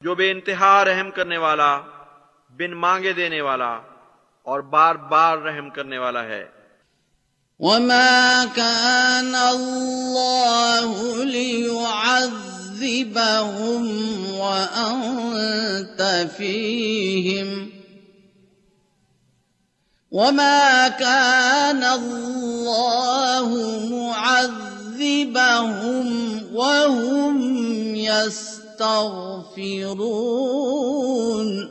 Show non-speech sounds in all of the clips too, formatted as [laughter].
جو بے انتہا رحم کرنے والا، بن مانگے دینے والا اور بار بار رحم کرنے والا ہے۔ وما كان الله ليعذبهم وأنت فيهم وما كان الله معذبهم وهم يستغفرون۔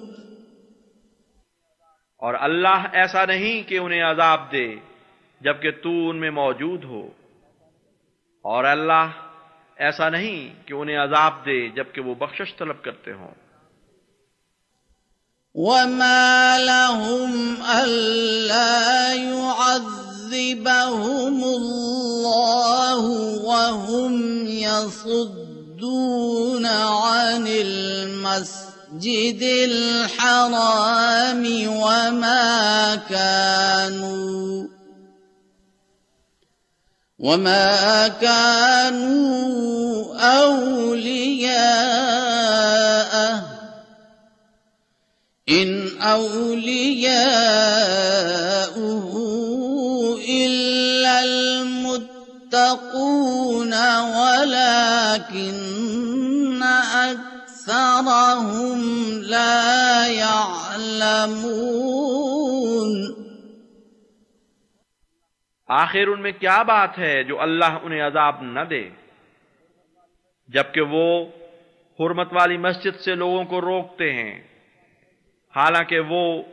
اور اللہ ایسا نہیں کہ انہیں عذاب دے جبکہ تو ان میں موجود ہو۔ اور اللہ ایسا نہیں کہ انہیں عذاب دے جبکہ وہ بخشش طلب کرتے ہوں۔ وما لهم ألا يعذبهم الله وهم يصدون۔ يصدون عن المسجد الحرام وما كانوا وما كانوا أولياءه إن أولياؤه المتقون ولكن أكثرهم لا يعلمون۔ آخر ان میں کیا بات ہے جو اللہ انہیں عذاب نہ دے؟ جبکہ وہ حرمت والی مسجد سے لوگوں کو روکتے ہیں، حالانکہ وہ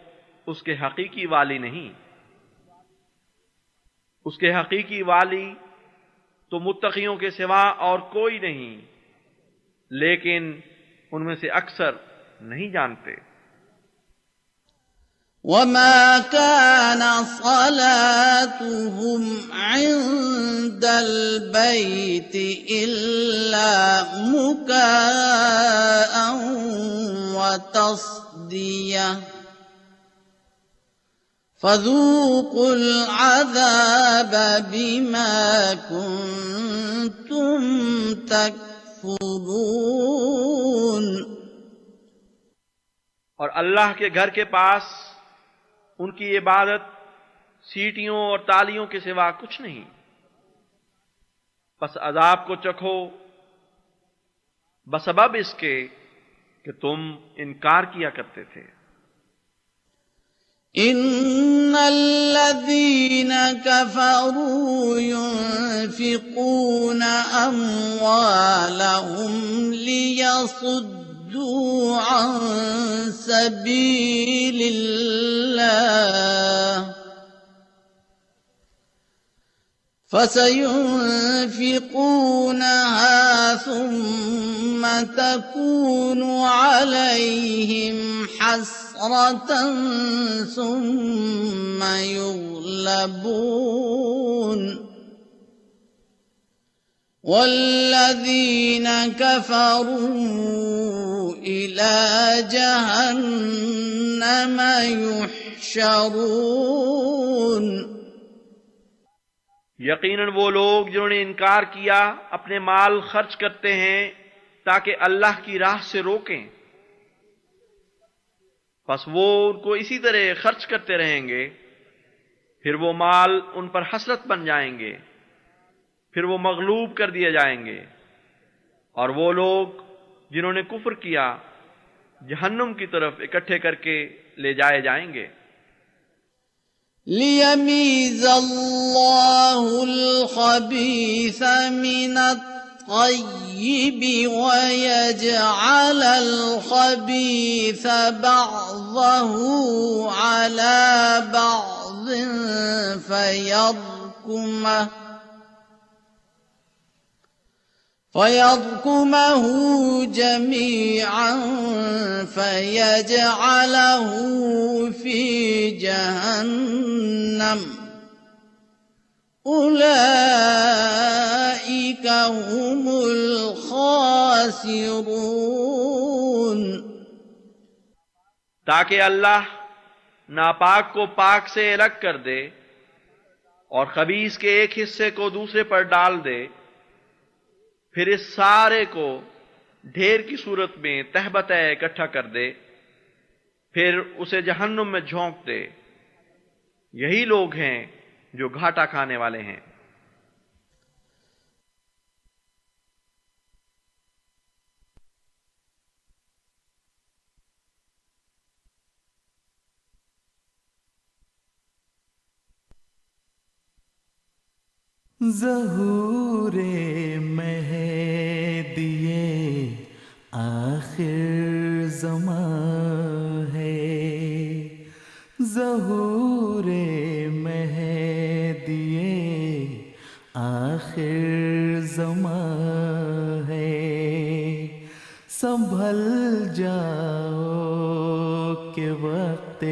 اس کے حقیقی والی نہیں۔ اس کے حقیقی والی تو متقیوں کے سوا اور کوئی نہیں، لیکن ان میں سے اکثر نہیں جانتے۔ وما كان صلاتهم عند البيت إلا مكاء وتصدية فذوقوا العذاب بما كنتم تكفرون۔ اور اللہ کے گھر کے پاس ان کی عبادت سیٹیوں اور تالیوں کے سوا کچھ نہیں۔ بس عذاب کو چکھو۔ بسبب اس کے کہ تم انکار کیا کرتے تھے۔ ان الذين كفروا ينفقون اموالهم ليصدوا عن سبيل الله فسينفقونها ثم تكون عليهم حسنة حسرة ثم يغلبون والذين كفروا إلى جهنم يحشرون یقیناً وہ لوگ جنہوں نے انکار کیا، اپنے مال خرچ کرتے ہیں تاکہ اللہ کی راہ سے روکیں۔ بس وہ ان کو اسی طرح خرچ کرتے رہیں گے، پھر وہ مال ان پر حسرت بن جائیں گے، پھر وہ مغلوب کر دیے جائیں گے۔ اور وہ لوگ جنہوں نے کفر کیا، جہنم کی طرف اکٹھے کر کے لے جائے جائیں گے۔ ليميز الله الخبيث من الطيب ويجعل الخبيث بعضه على بعض فيركمه فيضكمه جميعا فيجعله في جهنم أولئك هم الخاسرون. تاکہ اللہ ناپاک کو پاک سے الگ کر دے اور خبیص کے ایک حصے کو دوسرے پر ڈال دے، پھر اس سارے کو ڈھیر کی صورت میں تہبت اکٹھا کر دے، پھر اسے جہنم میں جھونک دے۔ یہی لوگ ہیں جو گھاٹا کھانے والے ہیں۔ ظہور میں دیے آخر زمان ہے۔ ظہور آخر زما ہے۔ سنبھل جاؤ کہ وقت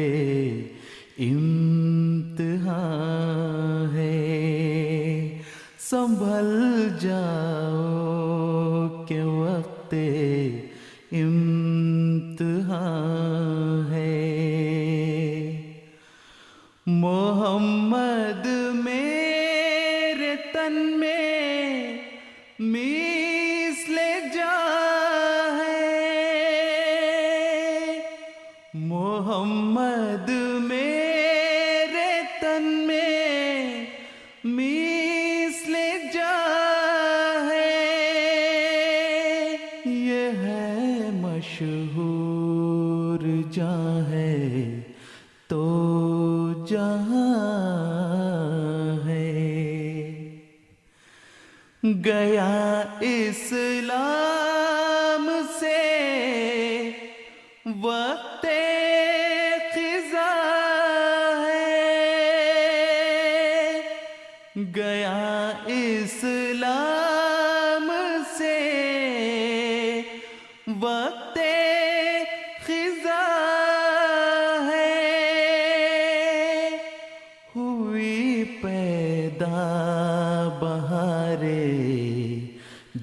انتہا ہے۔ سنبھل جاؤ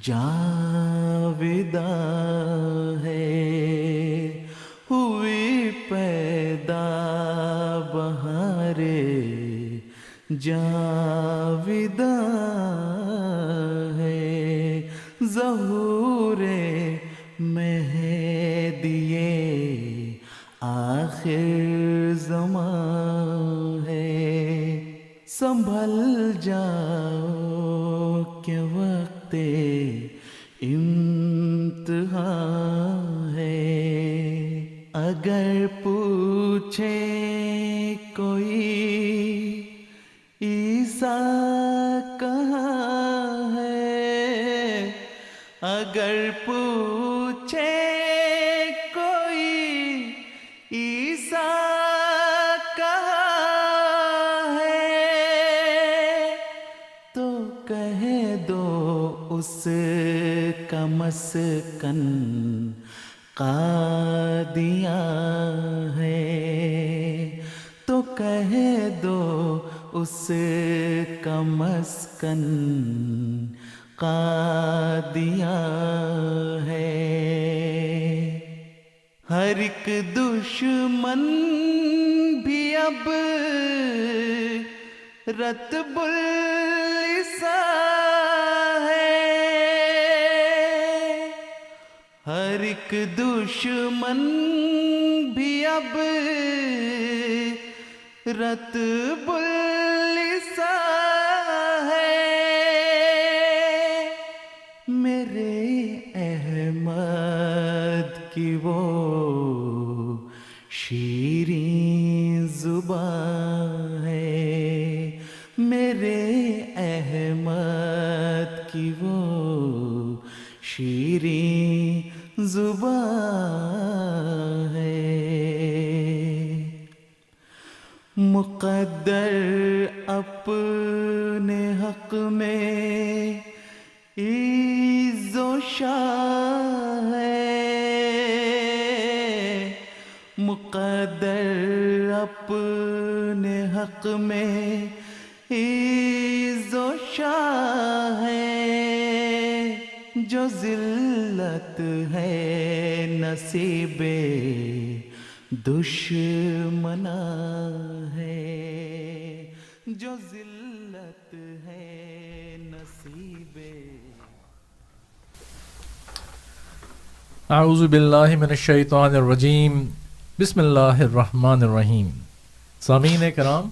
جان حضرت اعوذ باللہ من الشیطان الرجیم۔ بسم اللہ الرحمن الرحیم۔ سامعین کرام،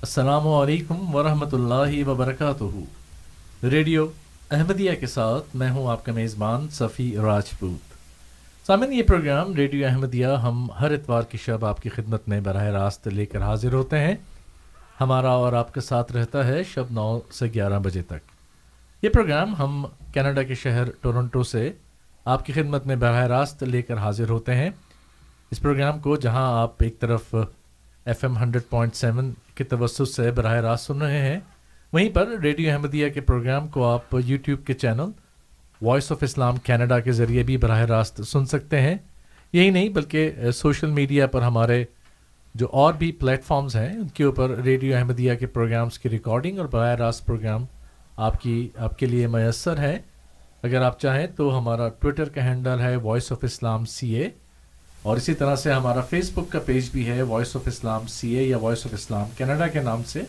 السلام علیکم ورحمۃ اللہ وبرکاتہ۔ ریڈیو احمدیہ کے ساتھ میں ہوں آپ کا میزبان صفی راجپوت۔ سامعین، یہ پروگرام ریڈیو احمدیہ ہم ہر اتوار کی شب آپ کی خدمت میں براہ راست لے کر حاضر ہوتے ہیں۔ ہمارا اور آپ کے ساتھ رہتا ہے شب نو سے گیارہ بجے تک۔ یہ پروگرام ہم کینیڈا کے شہر ٹورنٹو سے آپ کی خدمت میں براہ راست لے کر حاضر ہوتے ہیں۔ اس پروگرام کو جہاں آپ ایک طرف F M hundred point seven کے توسط سے براہ راست سن رہے ہیں، وہیں پر ریڈیو احمدیہ کے پروگرام کو آپ یوٹیوب کے channel voice of Islam Canada کے ذریعے بھی براہ راست سن سکتے ہیں۔ یہی نہیں بلکہ سوشل میڈیا پر ہمارے جو اور بھی پلیٹ فارمز ہیں، ان کے اوپر ریڈیو احمدیہ کے پروگرامز کی ریکارڈنگ اور براہ راست پروگرام آپ کی، آپ کے لیے میسر ہے۔ اگر آپ چاہیں تو ہمارا ٹویٹر کا ہینڈل ہے وائس آف اسلام سی اے اور اسی طرح سے ہمارا فیس بک کا پیج بھی ہے وائس آف اسلام سی اے یا وائس آف اسلام کینیڈا کے نام سے،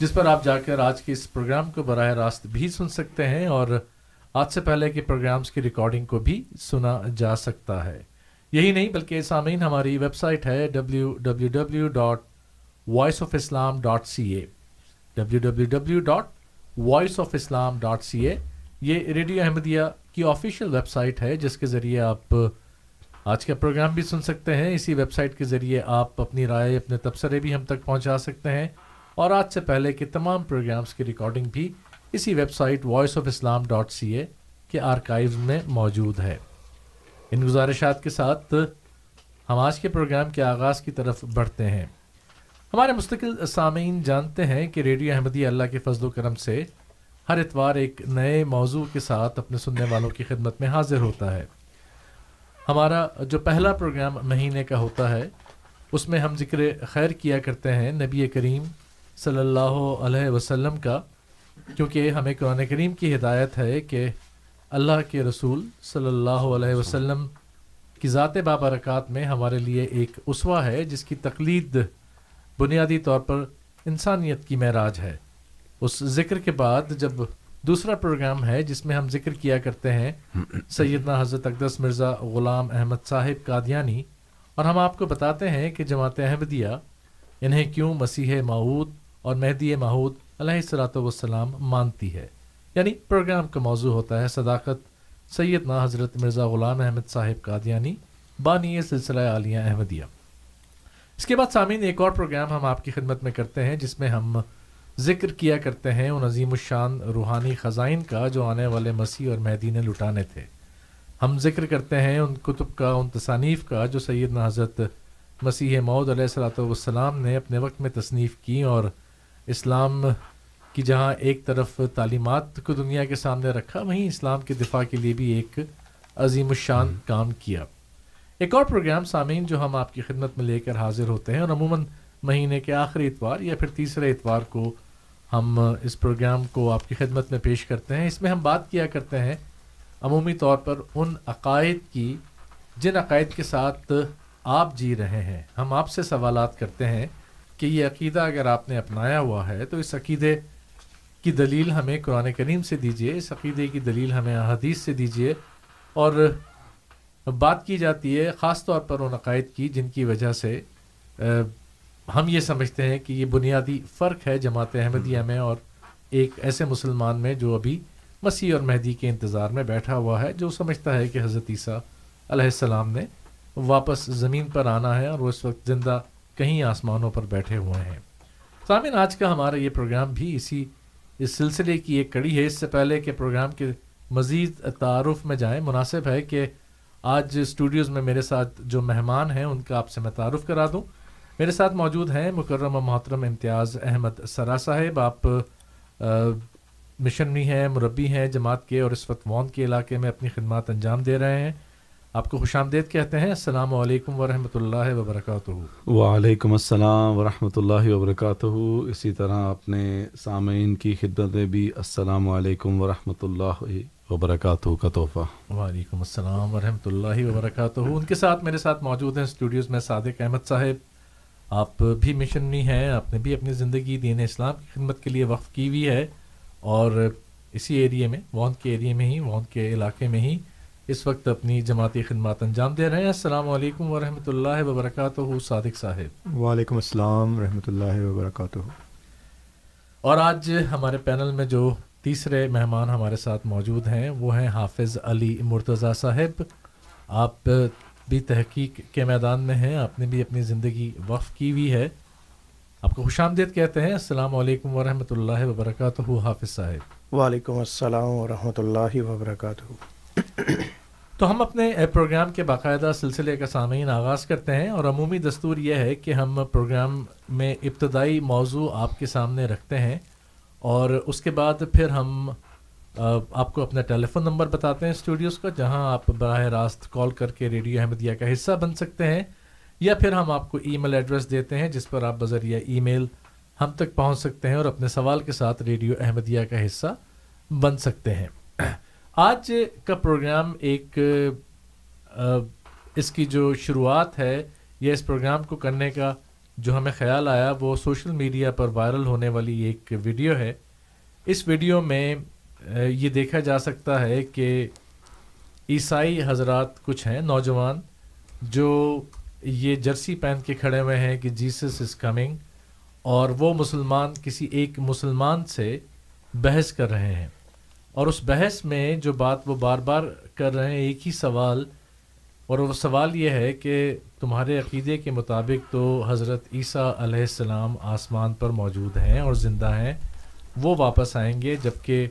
جس پر آپ جا کر آج کے اس پروگرام کو براہ راست بھی سن سکتے ہیں اور آج سے پہلے کے پروگرامز کی ریکارڈنگ کو بھی سنا جا سکتا ہے۔ یہی نہیں بلکہ سامعین ہماری ویب سائٹ ہے W W W dot voice of Islam dot C A W W W dot voice of Islam dot C A یہ ریڈیو احمدیہ کی آفیشیل ویب سائٹ ہے، جس کے ذریعے آپ آج کا پروگرام بھی سن سکتے ہیں۔ اسی ویب سائٹ کے ذریعے آپ اپنی رائے، اپنے تبصرے بھی ہم تک پہنچا سکتے ہیں۔ اور آج سے پہلے کے تمام پروگرامز کی ریکارڈنگ بھی اسی website voice of Islam dot C A کے آرکائیو میں موجود ہے۔ ان گزارشات کے ساتھ ہم آج کے پروگرام کے آغاز کی طرف بڑھتے ہیں۔ ہمارے مستقل سامعین جانتے ہیں کہ ریڈیو احمدی اللہ کے فضل و کرم سے ہر اتوار ایک نئے موضوع کے ساتھ اپنے سننے والوں کی خدمت میں حاضر ہوتا ہے۔ ہمارا جو پہلا پروگرام مہینے کا ہوتا ہے، اس میں ہم ذکر خیر کیا کرتے ہیں نبی کریم صلی اللہ علیہ وسلم کا، کیونکہ ہمیں قرآن کریم کی ہدایت ہے کہ اللہ کے رسول صلی اللہ علیہ وسلم کی ذات بابرکات میں ہمارے لیے ایک اسوا ہے، جس کی تقلید بنیادی طور پر انسانیت کی معراج ہے۔ اس ذکر کے بعد جب دوسرا پروگرام ہے جس میں ہم ذکر کیا کرتے ہیں سیدنا حضرت اقدس مرزا غلام احمد صاحب قادیانی، اور ہم آپ کو بتاتے ہیں کہ جماعت احمدیہ انہیں کیوں مسیح معود اور مہدی ماحود علیہ السلاۃ والسلام مانتی ہے؟ یعنی پروگرام کا موضوع ہوتا ہے صداقت سیدنا حضرت مرزا غلام احمد صاحب قادیانی، بانی سلسلہ عالیہ احمدیہ۔ اس کے بعد سامعین ایک اور پروگرام ہم آپ کی خدمت میں کرتے ہیں جس میں ہم ذکر کیا کرتے ہیں ان عظیم الشان روحانی خزائن کا جو آنے والے مسیح اور مہدی نے لٹانے تھے۔ ہم ذکر کرتے ہیں ان کتب کا ان تصانیف کا جو سیدنا حضرت مسیح مود علیہ السلاۃ والسلام نے اپنے وقت میں تصنیف کی اور اسلام کی جہاں ایک طرف تعلیمات کو دنیا کے سامنے رکھا وہیں اسلام کے دفاع کے لیے بھی ایک عظیم الشان کام کیا۔ ایک اور پروگرام سامعین جو ہم آپ کی خدمت میں لے کر حاضر ہوتے ہیں اور عموماً مہینے کے آخری اتوار یا پھر تیسرے اتوار کو ہم اس پروگرام کو آپ کی خدمت میں پیش کرتے ہیں۔ اس میں ہم بات کیا کرتے ہیں؟ عمومی طور پر ان عقائد کی، جن عقائد کے ساتھ آپ جی رہے ہیں۔ ہم آپ سے سوالات کرتے ہیں کہ یہ عقیدہ اگر آپ نے اپنایا ہوا ہے تو اس عقیدے کی دلیل ہمیں قرآن کریم سے دیجیے اس عقیدے کی دلیل ہمیں احادیث سے دیجیے اور بات کی جاتی ہے خاص طور پر ان عقائد کی جن کی وجہ سے ہم یہ سمجھتے ہیں کہ یہ بنیادی فرق ہے جماعت احمدیہ میں اور ایک ایسے مسلمان میں جو ابھی مسیح اور مہدی کے انتظار میں بیٹھا ہوا ہے جو سمجھتا ہے کہ حضرت عیسیٰ علیہ السلام نے واپس زمین پر آنا ہے اور وہ اس وقت زندہ کہیں آسمانوں پر بیٹھے ہوئے ہیں۔ سامعین آج کا ہمارا یہ پروگرام بھی اسی اس سلسلے کی ایک کڑی ہے۔ اس سے پہلے کہ پروگرام کے مزید تعارف میں جائیں مناسب ہے کہ آج اسٹوڈیوز میں میرے ساتھ جو مہمان ہیں ان کا آپ سے میں تعارف کرا دوں۔ میرے ساتھ موجود ہیں مکرم و محترم امتیاز احمد سرا صاحب۔ آپ مشنری ہیں مربی ہیں جماعت کے اور اس وقت وون کے علاقے میں اپنی خدمات انجام دے رہے ہیں۔ آپ کو خوش آمدید کہتے ہیں السلام علیکم ورحمۃ اللہ وبرکاتہ۔ وعلیکم السلام ورحمۃ اللہ وبرکاتہ۔ اسی طرح اپنے سامعین کی خدمت میں بھی السلام علیکم ورحمۃ اللہ وبرکاتہ کا تحفہ۔ وعلیکم السلام ورحمۃ اللہ وبرکاتہ۔ ان کے ساتھ میرے ساتھ موجود ہیں اسٹوڈیوز میں صادق احمد صاحب۔ آپ بھی مشنری ہیں آپ نے بھی اپنی زندگی دین اسلام کی خدمت کے لیے وقف کی ہوئی ہے اور اسی ایریے میں وون کے ایریے میں ہی وون کے علاقے میں ہی اس وقت اپنی جماعتی خدمات انجام دے رہے ہیں۔ السلام علیکم ورحمۃ اللہ وبرکاتہ۔ صادق صاحب۔ وعلیکم السلام ورحمۃ اللہ وبرکاتہ۔ اور آج ہمارے پینل میں جو تیسرے مہمان ہمارے ساتھ موجود ہیں وہ ہیں حافظ علی مرتضیٰ صاحب۔ آپ بھی تحقیق کے میدان میں ہیں آپ نے بھی اپنی زندگی وقف کی ہوئی ہے۔ آپ کو خوش آمدید کہتے ہیں۔ السلام علیکم ورحمۃ اللہ وبرکاتہ حافظ صاحب۔ وعلیکم السلام ورحمۃ اللہ وبرکاتہ۔ تو ہم اپنے پروگرام کے باقاعدہ سلسلے کا سامعین آغاز کرتے ہیں اور عمومی دستور یہ ہے کہ ہم پروگرام میں ابتدائی موضوع آپ کے سامنے رکھتے ہیں اور اس کے بعد پھر ہم آپ کو اپنا ٹیلی فون نمبر بتاتے ہیں اسٹوڈیوز کا، جہاں آپ براہ راست کال کر کے ریڈیو احمدیہ کا حصہ بن سکتے ہیں، یا پھر ہم آپ کو ای میل ایڈریس دیتے ہیں، جس پر آپ بذریعہ ای میل ہم تک پہنچ سکتے ہیں اور اپنے سوال کے ساتھ ریڈیو احمدیہ کا حصہ بن سکتے ہیں۔ [clears throat] آج کا پروگرام ایک اس کی جو شروعات ہے یا اس پروگرام کو کرنے کا جو ہمیں خیال آیا، وہ سوشل میڈیا پر وائرل ہونے والی ایک ویڈیو ہے۔ اس ویڈیو میں یہ دیکھا جا سکتا ہے کہ عیسائی حضرات کچھ ہیں، نوجوان، جو یہ جرسی پہن کے کھڑے ہوئے ہیں کہ جیسس از کمنگ اور وہ مسلمان کسی ایک مسلمان سے بحث کر رہے ہیں۔ اور اس بحث میں جو بات وہ بار بار کر رہے ہیں، ایک ہی سوال، اور وہ سوال یہ ہے کہ تمہارے عقیدے کے مطابق تو حضرت عیسیٰ علیہ السلام آسمان پر موجود ہیں اور زندہ ہیں، وہ واپس آئیں گے جبکہ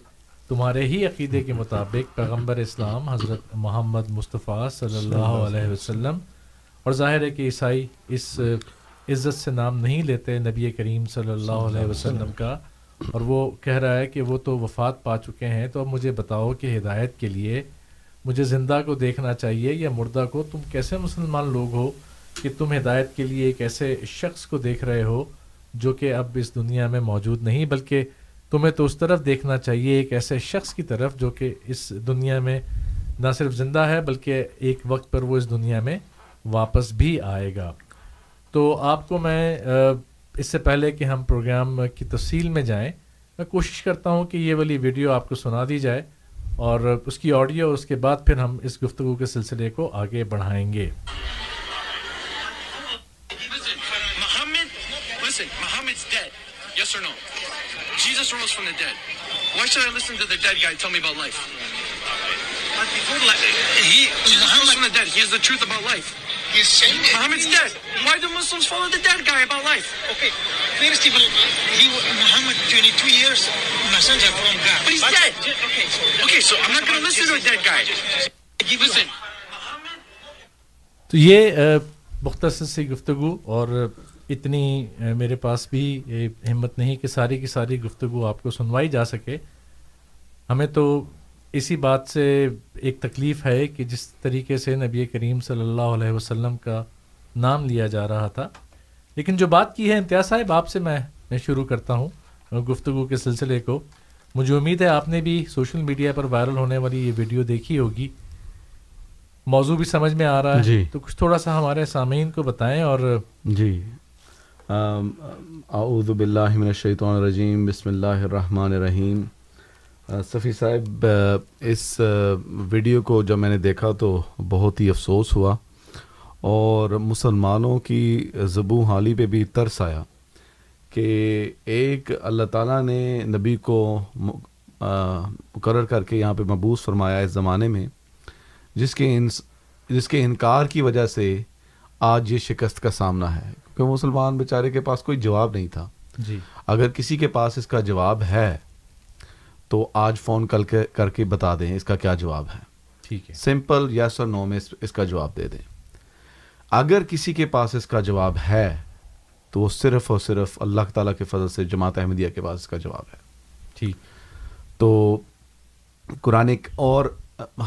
تمہارے ہی عقیدے کے مطابق پیغمبر اسلام حضرت محمد مصطفیٰ صلی اللہ علیہ وسلم اور ظاہر ہے کہ عیسائی اس عزت سے نام نہیں لیتے نبی کریم صلی اللہ علیہ وسلم کا اور وہ کہہ رہا ہے کہ وہ تو وفات پا چکے ہیں تو اب مجھے بتاؤ کہ ہدایت کے لیے مجھے زندہ کو دیکھنا چاہیے یا مردہ کو؟ تم کیسے مسلمان لوگ ہو کہ تم ہدایت کے لیے ایک ایسے شخص کو دیکھ رہے ہو جو کہ اب اس دنیا میں موجود نہیں بلکہ تمہیں تو اس طرف دیکھنا چاہیے ایک ایسے شخص کی طرف جو کہ اس دنیا میں نہ صرف زندہ ہے بلکہ ایک وقت پر وہ اس دنیا میں واپس بھی آئے گا۔ تو آپ کو میں اس سے پہلے کہ ہم پروگرام کی تفصیل میں جائیں، میں کوشش کرتا ہوں کہ یہ والی ویڈیو آپ کو سنا دی جائے اور اس کی آڈیو، اس کے بعد پھر ہم اس گفتگو کے سلسلے کو آگے بڑھائیں گے۔ He's saying it. Muhammad's he dead. Why do Muslims follow the dead guy about life? Okay. First of all, he, Muhammad, 22 years, messenger from God. But he's but, dead. Okay, so, okay, so I'm not going to listen to a dead guy. Listen. تو یہ مختصر سی گفتگو اور اتنی میرے پاس بھی ہمت نہیں کہ ساری کی ساری گفتگو آپ کو سنوائی جا سکے۔ ہمیں تو اسی بات سے ایک تکلیف ہے کہ جس طریقے سے نبی کریم صلی اللہ علیہ وسلم کا نام لیا جا رہا تھا۔ لیکن جو بات کی ہے امتیاز صاحب آپ سے میں میں شروع کرتا ہوں گفتگو کے سلسلے کو۔ مجھے امید ہے آپ نے بھی سوشل میڈیا پر وائرل ہونے والی یہ ویڈیو دیکھی ہوگی۔ موضوع بھی سمجھ میں آ رہا ہے۔ جی۔ تو کچھ تھوڑا سا ہمارے سامعین کو بتائیں اور جی۔ اعوذ باللہ من الشیطان الرجیم، بسم اللہ الرحمن الرحیم۔ صفی صاحب اس ویڈیو کو جب میں نے دیکھا تو بہت ہی افسوس ہوا اور مسلمانوں کی زبوں حالی پہ بھی ترس آیا کہ ایک اللہ تعالیٰ نے نبی کو مقرر کر کے یہاں پہ مبوس فرمایا اس زمانے میں، جس کے جس کے انکار کی وجہ سے آج یہ شکست کا سامنا ہے۔ کیونکہ مسلمان بیچارے کے پاس کوئی جواب نہیں تھا۔ جی۔ اگر کسی کے پاس اس کا جواب ہے تو آج فون کل کے کر کے بتا دیں اس کا کیا جواب ہے۔ ٹھیک ہے۔ سمپل یس اور نو میں اس کا جواب دے دیں۔ اگر کسی کے پاس اس کا جواب ہے تو وہ صرف اور صرف اللہ تعالیٰ کے فضل سے جماعت احمدیہ کے پاس اس کا جواب ہے۔ ٹھیک۔ تو قرآن اور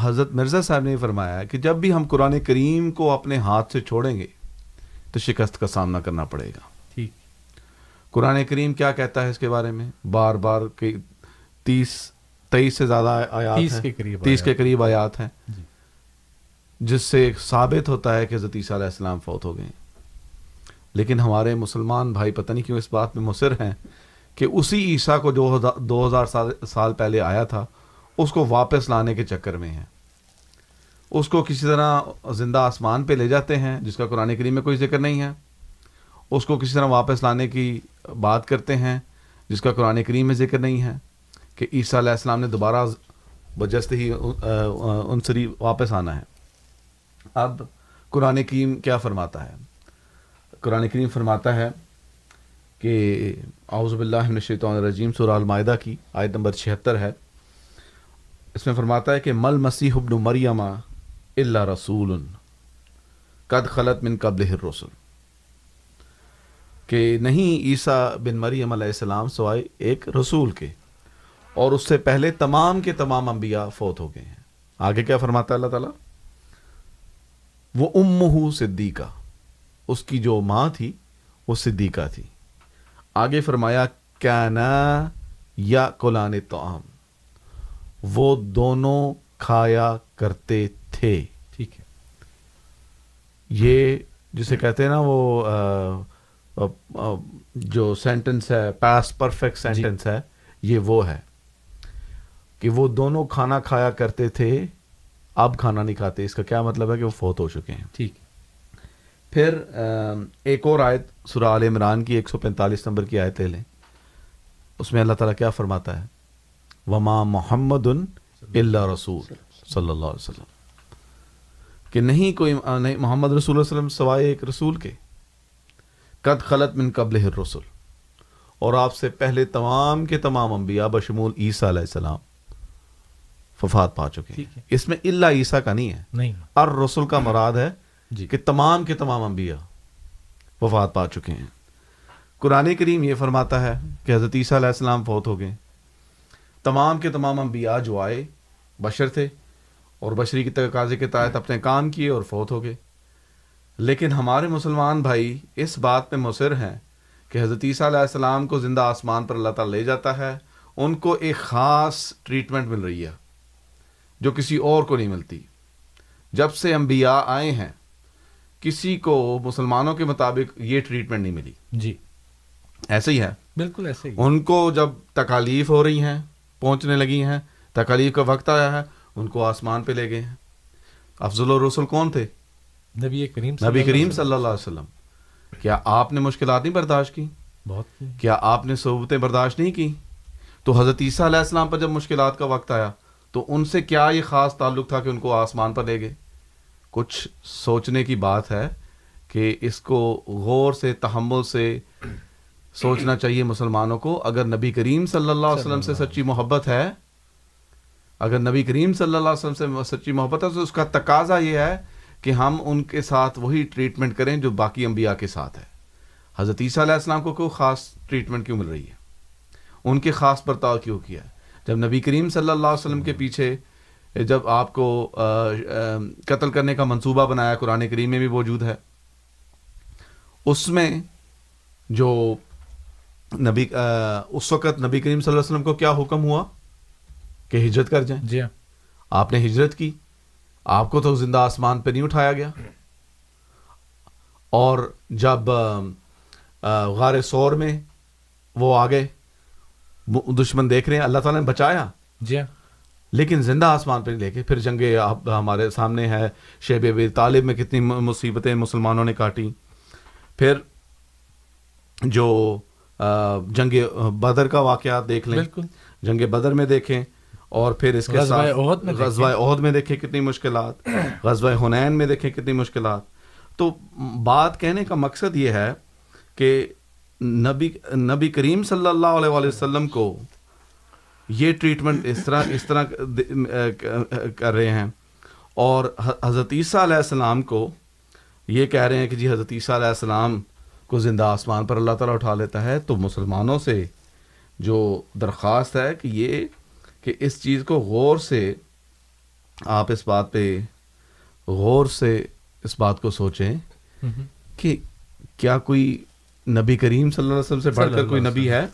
حضرت مرزا صاحب نے فرمایا کہ جب بھی ہم قرآن کریم کو اپنے ہاتھ سے چھوڑیں گے تو شکست کا سامنا کرنا پڑے گا۔ ٹھیک۔ قرآن کریم کیا کہتا ہے اس کے بارے میں؟ بار بار تیس تیئیس سے زیادہ آیات تیس کے قریب تیس کے قریب آیات ہیں۔ جی۔ جس سے ثابت ہوتا ہے کہ عیسیٰ علیہ السلام فوت ہو گئے۔ لیکن ہمارے مسلمان بھائی پتہ نہیں کیوں اس بات میں مصر ہیں کہ اسی عیسیٰ کو جو دو ہزار سال پہلے آیا تھا اس کو واپس لانے کے چکر میں ہیں۔ اس کو کسی طرح زندہ آسمان پہ لے جاتے ہیں، جس کا قرآن کریم میں کوئی ذکر نہیں ہے۔ اس کو کسی طرح واپس لانے کی بات کرتے ہیں، جس کا قرآن کریم میں ذکر نہیں ہے۔ کہ عیسیٰ علیہ السلام نے دوبارہ بجست ہی ان سری واپس آنا ہے۔ اب قرآن کریم کیا فرماتا ہے؟ قرآن کریم فرماتا ہے کہ اعوذ باللہ من الشیطان الرجیم، سورہ المائدہ کی آیت نمبر چھہتر ہے۔ اس میں فرماتا ہے کہ مل مسیح ابن مریم اللہ رسول قد خلط من قبل الرسل۔ کہ نہیں عیسیٰ بن مریم علیہ السلام سوائے ایک رسول کے۔ اور اس سے پہلے تمام کے تمام انبیاء فوت ہو گئے ہیں۔ آگے کیا فرماتا ہے اللہ تعالیٰ؟ وہ ام صدیقہ۔ اس کی جو ماں تھی، وہ صدیقہ تھی۔ آگے فرمایا کیا نا یا کولان تو وہ دونوں کھایا کرتے تھے۔ ٹھیک ہے۔ یہ جسے کہتے ہیں نا وہ جو سینٹنس ہے پاس پرفیکٹ سینٹنس ہے یہ وہ ہے کہ وہ دونوں کھانا کھایا کرتے تھے اب کھانا نہیں کھاتے۔ اس کا کیا مطلب ہے کہ وہ فوت ہو چکے ہیں۔ ٹھیک۔ پھر ایک اور آیت سورہ عال عمران کی ایک سو پینتالیس نمبر کی آیت لے لیں۔ اس میں اللہ تعالیٰ کیا فرماتا ہے؟ وما محمد اللہ رسول۔ صلی اللہ علیہ وسلم۔ کہ نہیں کوئی نہیں محمد رسول اللہ وسلم سوائے ایک رسول کے۔ قد خلط من قبل رسول اور آپ سے پہلے تمام کے تمام انبیاء بشمول عیسیٰ علیہ السلام وفات پا چکے ہیں۔ اس میں اللہ عیسیٰ کا نہیں ہے۔ نہیں۔ ار رسول کا مراد ہے جی۔ کہ تمام کے تمام انبیاء وفات پا چکے ہیں۔ قرآن کریم یہ فرماتا ہے کہ حضرت عیسیٰ علیہ السلام فوت ہو گئے۔ تمام کے تمام انبیاء جو آئے بشر تھے اور بشری کی تقاضے کے تحت اپنے کام کیے اور فوت ہو گئے۔ لیکن ہمارے مسلمان بھائی اس بات پہ مصر ہیں کہ حضرت عیسیٰ علیہ السلام کو زندہ آسمان پر اللہ تعالیٰ لے جاتا ہے۔ ان کو ایک خاص ٹریٹمنٹ مل رہی ہے جو کسی اور کو نہیں ملتی۔ جب سے انبیاء آئے ہیں کسی کو مسلمانوں کے مطابق یہ ٹریٹمنٹ نہیں ملی۔ جی۔ ایسے ہی ہے۔ بالکل ایسے ہی۔ ان کو جب تکالیف ہو رہی ہیں پہنچنے لگی ہیں تکالیف کا وقت آیا ہے ان کو آسمان پہ لے گئے ہیں۔ افضل الرسول کون تھے؟ نبی کریم نبی کریم صلی اللہ علیہ وسلم۔ کیا آپ نے مشکلات نہیں برداشت کی؟ بہت کیا آپ نے صحبتیں برداشت نہیں کی؟ تو حضرت عیسیٰ علیہ السلام پر جب مشکلات کا وقت آیا تو ان سے کیا یہ خاص تعلق تھا کہ ان کو آسمان پر لے گئے؟ کچھ سوچنے کی بات ہے کہ اس کو غور سے تحمل سے سوچنا چاہیے مسلمانوں کو۔ اگر نبی کریم صلی اللہ علیہ وسلم سے سچی محبت ہے اگر نبی کریم صلی اللہ علیہ وسلم سے سچی محبت ہے، تو اس کا تقاضا یہ ہے کہ ہم ان کے ساتھ وہی ٹریٹمنٹ کریں جو باقی انبیاء کے ساتھ ہے۔ حضرت عیسیٰ علیہ السلام کو کوئی خاص ٹریٹمنٹ کیوں مل رہی ہے؟ ان کے خاص برتاؤ کیوں کیا ہے؟ جب نبی کریم صلی اللہ علیہ وسلم کے پیچھے جب آپ کو قتل کرنے کا منصوبہ بنایا قرآن کریم میں بھی موجود ہے، اس میں جو نبی اس وقت نبی کریم صلی اللہ علیہ وسلم کو کیا حکم ہوا؟ کہ ہجرت کر جائیں۔ جی ہاں۔ آپ نے ہجرت کی آپ کو تو زندہ آسمان پہ نہیں اٹھایا گیا۔ اور جب غار سور میں وہ آ گئے دشمن دیکھ رہے ہیں اللہ تعالیٰ نے بچایا۔ جی ہاں۔ لیکن زندہ آسمان پہ لے کے پھر جنگ ہمارے سامنے ہے شیب طالب میں کتنی مصیبتیں مسلمانوں نے کاٹی پھر جو جنگ بدر کا واقعات دیکھ لیں۔ بالکل۔ جنگ بدر میں دیکھیں اور پھر اس کے ساتھ غزوہ عہد میں دیکھیں کتنی مشکلات غزوہ حنین میں دیکھیں کتنی مشکلات۔ تو بات کہنے کا مقصد یہ ہے کہ نبی نبی کریم صلی اللہ علیہ وآلہ وسلم کو یہ ٹریٹمنٹ اس طرح اس طرح کر رہے ہیں۔ اور حضرت عیسیٰ علیہ السلام کو یہ کہہ رہے ہیں کہ جی حضرت عیسیٰ علیہ السلام کو زندہ آسمان پر اللہ تعالیٰ اٹھا لیتا ہے تو مسلمانوں سے جو درخواست ہے کہ یہ کہ اس چیز کو غور سے آپ اس بات پہ غور سے اس بات کو سوچیں کہ کیا کوئی نبی کریم صلی اللہ علیہ وسلم سے بڑھ کر کوئی نبی ہے؟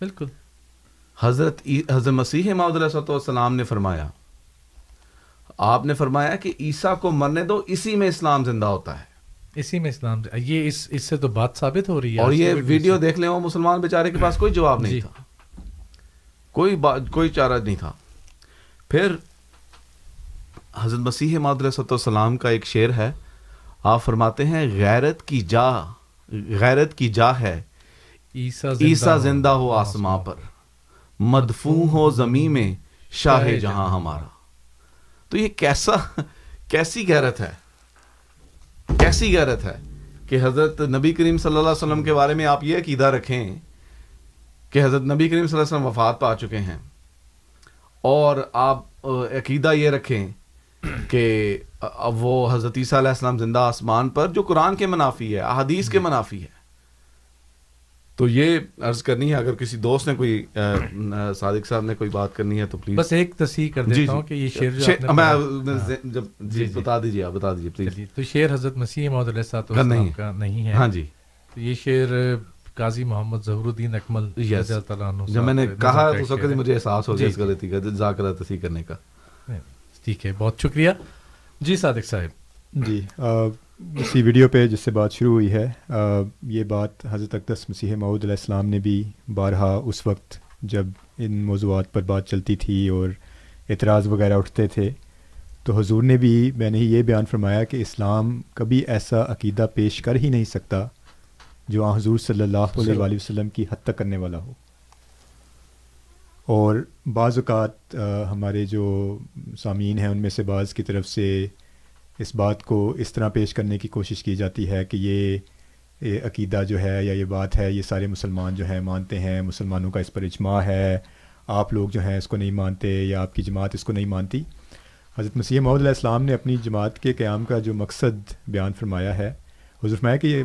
بالکل۔ حضرت حضرت مسیح محمد علیہ والسلام نے فرمایا آپ نے فرمایا کہ عیسیٰ کو مرنے دو اسی میں اسلام زندہ ہوتا ہے۔ اسی میں اسلام۔ یہ اس اس سے تو بات ثابت ہو رہی ہے۔ اور یہ ویڈیو دیکھ لیں وہ مسلمان بیچارے کے پاس کوئی جواب نہیں تھا۔ کوئی بات کوئی چارہ نہیں تھا۔ پھر حضرت مسیح مادرسلام کا ایک شعر ہے۔ آپ فرماتے ہیں غیرت کی جا غیرت کی جا ہے۔ عیسیٰ زندہ ہو آسماں پر۔ مدفون ہو زمین میں شاہ جہاں۔ ہمارا۔ تو یہ کیسا کیسی غیرت ہے؟ کیسی غیرت ہے کہ حضرت نبی کریم صلی اللہ علیہ وسلم کے بارے میں آپ یہ عقیدہ رکھیں کہ حضرت نبی کریم صلی اللہ علیہ وسلم وفات پا چکے ہیں۔ اور آپ عقیدہ یہ رکھیں کہ وہ حضرت عیسیٰ علیہ السلام زندہ آسمان پر جو قرآن کے منافی ہے احادیث کے منافی ہے۔ تو یہ عرض کرنی ہے اگر کسی دوست نے کوئی صادق صاحب نے کوئی بات کرنی ہے تو پلیز بس ایک تصحیح کر دیتا جی، ہوں کہ یہ شعر میں ہاں۔ جب جی, جی بتا دیجیے آپ بتا دیجیے پلیز تو شعر حضرت مسیح محمد علیہ السلام کا نہیں ہے۔ ہاں جی۔ تو یہ شعر قاضی محمد ظہور الدین اکمل جب میں نے کہا اس وقت مجھے احساس ہو گیا اس غلطی کا ذاکرہ تصحیح کرنے کا۔ ٹھیک ہے بہت شکریہ۔ جی صادق صاحب۔ جی اسی ویڈیو پہ جس سے بات شروع ہوئی ہے یہ بات حضرت اقدس مسیح معود علیہ السلام نے بھی بارہا اس وقت جب ان موضوعات پر بات چلتی تھی اور اعتراض وغیرہ اٹھتے تھے۔ تو حضور نے بھی میں نے یہ بیان فرمایا کہ اسلام کبھی ایسا عقیدہ پیش کر ہی نہیں سکتا جو آن حضور صلی اللہ علیہ وآلہ وسلم کی حد تک کرنے والا ہو۔ اور بعض اوقات ہمارے جو سامعین ہیں ان میں سے بعض کی طرف سے اس بات کو اس طرح پیش کرنے کی کوشش کی جاتی ہے کہ یہ عقیدہ جو ہے یا یہ بات ہے یہ سارے مسلمان جو ہیں مانتے ہیں مسلمانوں کا اس پر اجماع ہے۔ آپ لوگ جو ہیں اس کو نہیں مانتے یا آپ کی جماعت اس کو نہیں مانتی۔ حضرت مسیح محمد علیہ السلام نے اپنی جماعت کے قیام کا جو مقصد بیان فرمایا ہے حضرت فرمایا کہ یہ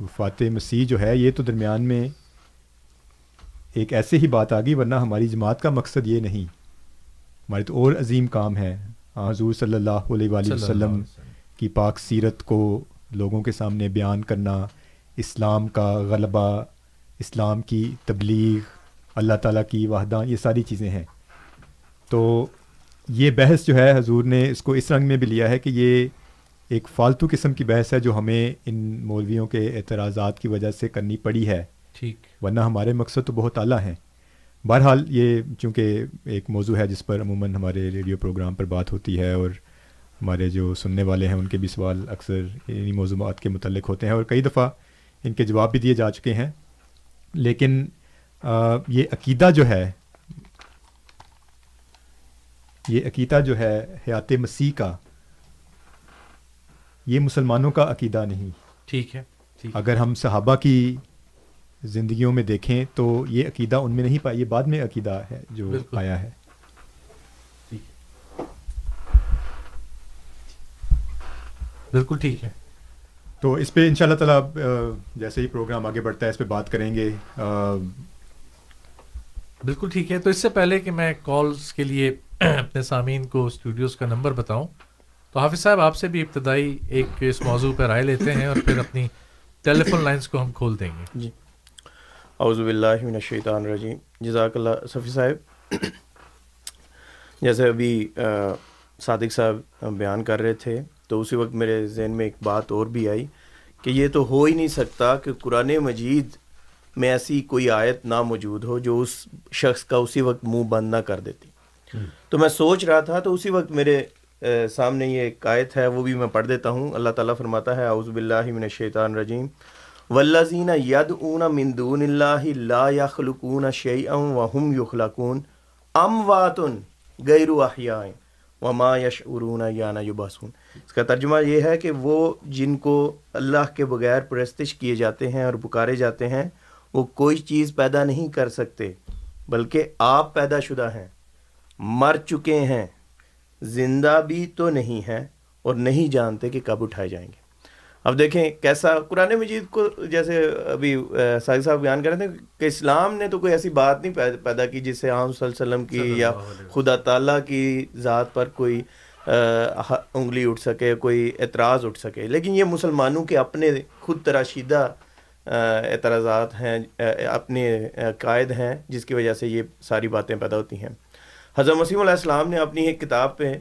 وفات مسیح جو ہے یہ تو درمیان میں ایک ایسے ہی بات آ گئی ورنہ ہماری جماعت کا مقصد یہ نہیں۔ ہمارے تو اور عظیم کام ہے۔ حضور صلی اللہ علیہ وآلہ وسلم کی پاک سیرت کو لوگوں کے سامنے بیان کرنا اسلام کا غلبہ اسلام کی تبلیغ اللہ تعالیٰ کی وحدہ یہ ساری چیزیں ہیں۔ تو یہ بحث جو ہے حضور نے اس کو اس رنگ میں بھی لیا ہے کہ یہ ایک فالتو قسم کی بحث ہے جو ہمیں ان مولویوں کے اعتراضات کی وجہ سے کرنی پڑی ہے۔ ٹھیک۔ ورنہ ہمارے مقصد تو بہت اعلیٰ ہیں۔ بہرحال یہ چونکہ ایک موضوع ہے جس پر عموماً ہمارے ریڈیو پروگرام پر بات ہوتی ہے اور ہمارے جو سننے والے ہیں ان کے بھی سوال اکثر انہیں موضوعات کے متعلق ہوتے ہیں اور کئی دفعہ ان کے جواب بھی دیے جا چکے ہیں۔ لیکن یہ عقیدہ جو ہے یہ عقیدہ جو ہے حیات مسیح کا یہ مسلمانوں کا عقیدہ نہیں۔ ٹھیک ہے اگر ہم صحابہ کی زندگیوں میں دیکھیں تو یہ عقیدہ ان میں نہیں پایا یہ بعد میں عقیدہ ہے جو پایا ہے۔ بالکل ٹھیک ہے۔ تو اس پہ ان شاء اللہ تعالیٰ جیسے ہی پروگرام آگے بڑھتا ہے اس پہ بات کریں گے۔ بالکل ٹھیک ہے۔ تو اس سے پہلے کہ میں کالز کے لیے [clears throat] اپنے سامعین کو اسٹوڈیوز کا نمبر بتاؤں تو حافظ صاحب آپ سے بھی ابتدائی ایک اس موضوع پہ رائے لیتے ہیں اور پھر اپنی ٹیلی فون لائنس کو ہم کھول دیں گے۔ جی۔ اعوذ باللہ من الشیطان الرجیم۔ جزاک اللہ صفی صاحب۔ جیسے ابھی صادق صاحب بیان کر رہے تھے تو اسی وقت میرے ذہن میں ایک بات اور بھی آئی کہ یہ تو ہو ہی نہیں سکتا کہ قرآن مجید میں ایسی کوئی آیت نہ موجود ہو جو اس شخص کا اسی وقت منہ بند نہ کر دیتی۔ تو میں سوچ رہا تھا تو اسی وقت میرے سامنے یہ ایک آیت ہے، وہ بھی میں پڑھ دیتا ہوں۔ اللہ تعالیٰ فرماتا ہے، اعوذ باللہ من الشیطان الرجیم۔ والذین یدعون من دون اللہ لا یخلقون شیئا وهم یخلقون اموات غیر احیاء وما یشعرون یانا یباسون اس کا ترجمہ یہ ہے کہ وہ جن کو اللہ کے بغیر پرستش کیے جاتے ہیں اور پکارے جاتے ہیں، وہ کوئی چیز پیدا نہیں کر سکتے، بلکہ آپ پیدا شدہ ہیں، مر چکے ہیں۔ زندہ بھی تو نہیں ہیں اور نہیں جانتے کہ کب اٹھائے جائیں گے۔ اب دیکھیں کیسا قرآن مجید کو جیسے ابھی ساحل صاحب بیان کر رہے تھے کہ اسلام نے تو کوئی ایسی بات نہیں پیدا کی جس سے عام صلی اللہ علیہ وسلم کی یا خدا تعالیٰ کی ذات پر کوئی انگلی اٹھ سکے کوئی اعتراض اٹھ سکے۔ لیکن یہ مسلمانوں کے اپنے خود تراشیدہ اعتراضات ہیں اپنے قائد ہیں جس کی وجہ سے یہ ساری باتیں پیدا ہوتی ہیں۔ حضرت مسیم علیہ السلام نے اپنی ایک کتاب پہ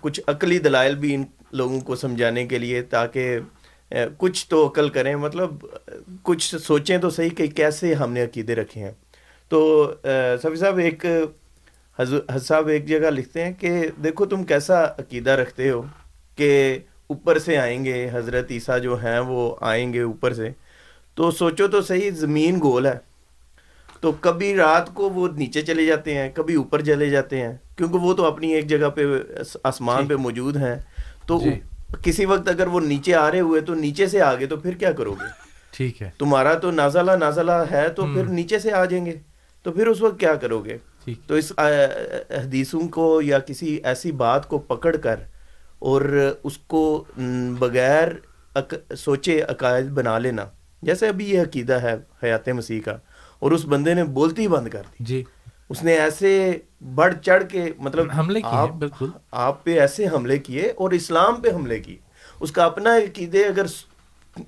کچھ عقلی دلائل بھی ان لوگوں کو سمجھانے کے لیے تاکہ کچھ تو عقل کریں۔ مطلب کچھ سوچیں تو صحیح کہ کیسے ہم نے عقیدے رکھے ہیں۔ تو سفی صاحب ایک حضرت صاحب ایک جگہ لکھتے ہیں کہ دیکھو تم کیسا عقیدہ رکھتے ہو کہ اوپر سے آئیں گے، حضرت عیسیٰ جو ہیں وہ آئیں گے اوپر سے۔ تو سوچو تو صحیح، زمین گول ہے۔ تو کبھی رات کو وہ نیچے چلے جاتے ہیں کبھی اوپر چلے جاتے ہیں کیونکہ وہ تو اپنی ایک جگہ پہ آسمان پہ موجود ہیں۔ تو جی۔ کسی وقت اگر وہ نیچے آ رہے ہوئے تو نیچے سے آگے تو پھر کیا کرو گے؟ ٹھیک ہے۔ تمہارا تو نازلہ نازلہ ہے تو پھر نیچے سے آ جائیں گے۔ تو پھر اس وقت کیا کرو گے؟ تو اس حدیثوں کو یا کسی ایسی بات کو پکڑ کر اور اس کو بغیر سوچے عقائد بنا لینا۔ جیسے ابھی یہ عقیدہ ہے حیات مسیح کا۔ اور اس بندے نے بولتی ہی بند کر دی۔ جی۔ اس نے ایسے بڑھ چڑھ کے مطلب حملے کیے آپ بالکل۔ آپ پہ ایسے حملے کیے اور اسلام پہ حملے کیے۔ اس کا اپنا عقیدے اگر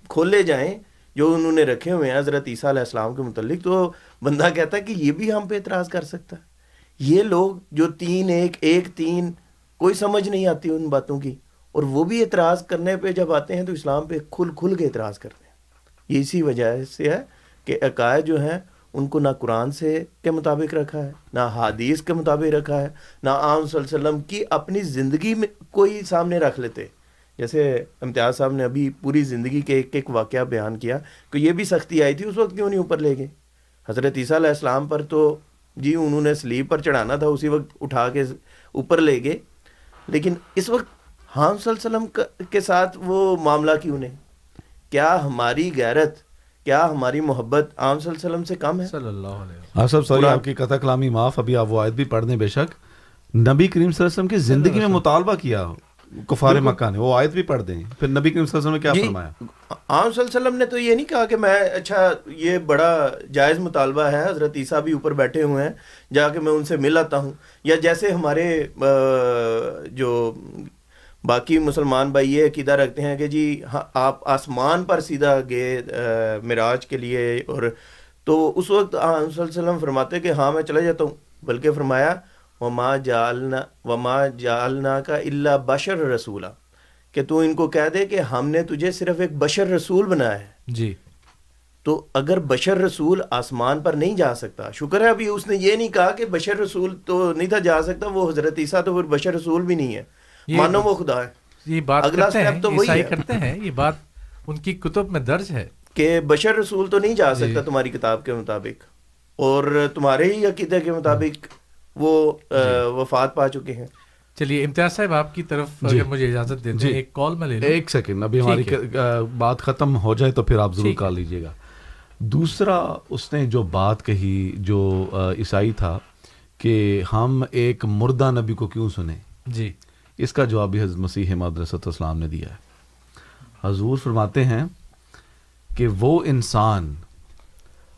کھولے جائیں جو انہوں نے رکھے ہوئے ہیں حضرت عیسیٰ علیہ السلام کے متعلق تو بندہ کہتا ہے کہ یہ بھی ہم پہ اعتراض کر سکتا ہے۔ یہ لوگ جو تین ایک ایک تین کوئی سمجھ نہیں آتی ان باتوں کی۔ اور وہ بھی اعتراض کرنے پہ جب آتے ہیں تو اسلام پہ کھل کھل کے اعتراض کرتے ہیں۔ یہ اسی وجہ سے ہے کہ عقائد جو ہیں ان کو نہ قرآن سے کے مطابق رکھا ہے، نہ حادیث کے مطابق رکھا ہے، نہ عام صلی اللہ علیہ وسلم کی اپنی زندگی میں کوئی سامنے رکھ لیتے۔ جیسے امتیاز صاحب نے ابھی پوری زندگی کے ایک ایک واقعہ بیان کیا کہ یہ بھی سختی آئی تھی، اس وقت کیوں نہیں اوپر لے گئے؟ حضرت عیسیٰ علیہ السلام پر تو جی انہوں نے سلیب پر چڑھانا تھا، اسی وقت اٹھا کے اوپر لے گئے۔ لیکن اس وقت ہاں صلی اللہ علیہ وسلم کے ساتھ وہ معاملہ کیوں نہیں؟ کیا ہماری غیرت کیا ہماری محبت عام صلی اللہ علیہ وسلم سے کم ہے؟ صلی اللہ علیہ وسلم۔ سوری آپ کی قطع کلامی معاف ابھی آپ وہ آیت بھی پڑھ دیں بے شک۔ نبی کریم صلی اللہ علیہ وسلم کی زندگی میں مطالبہ کیا ہو؟ کفار مکہ نے وہ آیت بھی پڑھ دیں۔ پھر نبی کریم صلی اللہ علیہ وسلم نے کیا جی، فرمایا؟ عام صلی اللہ علیہ وسلم نے تو یہ نہیں کہا کہ میں اچھا یہ بڑا جائز مطالبہ ہے حضرت عیسیٰ بھی اوپر بیٹھے ہوئے ہیں جا کے میں ان سے مل آتا ہوں۔ یا جیسے ہمارے جو باقی مسلمان بھائی یہ عقیدہ رکھتے ہیں کہ جی ہاں آپ آسمان پر سیدھا گئے معراج کے لیے اور تو اس وقت عام صلی اللہ علیہ وسلم فرماتے کہ ہاں میں چلا جاتا ہوں۔ بلکہ فرمایا وما جالنا وما جالنا کا اللہ بشر رسولہ کہ تو ان کو کہہ دے کہ ہم نے تجھے صرف ایک بشر رسول بنایا ہے۔ جی۔ تو اگر بشر رسول آسمان پر نہیں جا سکتا شکر ہے ابھی اس نے یہ نہیں کہا کہ بشر رسول تو نہیں تھا جا سکتا وہ حضرت عیسیٰ تو پھر بشر رسول بھی نہیں ہے۔ مانو وہ خدا ہے یہ بات اگلا کرتے ہیں step تو وہی۔ کرتے ہیں یہ بات ان کی کتب میں درج ہے کہ بشر رسول تو نہیں جا سکتا جی۔ تمہاری کتاب کے مطابق اور تمہارے ہی عقیدے کے مطابق وہ جی۔ وفات پا چکے ہیں چلیے امتیاز صاحب آپ کی طرف جی۔ اگر مجھے اجازت دے دیں جی۔ ایک کال میں لے لوں ایک سیکنڈ ابھی ہماری بات ختم ہو جائے تو پھر آپ ضرور۔ کر لیجیے گا دوسرا اس نے جو بات کہی جو عیسائی تھا کہ ہم ایک مردہ نبی کو کیوں سنیں جی اس کا جواب بھی حضرت مسیح مدرسۃ اسلام نے دیا ہے۔ حضور فرماتے ہیں کہ وہ انسان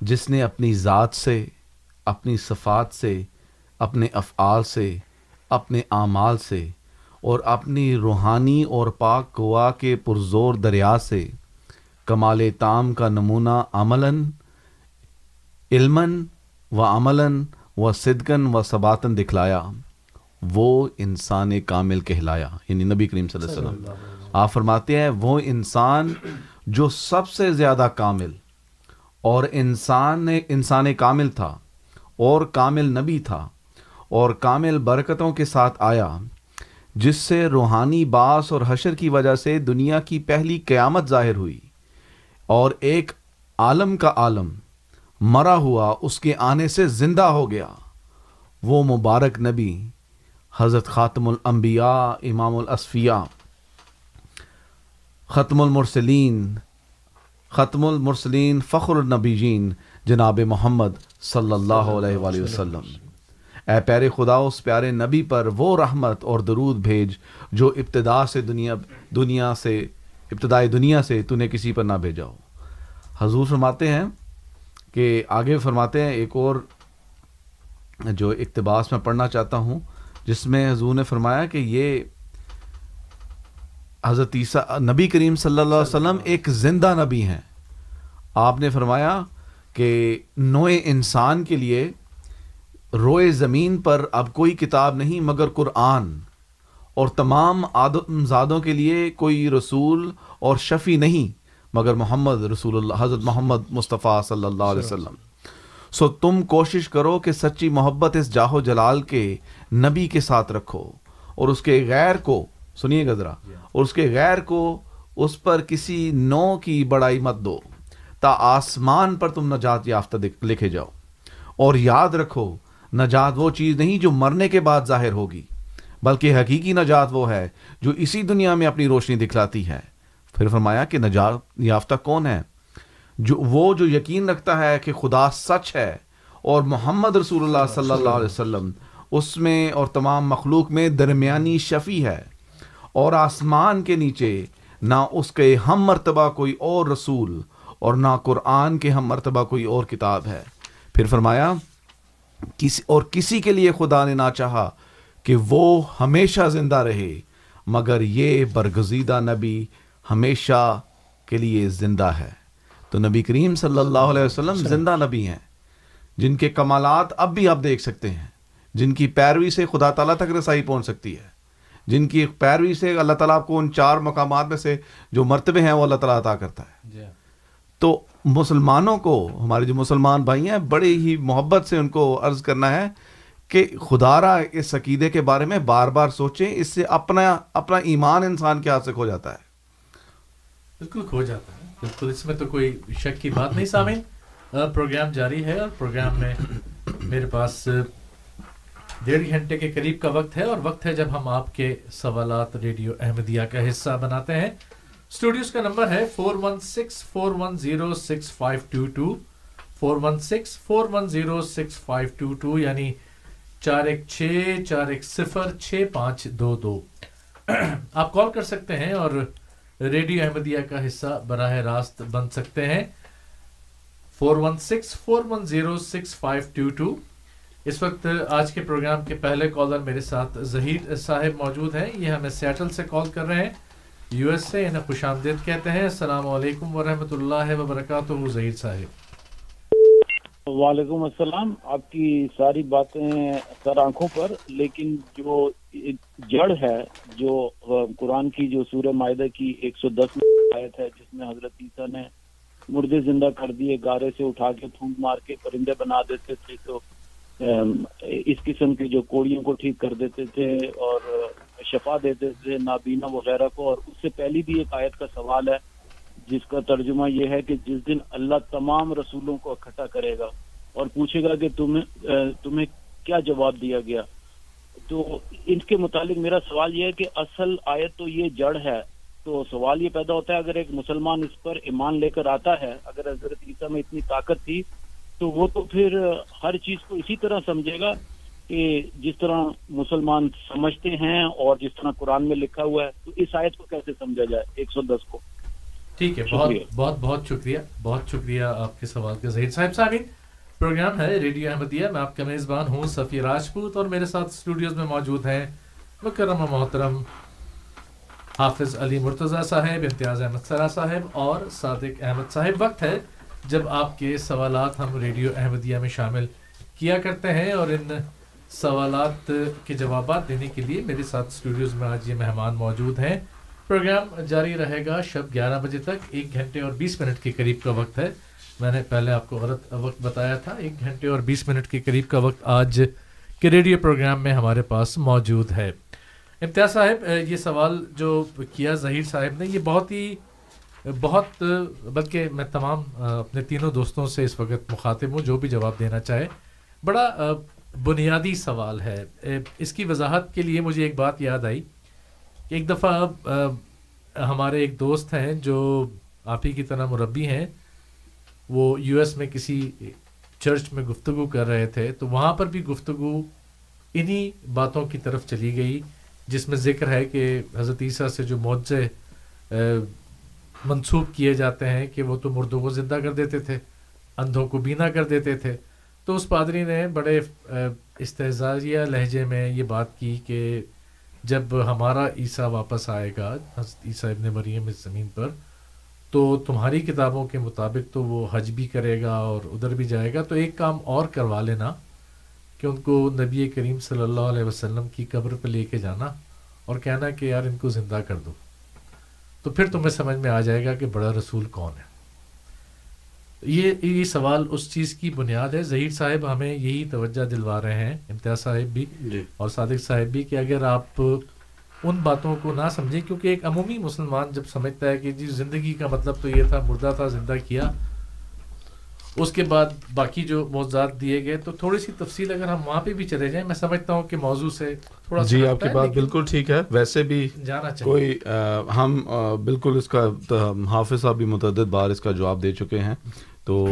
جس نے اپنی ذات سے، اپنی صفات سے، اپنے افعال سے، اپنے اعمال سے اور اپنی روحانی اور پاک گوا کے پرزور دریا سے کمال تام کا نمونہ عملاً، علماً و عملاً و صدقن و ثباتن دکھلایا۔ وہ انسان کامل کہلایا یعنی نبی کریم صلی اللہ علیہ وسلم۔ آپ فرماتے ہیں وہ انسان جو سب سے زیادہ کامل اور انسان انسان کامل تھا اور کامل نبی تھا اور کامل برکتوں کے ساتھ آیا جس سے روحانی باس اور حشر کی وجہ سے دنیا کی پہلی قیامت ظاہر ہوئی اور ایک عالم کا عالم مرا ہوا اس کے آنے سے زندہ ہو گیا۔ وہ مبارک نبی حضرت خاتم الانبیاء، امام الاسفیاء، ختم المرسلین ختم المرسلین فخر النبیین، جناب محمد صلی اللہ علیہ وآلہ وسلم۔ اے پیارے خدا، اس پیارے نبی پر وہ رحمت اور درود بھیج جو ابتدا سے دنیا دنیا سے، ابتدائی دنیا سے تو نے کسی پر نہ بھیجا ہو۔ حضور فرماتے ہیں کہ آگے فرماتے ہیں، ایک اور جو اقتباس میں پڑھنا چاہتا ہوں جس میں حضور نے فرمایا کہ یہ حضرت عیسیٰ نبی کریم صلی اللہ علیہ وسلم ایک زندہ نبی ہیں۔ آپ نے فرمایا کہ نوع انسان کے لیے روئے زمین پر اب کوئی کتاب نہیں مگر قرآن اور تمام آدم زادوں کے لیے کوئی رسول اور شفیع نہیں مگر محمد رسول اللہ حضرت محمد مصطفیٰ صلی اللہ علیہ وسلم۔ سو تم کوشش کرو کہ سچی محبت اس جاہو جلال کے نبی کے ساتھ رکھو اور اس کے غیر کو، سنیے گزرا اور اس کے غیر کو اس پر کسی نو کی بڑائی مت دو، تا آسمان پر تم نجات یافتہ لکھے جاؤ۔ اور یاد رکھو، نجات وہ چیز نہیں جو مرنے کے بعد ظاہر ہوگی، بلکہ حقیقی نجات وہ ہے جو اسی دنیا میں اپنی روشنی دکھلاتی ہے۔ پھر فرمایا کہ نجات یافتہ کون ہے؟ جو وہ جو یقین رکھتا ہے کہ خدا سچ ہے اور محمد رسول اللہ صلی اللہ علیہ وسلم اس میں اور تمام مخلوق میں درمیانی شفیع ہے۔ اور آسمان کے نیچے نہ اس کے ہم مرتبہ کوئی اور رسول اور نہ قرآن کے ہم مرتبہ کوئی اور کتاب ہے۔ پھر فرمایا کسی اور کسی کے لیے خدا نے نہ چاہا کہ وہ ہمیشہ زندہ رہے مگر یہ برگزیدہ نبی ہمیشہ کے لیے زندہ ہے۔ تو نبی کریم صلی اللہ علیہ وسلم اچھا۔ زندہ نبی ہیں۔ جن کے کمالات اب بھی آپ دیکھ سکتے ہیں۔ جن کی پیروی سے خدا تعالیٰ تک رسائی پہنچ سکتی ہے۔ جن کی پیروی سے اللہ تعالیٰ آپ کو ان چار مقامات میں سے جو مرتبے ہیں وہ اللہ تعالیٰ عطا کرتا ہے۔ جی ہاں۔ تو مسلمانوں کو ہمارے جو مسلمان بھائی ہیں بڑے ہی محبت سے ان کو عرض کرنا ہے کہ خدا را اس عقیدے کے بارے میں بار بار سوچیں۔ اس سے اپنا اپنا ایمان انسان کے ہاتھ سے کھو جاتا ہے۔ بالکل کھو جاتا ہے۔ بالکل اس میں تو کوئی شک کی بات نہیں سامعین۔ پروگرام جاری ہے اور پروگرام میں میرے پاس ڈیڑھ گھنٹے کے قریب کا وقت ہے اور وقت ہے جب ہم آپ کے سوالات ریڈیو احمدیہ کا حصہ بناتے ہیں۔ اسٹوڈیوز کا نمبر ہے four one six four one zero six five two two four one six four one zero six five two two یعنی چار ایک چھ، چار ایک صفر، چھ پانچ دو دو۔ آپ کال کر سکتے ہیں اور ریڈیو احمدیہ کا حصہ براہ راست بن سکتے ہیں۔ Four one six four one zero six five two two اس وقت آج کے پروگرام کے پہلے کالر میرے ساتھ ظہیر صاحب موجود ہیں۔ یہ ہمیں سیٹل سے کال کر رہے ہیں۔ یو ایس سے انہیں خوش آمدید کہتے ہیں۔ السلام علیکم ورحمۃ اللہ وبرکاتہ ظہیر صاحب۔ وعلیکم السلام، آپ کی ساری باتیں سر آنکھوں پر، لیکن جو جڑ ہے، جو قرآن کی، جو سورہ معاہدہ کی ایک سو دس آیت ہے، جس میں حضرت عیسیٰ نے مردے زندہ کر دیے، گارے سے اٹھا کے پھونک مار کے پرندے بنا دیتے تھے، تو اس قسم کی جو کوڑیوں کو ٹھیک کر دیتے تھے اور شفا دیتے تھے، نابینا وغیرہ کو، اور اس سے پہلی بھی ایک آیت کا سوال ہے جس کا ترجمہ یہ ہے کہ جس دن اللہ تمام رسولوں کو اکٹھا کرے گا اور پوچھے گا کہ تمہیں تمہیں کیا جواب دیا گیا۔ تو ان کے متعلق میرا سوال یہ ہے کہ اصل آیت تو یہ جڑ ہے۔ تو سوال یہ پیدا ہوتا ہے، اگر ایک مسلمان اس پر ایمان لے کر آتا ہے، اگر حضرت عیسیٰ میں اتنی طاقت تھی، تو وہ تو پھر ہر چیز کو اسی طرح سمجھے گا کہ جس طرح مسلمان سمجھتے ہیں اور جس طرح قرآن میں لکھا ہوا ہے، تو اس آیت کو کیسے سمجھا جائے؟ ایک سو دس کو۔ ٹھیک ہے بہت بہت بہت شکریہ بہت شکریہ آپ کے سوال کا۔ ظہیر صاحب صاحب پروگرام ہے ریڈیو احمدیہ۔ میں آپ کا میزبان ہوں صفی راجپوت اور میرے ساتھ اسٹوڈیوز میں موجود ہیں مکرم محترم حافظ علی مرتضیٰ صاحب امتیاز احمد سرا صاحب اور صادق احمد صاحب۔ وقت ہے جب آپ کے سوالات ہم ریڈیو احمدیہ میں شامل کیا کرتے ہیں اور ان سوالات کے جوابات دینے کے لیے میرے ساتھ اسٹوڈیوز میں آج یہ مہمان موجود ہیں۔ پروگرام جاری رہے گا شب گیارہ بجے تک، ایک گھنٹے اور بیس منٹ کے قریب کا وقت ہے۔ میں نے پہلے آپ کو غلط وقت بتایا تھا، ایک گھنٹے اور بیس منٹ کے قریب کا وقت آج کے ریڈیو پروگرام میں ہمارے پاس موجود ہے۔ امتیاز صاحب، یہ سوال جو کیا ظہیر صاحب نے، یہ بہت ہی بہت، بلکہ میں تمام، اپنے تینوں دوستوں سے اس وقت مخاطب ہوں، جو بھی جواب دینا چاہے۔ بڑا، بنیادی سوال ہے۔ اس کی وضاحت کے لیے مجھے ایک بات یاد آئی۔ ایک دفعہ ہمارے ایک دوست ہیں جو آپ ہی کی طرح مربی ہیں، وہ یو ایس میں کسی چرچ میں گفتگو کر رہے تھے، تو وہاں پر بھی گفتگو انہی باتوں کی طرف چلی گئی، جس میں ذکر ہے کہ حضرت عیسیٰ سے جو معجزے منسوب کیے جاتے ہیں کہ وہ تو مردوں کو زندہ کر دیتے تھے، اندھوں کو بینا کر دیتے تھے۔ تو اس پادری نے بڑے استحزاریہ لہجے میں یہ بات کی کہ جب ہمارا عیسیٰ واپس آئے گا عیسیٰ ابن مریم اس زمین پر، تو تمہاری کتابوں کے مطابق تو وہ حج بھی کرے گا اور ادھر بھی جائے گا۔ تو ایک کام اور کروا لینا کہ ان کو نبی کریم صلی اللہ علیہ وسلم کی قبر پہ لے کے جانا اور کہنا کہ یار ان کو زندہ کر دو۔ تو پھر تمہیں سمجھ میں آ جائے گا کہ بڑا رسول کون ہے۔ یہ یہ سوال اس چیز کی بنیاد ہے۔ ظہیر صاحب ہمیں یہی توجہ دلوا رہے ہیں امتیاز صاحب بھی جی۔ اور صادق صاحب بھی کہ اگر آپ ان باتوں کو نہ سمجھیں کیونکہ ایک عمومی مسلمان جب سمجھتا ہے کہ جی زندگی کا مطلب تو یہ تھا مردہ تھا زندہ کیا اس کے بعد باقی جو موضوعات دیے گئے تو تھوڑی سی تفصیل اگر ہم وہاں پہ بھی چلے جائیں میں سمجھتا ہوں کہ موضوع سے تھوڑا جی آپ کی بات بالکل ٹھیک ہے۔ ویسے بھی جانا چاہیے۔ کوئی ہم بالکل اس کا حافظ صاحب بھی متعدد بار اس کا جواب دے چکے ہیں۔ تو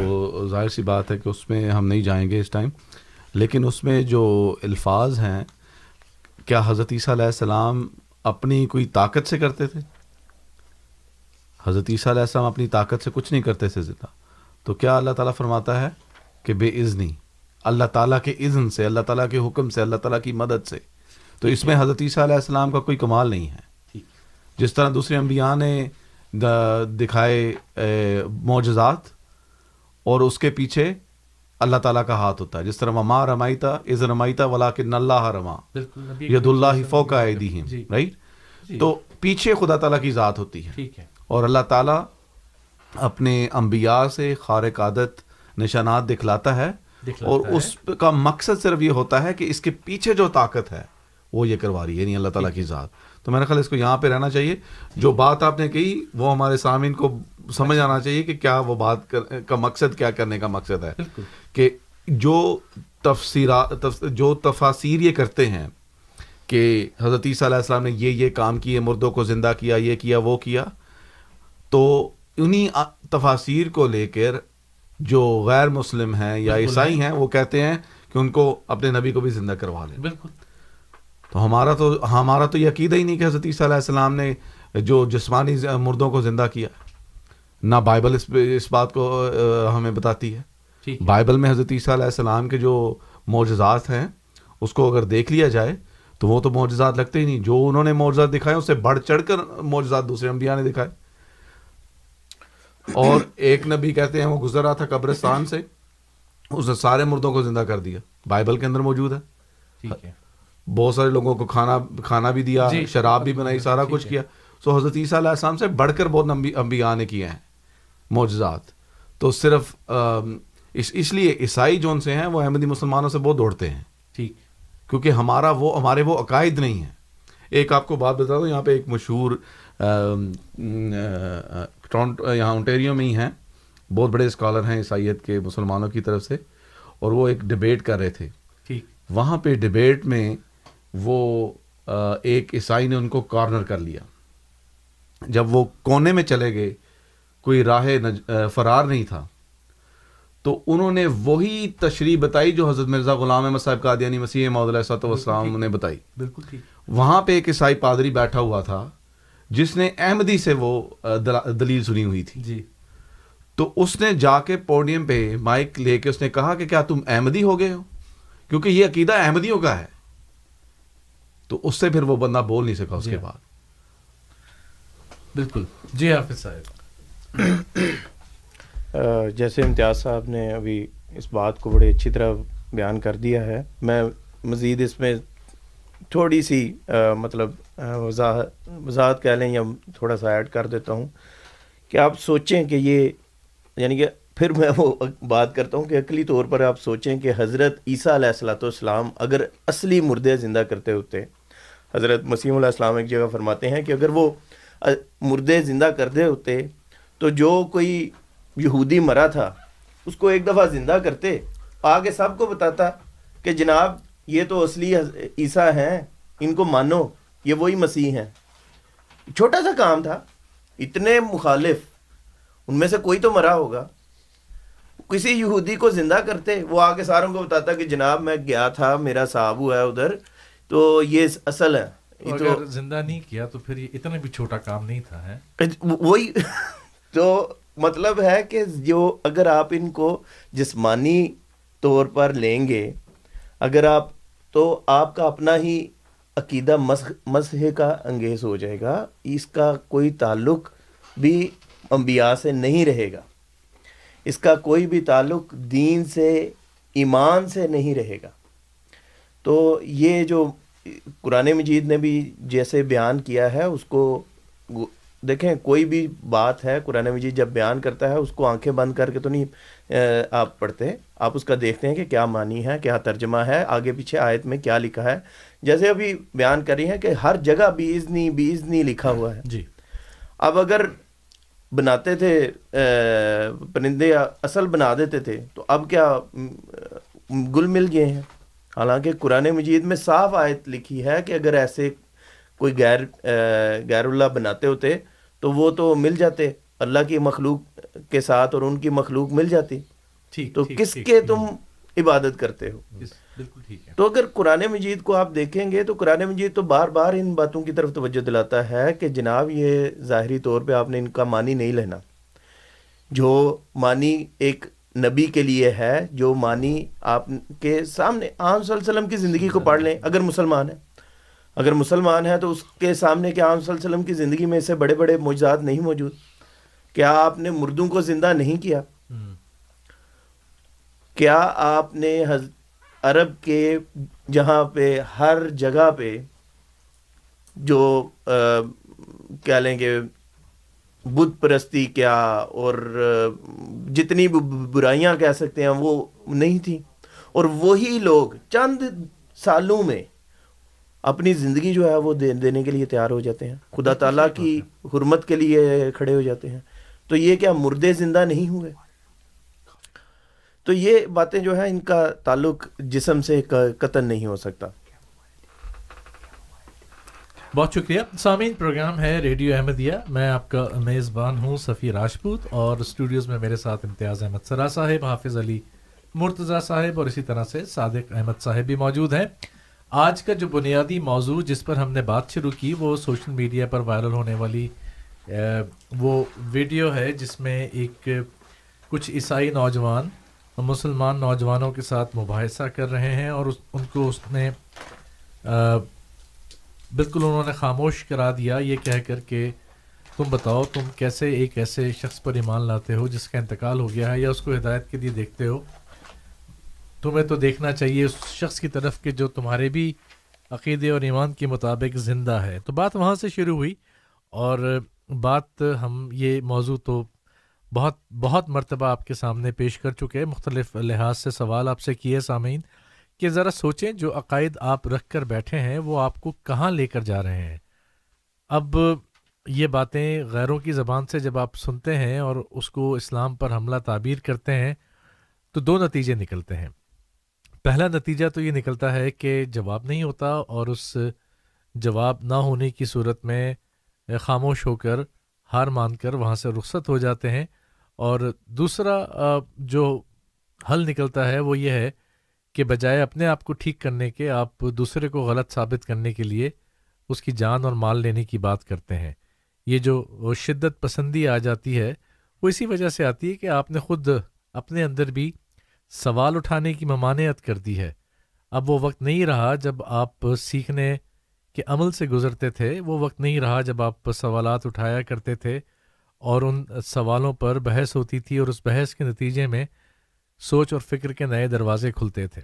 ظاہر سی بات ہے کہ اس میں ہم نہیں جائیں گے اس ٹائم۔ لیکن اس میں جو الفاظ ہیں کیا حضرت عیسیٰ علیہ السلام اپنی کوئی طاقت سے کرتے تھے؟ حضرت عیسیٰ علیہ السلام اپنی طاقت سے کچھ نہیں کرتے تھے زندہ۔ تو کیا اللہ تعالیٰ فرماتا ہے کہ بے اذنی اللہ تعالیٰ کے اذن سے اللہ تعالیٰ کے حکم سے اللہ تعالیٰ کی مدد سے۔ تو اس میں حضرت عیسیٰ علیہ السلام کا کوئی کمال نہیں ہے۔ جس طرح دوسرے انبیاء نے دکھائے معجزات اور اس کے پیچھے اللہ تعالیٰ کا ہاتھ ہوتا ہے۔ جس طرح وما رمائیتا از ولا کہ اللہ رما ید اللہ فوق ایدیہم جی۔ رائٹ تو پیچھے خدا تعالیٰ کی ذات ہوتی ہے۔ اور اللہ تعالیٰ اپنے انبیاء سے خارق عادت نشانات دکھلاتا ہے دکھلاتا اور۔ اس کا مقصد صرف یہ ہوتا ہے کہ اس کے پیچھے جو طاقت ہے وہ یہ کروا رہی ہے یعنی اللہ تعالیٰ کی ذات۔ تو میرا خیال اس کو یہاں پہ رہنا چاہیے۔ جو بات آپ نے کہی وہ ہمارے سامعین کو سمجھ آنا چاہیے کہ کیا وہ بات کر- کا مقصد کیا کرنے کا مقصد ہے۔ کہ جو تفسیرات تف- جو تفاسیر یہ کرتے ہیں کہ حضرت عیسیٰ علیہ السلام نے یہ یہ کام کیے مردوں کو زندہ کیا یہ کیا وہ کیا تو انہی تفاسیر کو لے کر جو غیر مسلم ہیں یا عیسائی ہیں وہ کہتے ہیں کہ ان کو اپنے نبی کو بھی زندہ کروا لیں۔ بالکل۔ تو ہمارا تو ہمارا تو یہ عقیدہ ہی نہیں کہ حضرت عیسیٰ علیہ السلام نے جو جسمانی مردوں کو زندہ کیا۔ نہ بائبل اس اس بات کو ہمیں بتاتی ہے۔ بائبل میں حضرت عیسیٰ علیہ السلام کے جو معجزات ہیں اس کو اگر دیکھ لیا جائے تو وہ تو معجزات لگتے ہی نہیں۔ جو انہوں نے معجزات دکھائے اس سے بڑھ چڑھ کر معجزات دوسرے انبیاء نے دکھائے۔ اور ایک نبی کہتے ہیں وہ گزر رہا تھا قبرستان سے اس نے سارے مردوں کو زندہ کر دیا۔ بائبل کے اندر موجود ہے۔ ٹھیک ہے۔ بہت سارے لوگوں کو کھانا کھانا بھی دیا جی، شراب بھی بنائی سارا کچھ۔ کیا۔ سو حضرت عیسیٰ علیہ السلام سے بڑھ کر بہت انبی- انبیاء نے کیے ہیں معجزات۔ تو صرف اس اس لیے عیسائی جون سے ہیں وہ احمدی مسلمانوں سے بہت دوڑتے ہیں۔ ٹھیک۔ کیونکہ ہمارا وہ ہمارے وہ عقائد نہیں ہیں۔ ایک آپ کو بات بتا دوں یہاں پہ ایک مشہور یہاں اونٹیریو میں ہی ہیں۔ بہت بڑے اسکالر ہیں عیسائیت کے مسلمانوں کی طرف سے اور وہ ایک ڈبیٹ کر رہے تھے۔ وہاں پہ ڈبیٹ میں وہ ایک عیسائی نے ان کو کارنر کر لیا۔ جب وہ کونے میں چلے گئے کوئی راہ فرار نہیں تھا۔ تو انہوں نے وہی تشریح بتائی جو حضرت مرزا غلام احمد صاحب قادیانی مسیح محدود الصلوۃ والسلام نے بتائی۔ بالکل وہاں پہ ایک عیسائی پادری بیٹھا ہوا تھا۔ جس نے احمدی سے وہ دلیل سنی ہوئی تھی۔ جی۔ تو اس نے جا کے پوڈیم پہ مائک لے کے اس نے کہا کہ کیا تم احمدی ہو گئے ہو؟ کیونکہ یہ عقیدہ احمدیوں کا ہے۔ تو اس سے پھر وہ بندہ بول نہیں سکا اس جی کے ہاں۔ بعد۔ بالکل۔ جی حافظ صاحب۔ جیسے امتیاز صاحب نے ابھی اس بات کو بڑی اچھی طرح بیان کر دیا ہے میں مزید اس میں تھوڑی سی مطلب وضاحت وضاحت کہہ لیں یا تھوڑا سا ایڈ کر دیتا ہوں کہ آپ سوچیں کہ یہ یعنی کہ پھر میں وہ بات کرتا ہوں کہ عقلی طور پر آپ سوچیں کہ حضرت عیسیٰ علیہ السلاۃ والسلام اگر اصلی مردے زندہ کرتے ہوتے، حضرت مسیم علیہ السلام ایک جگہ فرماتے ہیں کہ اگر وہ مردے زندہ کرتے ہوتے تو جو کوئی یہودی مرا تھا، اس کو ایک دفعہ زندہ کرتے، آگے سب کو بتاتا کہ جناب یہ تو اصلی عیسیٰ ہیں ان کو مانو یہ وہی مسیح ہیں۔ چھوٹا سا کام تھا اتنے مخالف ان میں سے کوئی تو مرا ہوگا۔ کسی یہودی کو زندہ کرتے وہ آگے ساروں کو بتاتا کہ جناب میں گیا تھا میرا صاحب ہوا ہے ادھر تو یہ اصل ہے اگر زندہ نہیں کیا تو پھر یہ اتنا بھی چھوٹا کام نہیں تھا ہے وہی تو مطلب ہے کہ جو اگر آپ ان کو جسمانی طور پر لیں گے اگر آپ تو آپ کا اپنا ہی عقیدہ مسح کا انگیز ہو جائے گا، اس کا کوئی تعلق بھی انبیاء سے نہیں رہے گا۔ اس کا کوئی بھی تعلق دین سے، ایمان سے نہیں رہے گا۔ تو یہ جو قرآن مجید نے بھی جیسے بیان کیا ہے، اس کو دیکھیں کوئی بھی بات ہے، قرآن مجید جب بیان کرتا ہے، اس کو آنکھیں بند کر کے تو نہیں آپ پڑھتے آپ اس کا دیکھتے ہیں کہ کیا معنی ہے کیا ترجمہ ہے آگے پیچھے آیت میں کیا لکھا ہے۔ جیسے ابھی بیان کر رہی ہیں کہ ہر جگہ بیزنی بیزنی لکھا ہوا ہے۔ جی۔ اب اگر بناتے تھے پرندے اصل بنا دیتے تھے تو اب کیا گل مل گئے ہیں؟ حالانکہ قرآن مجید میں صاف آیت لکھی ہے کہ اگر ایسے کوئی غیر غیر اللہ بناتے ہوتے تو وہ تو مل جاتے۔ اللہ کی مخلوق کے ساتھ اور ان کی مخلوق مل جاتی۔ تو کس کے تم عبادت کرتے ہو؟ بالکل ٹھیک ہے۔ تو اگر قرآن مجید کو آپ دیکھیں گے تو قرآن مجید تو بار بار ان باتوں کی طرف توجہ دلاتا ہے کہ جناب یہ ظاہری طور پہ آپ نے ان کا معنی نہیں لینا۔ جو معنی ایک نبی کے لیے ہے جو معنی آپ کے سامنے عام صلی اللہ علیہ وسلم کی زندگی کو پڑھ لیں اگر مسلمان ہے۔ اگر مسلمان ہے تو اس کے سامنے کہ عام صلی اللہ علیہ وسلم کی زندگی میں اسے بڑے بڑے معجزات نہیں موجود۔ کیا آپ نے مردوں کو زندہ نہیں کیا؟ کیا آپ نے عرب کے جہاں پہ ہر جگہ پہ جو کیا لیں گے بت پرستی کیا اور جتنی برائیاں کہہ سکتے ہیں وہ نہیں تھیں اور وہی لوگ چند سالوں میں اپنی زندگی جو ہے وہ دینے کے لیے تیار ہو جاتے ہیں۔ خدا تعالیٰ کی حرمت کے لیے کھڑے ہو جاتے ہیں۔ تو یہ کیا مردے زندہ نہیں ہوئے۔ تو یہ باتیں جو ہیں ان کا تعلق جسم سے قطن نہیں ہو سکتا۔ بہت شکریہ۔ سامعین، پروگرام ہے ریڈیو احمدیہ۔ میں آپ کا میزبان ہوں سفیر راجپوت اور اسٹوڈیوز میں میرے ساتھ امتیاز احمد سرا صاحب، حافظ علی مرتضیٰ صاحب اور اسی طرح سے صادق احمد صاحب بھی موجود ہیں۔ آج کا جو بنیادی موضوع جس پر ہم نے بات شروع کی وہ سوشل میڈیا پر وائرل ہونے والی وہ ویڈیو ہے جس میں ایک کچھ عیسائی نوجوان، مسلمان نوجوانوں کے ساتھ مباحثہ کر رہے ہیں اور اس، ان کو اس نے بالکل انہوں نے خاموش کرا دیا یہ کہہ کر کہ تم بتاؤ تم کیسے ایک ایسے شخص پر ایمان لاتے ہو جس کا انتقال ہو گیا ہے یا اس کو ہدایت کے لیے دیکھتے ہو؟ تمہیں تو دیکھنا چاہیے اس شخص کی طرف کہ جو تمہارے بھی عقیدے اور ایمان کے مطابق زندہ ہے۔ تو بات وہاں سے شروع ہوئی اور بات ہم یہ موضوع تو بہت بہت مرتبہ آپ کے سامنے پیش کر چکے ہیں، مختلف لحاظ سے سوال آپ سے کیے سامعین، کہ ذرا سوچیں جو عقائد آپ رکھ کر بیٹھے ہیں، وہ آپ کو کہاں لے کر جا رہے ہیں؟ اب یہ باتیں غیروں کی زبان سے جب آپ سنتے ہیں اور اس کو اسلام پر حملہ تعبیر کرتے ہیں، تو دو نتیجے نکلتے ہیں۔ پہلا نتیجہ تو یہ نکلتا ہے کہ جواب نہیں ہوتا اور اس جواب نہ ہونے کی صورت میں خاموش ہو کر، ہار مان کر وہاں سے رخصت ہو جاتے ہیں۔ اور دوسرا جو حل نکلتا ہے وہ یہ ہے کہ بجائے اپنے آپ کو ٹھیک کرنے کے، آپ دوسرے کو غلط ثابت کرنے کے لیے اس کی جان اور مال لینے کی بات کرتے ہیں۔ یہ جو شدت پسندی آ جاتی ہے، وہ اسی وجہ سے آتی ہے کہ آپ نے خود اپنے اندر بھی سوال اٹھانے کی ممانعت کر دی ہے۔ اب وہ وقت نہیں رہا جب آپ سیکھنے کے عمل سے گزرتے تھے، وہ وقت نہیں رہا جب آپ سوالات اٹھایا کرتے تھے اور ان سوالوں پر بحث ہوتی تھی اور اس بحث کے نتیجے میں سوچ اور فکر کے نئے دروازے کھلتے تھے۔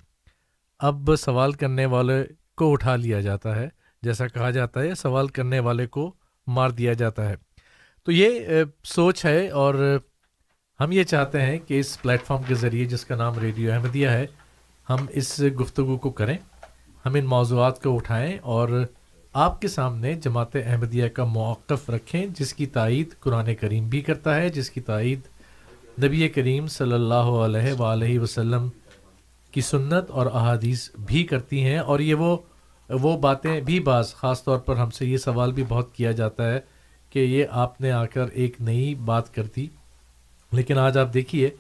اب سوال کرنے والے کو اٹھا لیا جاتا ہے، جیسا کہا جاتا ہے، سوال کرنے والے کو مار دیا جاتا ہے۔ تو یہ سوچ ہے اور ہم یہ چاہتے ہیں کہ اس پلیٹ فارم کے ذریعے جس کا نام ریڈیو احمدیہ ہے، ہم اس گفتگو کو کریں، ہم ان موضوعات کو اٹھائیں اور آپ کے سامنے جماعت احمدیہ کا موقف رکھیں، جس کی تائید قرآن کریم بھی کرتا ہے، جس کی تائید نبی کریم صلی اللہ علیہ وآلہ وسلم کی سنت اور احادیث بھی کرتی ہیں۔ اور یہ وہ وہ باتیں بھی بعض، خاص طور پر ہم سے یہ سوال بھی بہت کیا جاتا ہے کہ یہ آپ نے آ کر ایک نئی بات کر دی۔ لیکن آج آپ دیکھیے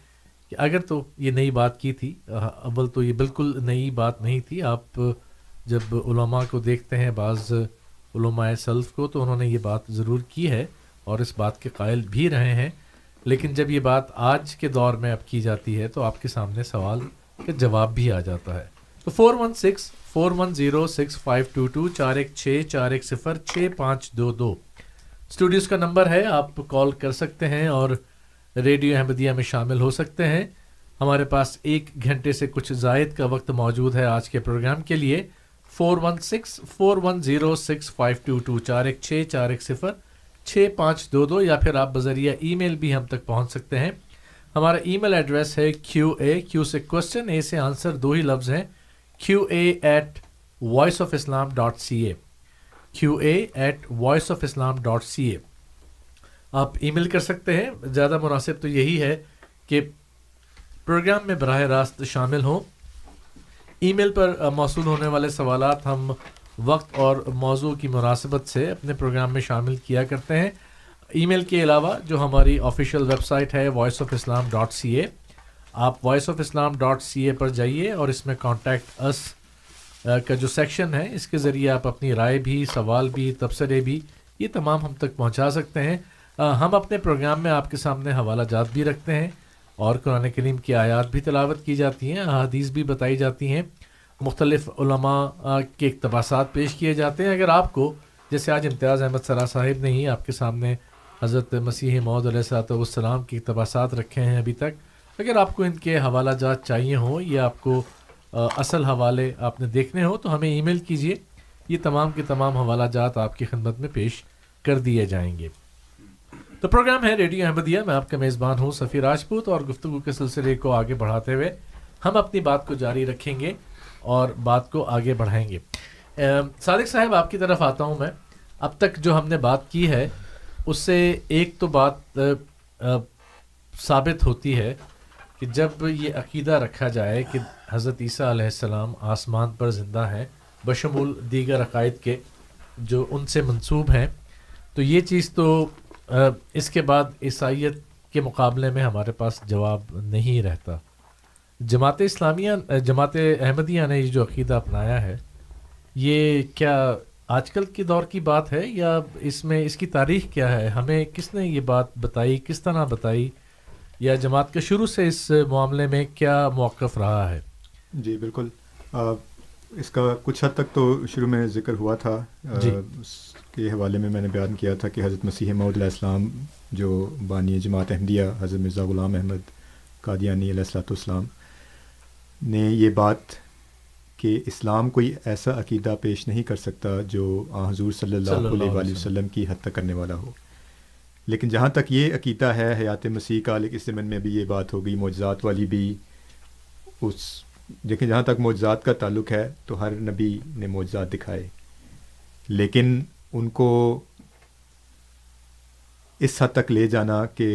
کہ اگر تو یہ نئی بات کی تھی، اول تو یہ بالکل نئی بات نہیں تھی۔ آپ جب علماء کو دیکھتے ہیں، بعض علماء سلف کو، تو انہوں نے یہ بات ضرور کی ہے اور اس بات کے قائل بھی رہے ہیں۔ لیکن جب یہ بات آج کے دور میں اب کی جاتی ہے، تو آپ کے سامنے سوال کا جواب بھی آ جاتا ہے۔ تو four one six four one zero six five two two چار ایک چھ چار ایک صفر چھ پانچ دو دو۔ اسٹوڈیوز کا نمبر ہے، آپ کال کر سکتے ہیں اور ریڈیو احمدیہ میں شامل ہو سکتے ہیں۔ ہمارے پاس ایک گھنٹے سے کچھ زائد کا وقت موجود ہے آج کے پروگرام کے لیے۔ Four one six, four one zero six, five two two چار، ایک چھ چار، ایک صفر، چھ پانچ دو دو، یا پھر آپ بذریعہ ای میل بھی ہم تک پہنچ سکتے ہیں۔ ہمارا ای میل ایڈریس ہے کیو اے، کیو سے کوشچن اے سے آنسر دو ہی لفظ ہیں۔ Q A at voice of Islam dot C A. Q A at voice of Islam dot C A. آپ ای میل کر سکتے ہیں۔ زیادہ مناسب تو یہی ہے کہ پروگرام میں براہ راست شامل ہوں۔ ای میل پر موصول ہونے والے سوالات ہم وقت اور موضوع کی مناسبت سے اپنے پروگرام میں شامل کیا کرتے ہیں۔ ای میل کے علاوہ جو ہماری آفیشیل ویب سائٹ ہے voice of Islam dot C A آپ voice of Islam dot C A پر جائیے اور اس میں کانٹیکٹ اس کا جو سیکشن ہے، اس کے ذریعے آپ اپنی رائے بھی، سوال بھی، تبصرے بھی، یہ تمام ہم تک پہنچا سکتے ہیں۔ ہم اپنے پروگرام میں آپ کے سامنے حوالہ جات بھی رکھتے ہیں۔ اور قرآن کریم کی آیات بھی تلاوت کی جاتی ہیں، احادیث بھی بتائی جاتی ہیں۔ مختلف علماء کے اقتباسات پیش کیے جاتے ہیں۔ اگر آپ کو، جیسے آج امتیاز احمد سرا صاحب نے ہی آپ کے سامنے حضرت مسیح معود علیہ صلاحت والسلام کے اقتباسات رکھے ہیں ابھی تک، اگر آپ کو ان کے حوالہ جات چاہیے ہوں یا آپ کو اصل حوالے آپ نے دیکھنے ہوں، تو ہمیں ای میل کیجیے یہ تمام کے تمام حوالہ جات آپ کی خدمت میں پیش کر دیے جائیں گے۔ تو پروگرام ہے ریڈیو احمدیہ میں آپ کا میزبان ہوں سفیر راجپوت اور گفتگو کے سلسلے کو آگے بڑھاتے ہوئے ہم اپنی بات کو جاری رکھیں گے اور بات کو آگے بڑھائیں گے۔ صادق صاحب، آپ کی طرف آتا ہوں میں۔ اب تک جو ہم نے بات کی ہے، اس سے ایک تو بات ثابت ہوتی ہے کہ جب یہ عقیدہ رکھا جائے کہ حضرت عیسیٰ علیہ السلام آسمان پر زندہ ہیں، بشمول دیگر عقائد کے جو ان سے منسوب ہیں، تو یہ چیز تو اس کے بعد عیسائیت کے مقابلے میں ہمارے پاس جواب نہیں رہتا۔ جماعت اسلامیہ جماعت احمدیہ نے یہ جو عقیدہ اپنایا ہے یہ کیا آج کل کے دور کی بات ہے یا اس میں اس کی تاریخ کیا ہے؟ ہمیں کس نے یہ بات بتائی؟ کس طرح بتائی؟ یا جماعت کے شروع سے اس معاملے میں کیا موقف رہا ہے؟ جی بالکل۔ اس کا کچھ حد تک تو شروع میں ذکر ہوا تھا۔ جی۔ اس کے حوالے میں میں نے بیان کیا تھا کہ حضرت مسیح محدود علیہ السلام جو بانی جماعت احمدیہ حضرت مرزا غلام احمد قادیانی علیہ السلاۃ والسلام نے یہ بات کہ اسلام کوئی ایسا عقیدہ پیش نہیں کر سکتا جو حضور صلی اللہ علیہ وآلہ وسلم کی حد تک کرنے والا ہو۔ لیکن جہاں تک یہ عقیدہ ہے حیات مسیح کا لیکن اس زمن میں بھی یہ بات ہو گئی معجزات والی بھی اس دیکھیں جہاں تک معجزات کا تعلق ہے تو ہر نبی نے معجزات دکھائے۔ لیکن ان کو اس حد تک لے جانا کہ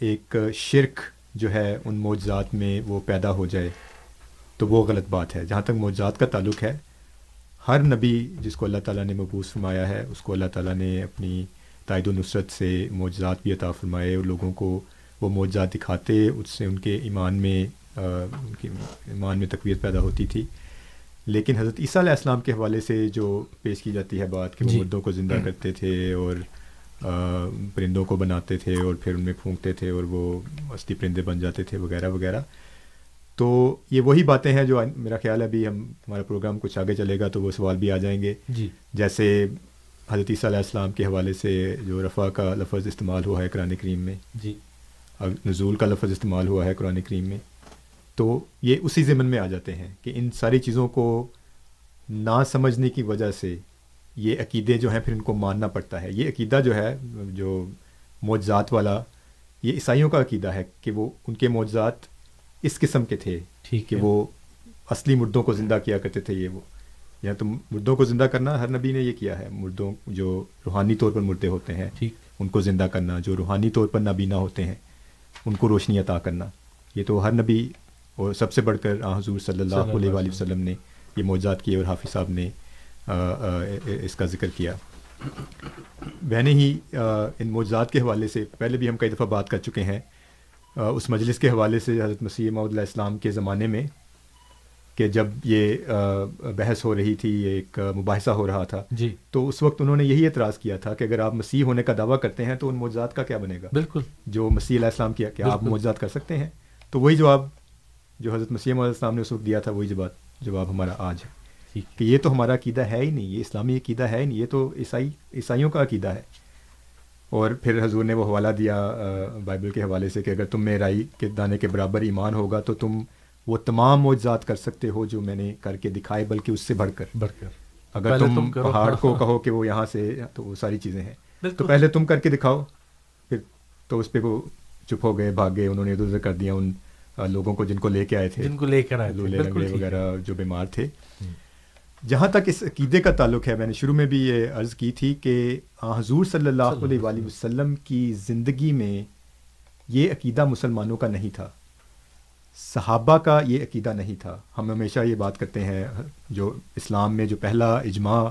ایک شرک جو ہے ان معجزات میں وہ پیدا ہو جائے، تو وہ غلط بات ہے۔ جہاں تک معجزات کا تعلق ہے، ہر نبی جس کو اللہ تعالیٰ نے مبوس فرمایا ہے، اس کو اللہ تعالیٰ نے اپنی تائید و نصرت سے معجزات بھی عطا فرمائے اور لوگوں کو وہ معجزات دکھاتے، اس سے ان کے ایمان میں ان کے ایمان میں تقویت پیدا ہوتی تھی۔ لیکن حضرت عیسیٰ علیہ السلام کے حوالے سے جو پیش کی جاتی ہے بات کہ وہ جی۔ مردوں کو زندہ کرتے تھے اور پرندوں کو بناتے تھے اور پھر ان میں پھونکتے تھے اور وہ استی پرندے بن جاتے تھے وغیرہ وغیرہ۔ تو یہ وہی باتیں ہیں جو میرا خیال ہے ابھی ہم ہمارا پروگرام کچھ آگے چلے گا تو وہ سوال بھی آ جائیں گے۔ جی۔ جیسے حضرت عیسیٰ علیہ السلام کے حوالے سے جو رفع کا لفظ استعمال ہوا ہے قرآن کریم میں۔ جی۔ نزول کا لفظ استعمال ہوا ہے قرآن کریم میں۔ تو یہ اسی ضمن میں آ جاتے ہیں کہ ان ساری چیزوں کو نہ سمجھنے کی وجہ سے یہ عقیدے جو ہیں پھر ان کو ماننا پڑتا ہے۔ یہ عقیدہ جو ہے جو معجزات والا یہ عیسائیوں کا عقیدہ ہے کہ وہ ان کے معجزات اس قسم کے تھے ٹھیک کہ وہ اصلی مردوں کو زندہ کیا کرتے تھے یہ وہ۔ یا تو مردوں کو زندہ کرنا ہر نبی نے یہ کیا ہے۔ مردوں جو روحانی طور پر مردے ہوتے ہیں ٹھیک۔ ان کو زندہ کرنا جو روحانی طور پر نابینا ہوتے ہیں ان کو روشنی عطا کرنا۔ یہ تو ہر نبی اور سب سے بڑھ کر حضور صلی اللہ علیہ وآلہ وسلم نے یہ موجات کیے اور حافظ صاحب نے اس کا ذکر کیا۔ میں نے ہی ان موجات کے حوالے سے پہلے بھی ہم کئی دفعہ بات کر چکے ہیں۔ اس مجلس کے حوالے سے حضرت مسیح محمد علیہ السلام کے زمانے میں کہ جب یہ بحث ہو رہی تھی ایک مباحثہ ہو رہا تھا جی۔ تو اس وقت انہوں نے یہی اعتراض کیا تھا کہ اگر آپ مسیح ہونے کا دعویٰ کرتے ہیں تو ان موجات کا کیا بنے گا؟ بالکل۔ جو مسیح علیہ السلام کیا کیا آپ موجات کر سکتے ہیں۔ تو وہی جواب جو حضرت مسیح السلام نے اس وقت دیا تھا وہی جواب جواب ہمارا آج ہے۔ کہ یہ تو ہمارا عقیدہ ہے ہی نہیں یہ اسلامی عقیدہ ہے ہی نہیں یہ تو عیسائی عیسائیوں کا عقیدہ ہے۔ اور پھر حضور نے وہ حوالہ دیا بائبل کے حوالے سے کہ اگر تم میں رائی کے دانے کے برابر ایمان ہوگا تو تم وہ تمام معجزات کر سکتے ہو جو میں نے کر کے دکھائے بلکہ اس سے بڑھ کر۔ بڑھ کر۔ اگر تم, تم پہاڑ کو کہو کہ وہ یہاں سے تو وہ ساری چیزیں ہیں۔ تو پہلے تم کر کے دکھاؤ۔ پھر تو اس پہ وہ چپ ہو گئے بھاگ گئے انہوں نے ادھر ادھر کر دیا ان لوگوں کو جن کو لے کے آئے تھے جن کو لے کر آئے لولے لنگڑے۔ وغیرہ جو بیمار تھے۔ جہاں تک اس عقیدے کا تعلق ہے میں نے شروع میں بھی یہ عرض کی تھی کہ حضور صلی اللہ علیہ وآلہ وسلم۔ کی زندگی میں یہ عقیدہ مسلمانوں کا نہیں تھا۔ صحابہ کا یہ عقیدہ نہیں تھا۔ ہم ہمیشہ یہ بات کرتے ہیں جو اسلام میں جو پہلا اجماع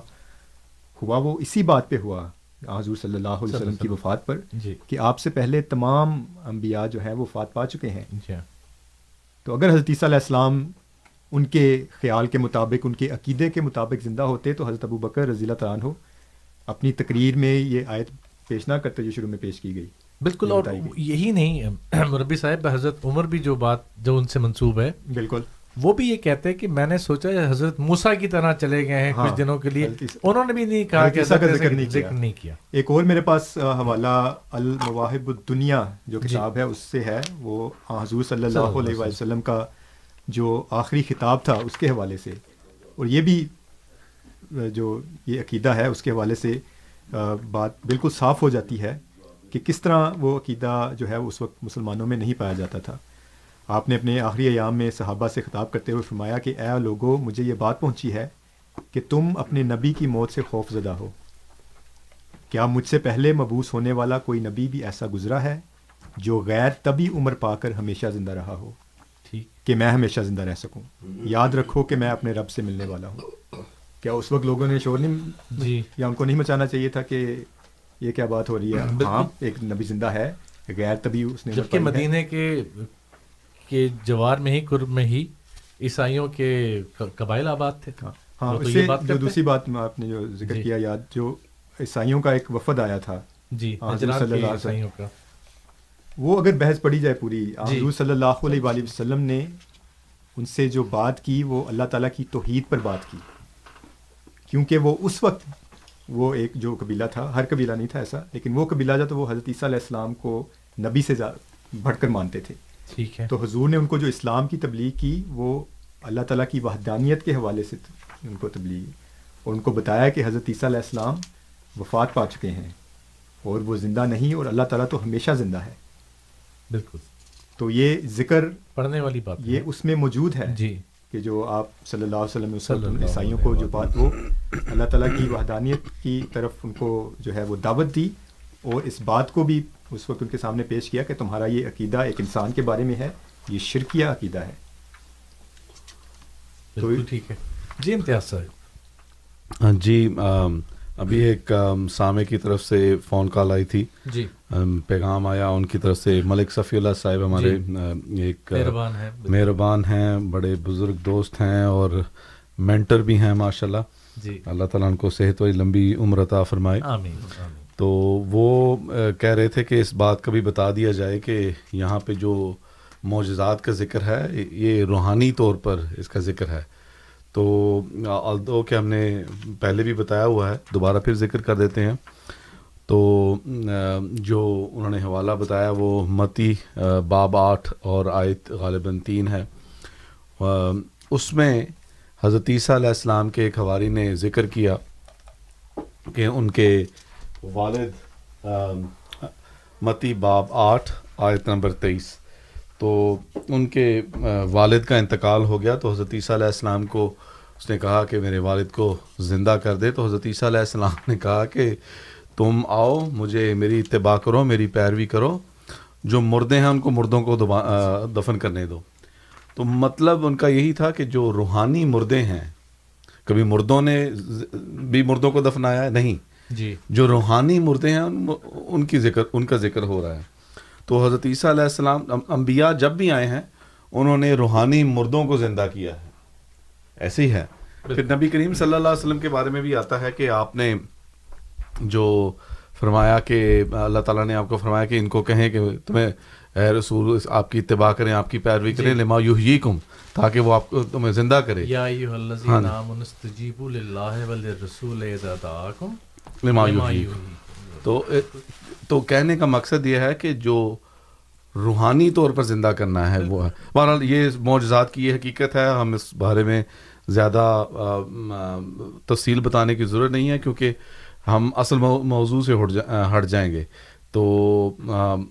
ہوا وہ اسی بات پہ ہوا۔ حضور صلی اللہ علیہ وسلم کی وفات پر جی۔ کہ آپ سے پہلے تمام انبیاء جو ہیں وہ وفات پا چکے ہیں۔ جی۔ تو اگر حضرت عیسیٰ علیہ السلام ان کے خیال کے مطابق ان کے عقیدے کے مطابق زندہ ہوتے تو حضرت ابو بکر رضی اللہ تعالیٰ عنہ اپنی تقریر میں یہ آیت پیش نہ کرتے جو شروع میں پیش کی گئی بالکل اور۔ یہی نہیں مربی صاحب حضرت عمر بھی جو بات جو ان سے منسوب ہے بالکل وہ بھی یہ کہتے ہیں کہ میں نے سوچا حضرت موسا کی طرح چلے گئے ہیں ہاں، کچھ دنوں کے لیے۔ انہوں نے بھی نہیں کہا کہ ذکر نہیں کیا۔ ایک اور میرے پاس حوالہ المواہب الدنیا جو جی۔ کتاب ہے اس سے ہے۔ وہ حضور صلی اللہ علیہ وسلم کا جو آخری خطاب تھا اس کے حوالے سے۔ اور یہ بھی جو یہ عقیدہ ہے اس کے حوالے سے بات بالکل صاف ہو جاتی ہے کہ کس طرح وہ عقیدہ جو ہے اس وقت مسلمانوں میں نہیں پایا جاتا تھا۔ آپ نے اپنے آخری ایام میں صحابہ سے خطاب کرتے ہوئے فرمایا کہ اے لوگو مجھے یہ بات پہنچی ہے کہ تم اپنے نبی کی موت سے خوف زدہ ہو۔ کیا مجھ سے پہلے مبوس ہونے والا کوئی نبی بھی ایسا گزرا ہے جو غیر طبی عمر پا کر ہمیشہ زندہ رہا ہو؟ کہ میں ہمیشہ زندہ رہ سکوں۔ یاد رکھو کہ میں اپنے رب سے ملنے والا ہوں۔ کیا اس وقت لوگوں نے شور نہیں جی۔ یا ان کو نہیں مچانا چاہیے تھا کہ یہ کیا بات ہو رہی ہے۔ ہاں ایک نبی زندہ ہے غیر طبی اس نے جبکہ۔ مدینے کے کے جوار میں ہی قرب میں ہی عیسائیوں کے قبائل آباد تھے ہاں ہاں وہ تو اس یہ سے بات جو دوسری بات میں آپ نے جو ذکر جی۔ کیا یاد جو عیسائیوں کا ایک وفد آیا تھا جی حضرات صلی اللہ۔ عیسائیوں کا وہ اگر بحث پڑھی جائے پوری جی۔ حضور صلی اللہ علیہ وآلہ وسلم نے ان سے جو بات کی وہ اللہ تعالیٰ کی توحید پر بات کی کیونکہ وہ اس وقت وہ ایک جو قبیلہ تھا ہر قبیلہ نہیں تھا ایسا لیکن وہ قبیلہ جو تو وہ حضرت عیسیٰ علیہ السلام کو نبی سے بڑھ کر مانتے تھے ٹھیک ہے۔ تو حضور نے ان کو جو اسلام کی تبلیغ کی وہ اللہ تعالیٰ کی وحدانیت کے حوالے سے ان کو تبلیغ اور ان کو بتایا کہ حضرت عیسیٰ علیہ السلام وفات پا چکے ہیں اور وہ زندہ نہیں اور اللہ تعالیٰ تو ہمیشہ زندہ ہے۔ بالکل۔ تو یہ ذکر پڑھنے والی بات یہ اس میں موجود ہے جی۔ کہ جو آپ صلی اللہ علیہ وسلم صلی اللہ عیسائیوں کو جو بات وہ اللہ تعالیٰ کی وحدانیت کی طرف ان کو جو ہے وہ دعوت دی اور اس بات کو بھی اس وقت ان کے سامنے پیش کیا کہ تمہارا یہ عقیدہ ایک انسان کے بارے میں ہے یہ شرکیہ عقیدہ ہے۔ بالکل ٹھیک ہے۔ جی امتیاز صاحب۔ ہاں جی ابھی ایک سامع کی طرف سے فون کال آئی تھی۔ جی۔ پیغام آیا ان کی طرف سے ملک صفی اللہ صاحب ہمارے جی۔ ایک مہربان ہیں۔ بالکل۔ مہربان ہیں بڑے بزرگ دوست ہیں اور مینٹر بھی ہیں ماشاءاللہ۔ جی۔ اللہ تعالیٰ ان کو صحت و لمبی عمر عطا فرمائے۔ آمین آمین۔ تو وہ کہہ رہے تھے کہ اس بات کا بھی بتا دیا جائے کہ یہاں پہ جو معجزات کا ذکر ہے، یہ روحانی طور پر اس کا ذکر ہے۔ تو الدو کہ ہم نے پہلے بھی بتایا ہوا ہے، دوبارہ پھر ذکر کر دیتے ہیں۔ تو جو انہوں نے حوالہ بتایا، وہ متی باب آٹھ اور آیت غالباً تین ہے۔ اس میں حضرت عیسیٰ علیہ السلام کے ایک حواری نے ذکر کیا کہ ان کے والد متی باب آٹھ، آیت نمبر تیئیس۔ تو ان کے والد کا انتقال ہو گیا تو حضرت عیسیٰ علیہ السلام کو اس نے کہا کہ میرے والد کو زندہ کر دے۔ تو حضرت عیسیٰ علیہ السلام نے کہا کہ تم آؤ، مجھے میری اتباع کرو، میری پیروی کرو۔ جو مردے ہیں ان کو مردوں کو دفن کرنے دو۔ تو مطلب ان کا یہی تھا کہ جو روحانی مردے ہیں، کبھی مردوں نے بھی مردوں کو دفنایا ہے؟ نہیں۔ جی۔ جو روحانی مردے ہیں ان کی ذکر ان کا ذکر ہو رہا ہے۔ تو حضرت عیسیٰ علیہ السلام ام- انبیاء جب بھی آئے ہیں انہوں نے روحانی مردوں کو زندہ کیا ہے۔ ایسے ہی ہے۔ پھر نبی کریم صلی اللہ علیہ وسلم کے بارے میں بھی آتا ہے کہ آپ نے جو فرمایا کہ اللہ تعالیٰ نے آپ کو فرمایا کہ ان کو کہیں کہ تمہیں اے رسول آپ کی اتباع کریں آپ کی پیروی کریں لما یحییکم تاکہ وہ آپ کو تمہیں زندہ کرے۔ یا ایھا ہاں الذین جی۔ آمنوا استجیبوا للہ وللرسول اذا دعاکم۔ تو تو کہنے کا مقصد یہ ہے کہ جو روحانی طور پر زندہ کرنا ہے وہ ہے۔ بہرحال یہ معجزات کی یہ حقیقت ہے۔ ہم اس بارے میں زیادہ تفصیل بتانے کی ضرورت نہیں ہے کیونکہ ہم اصل مو- موضوع سے ہٹ ہٹ جائیں گے۔ تو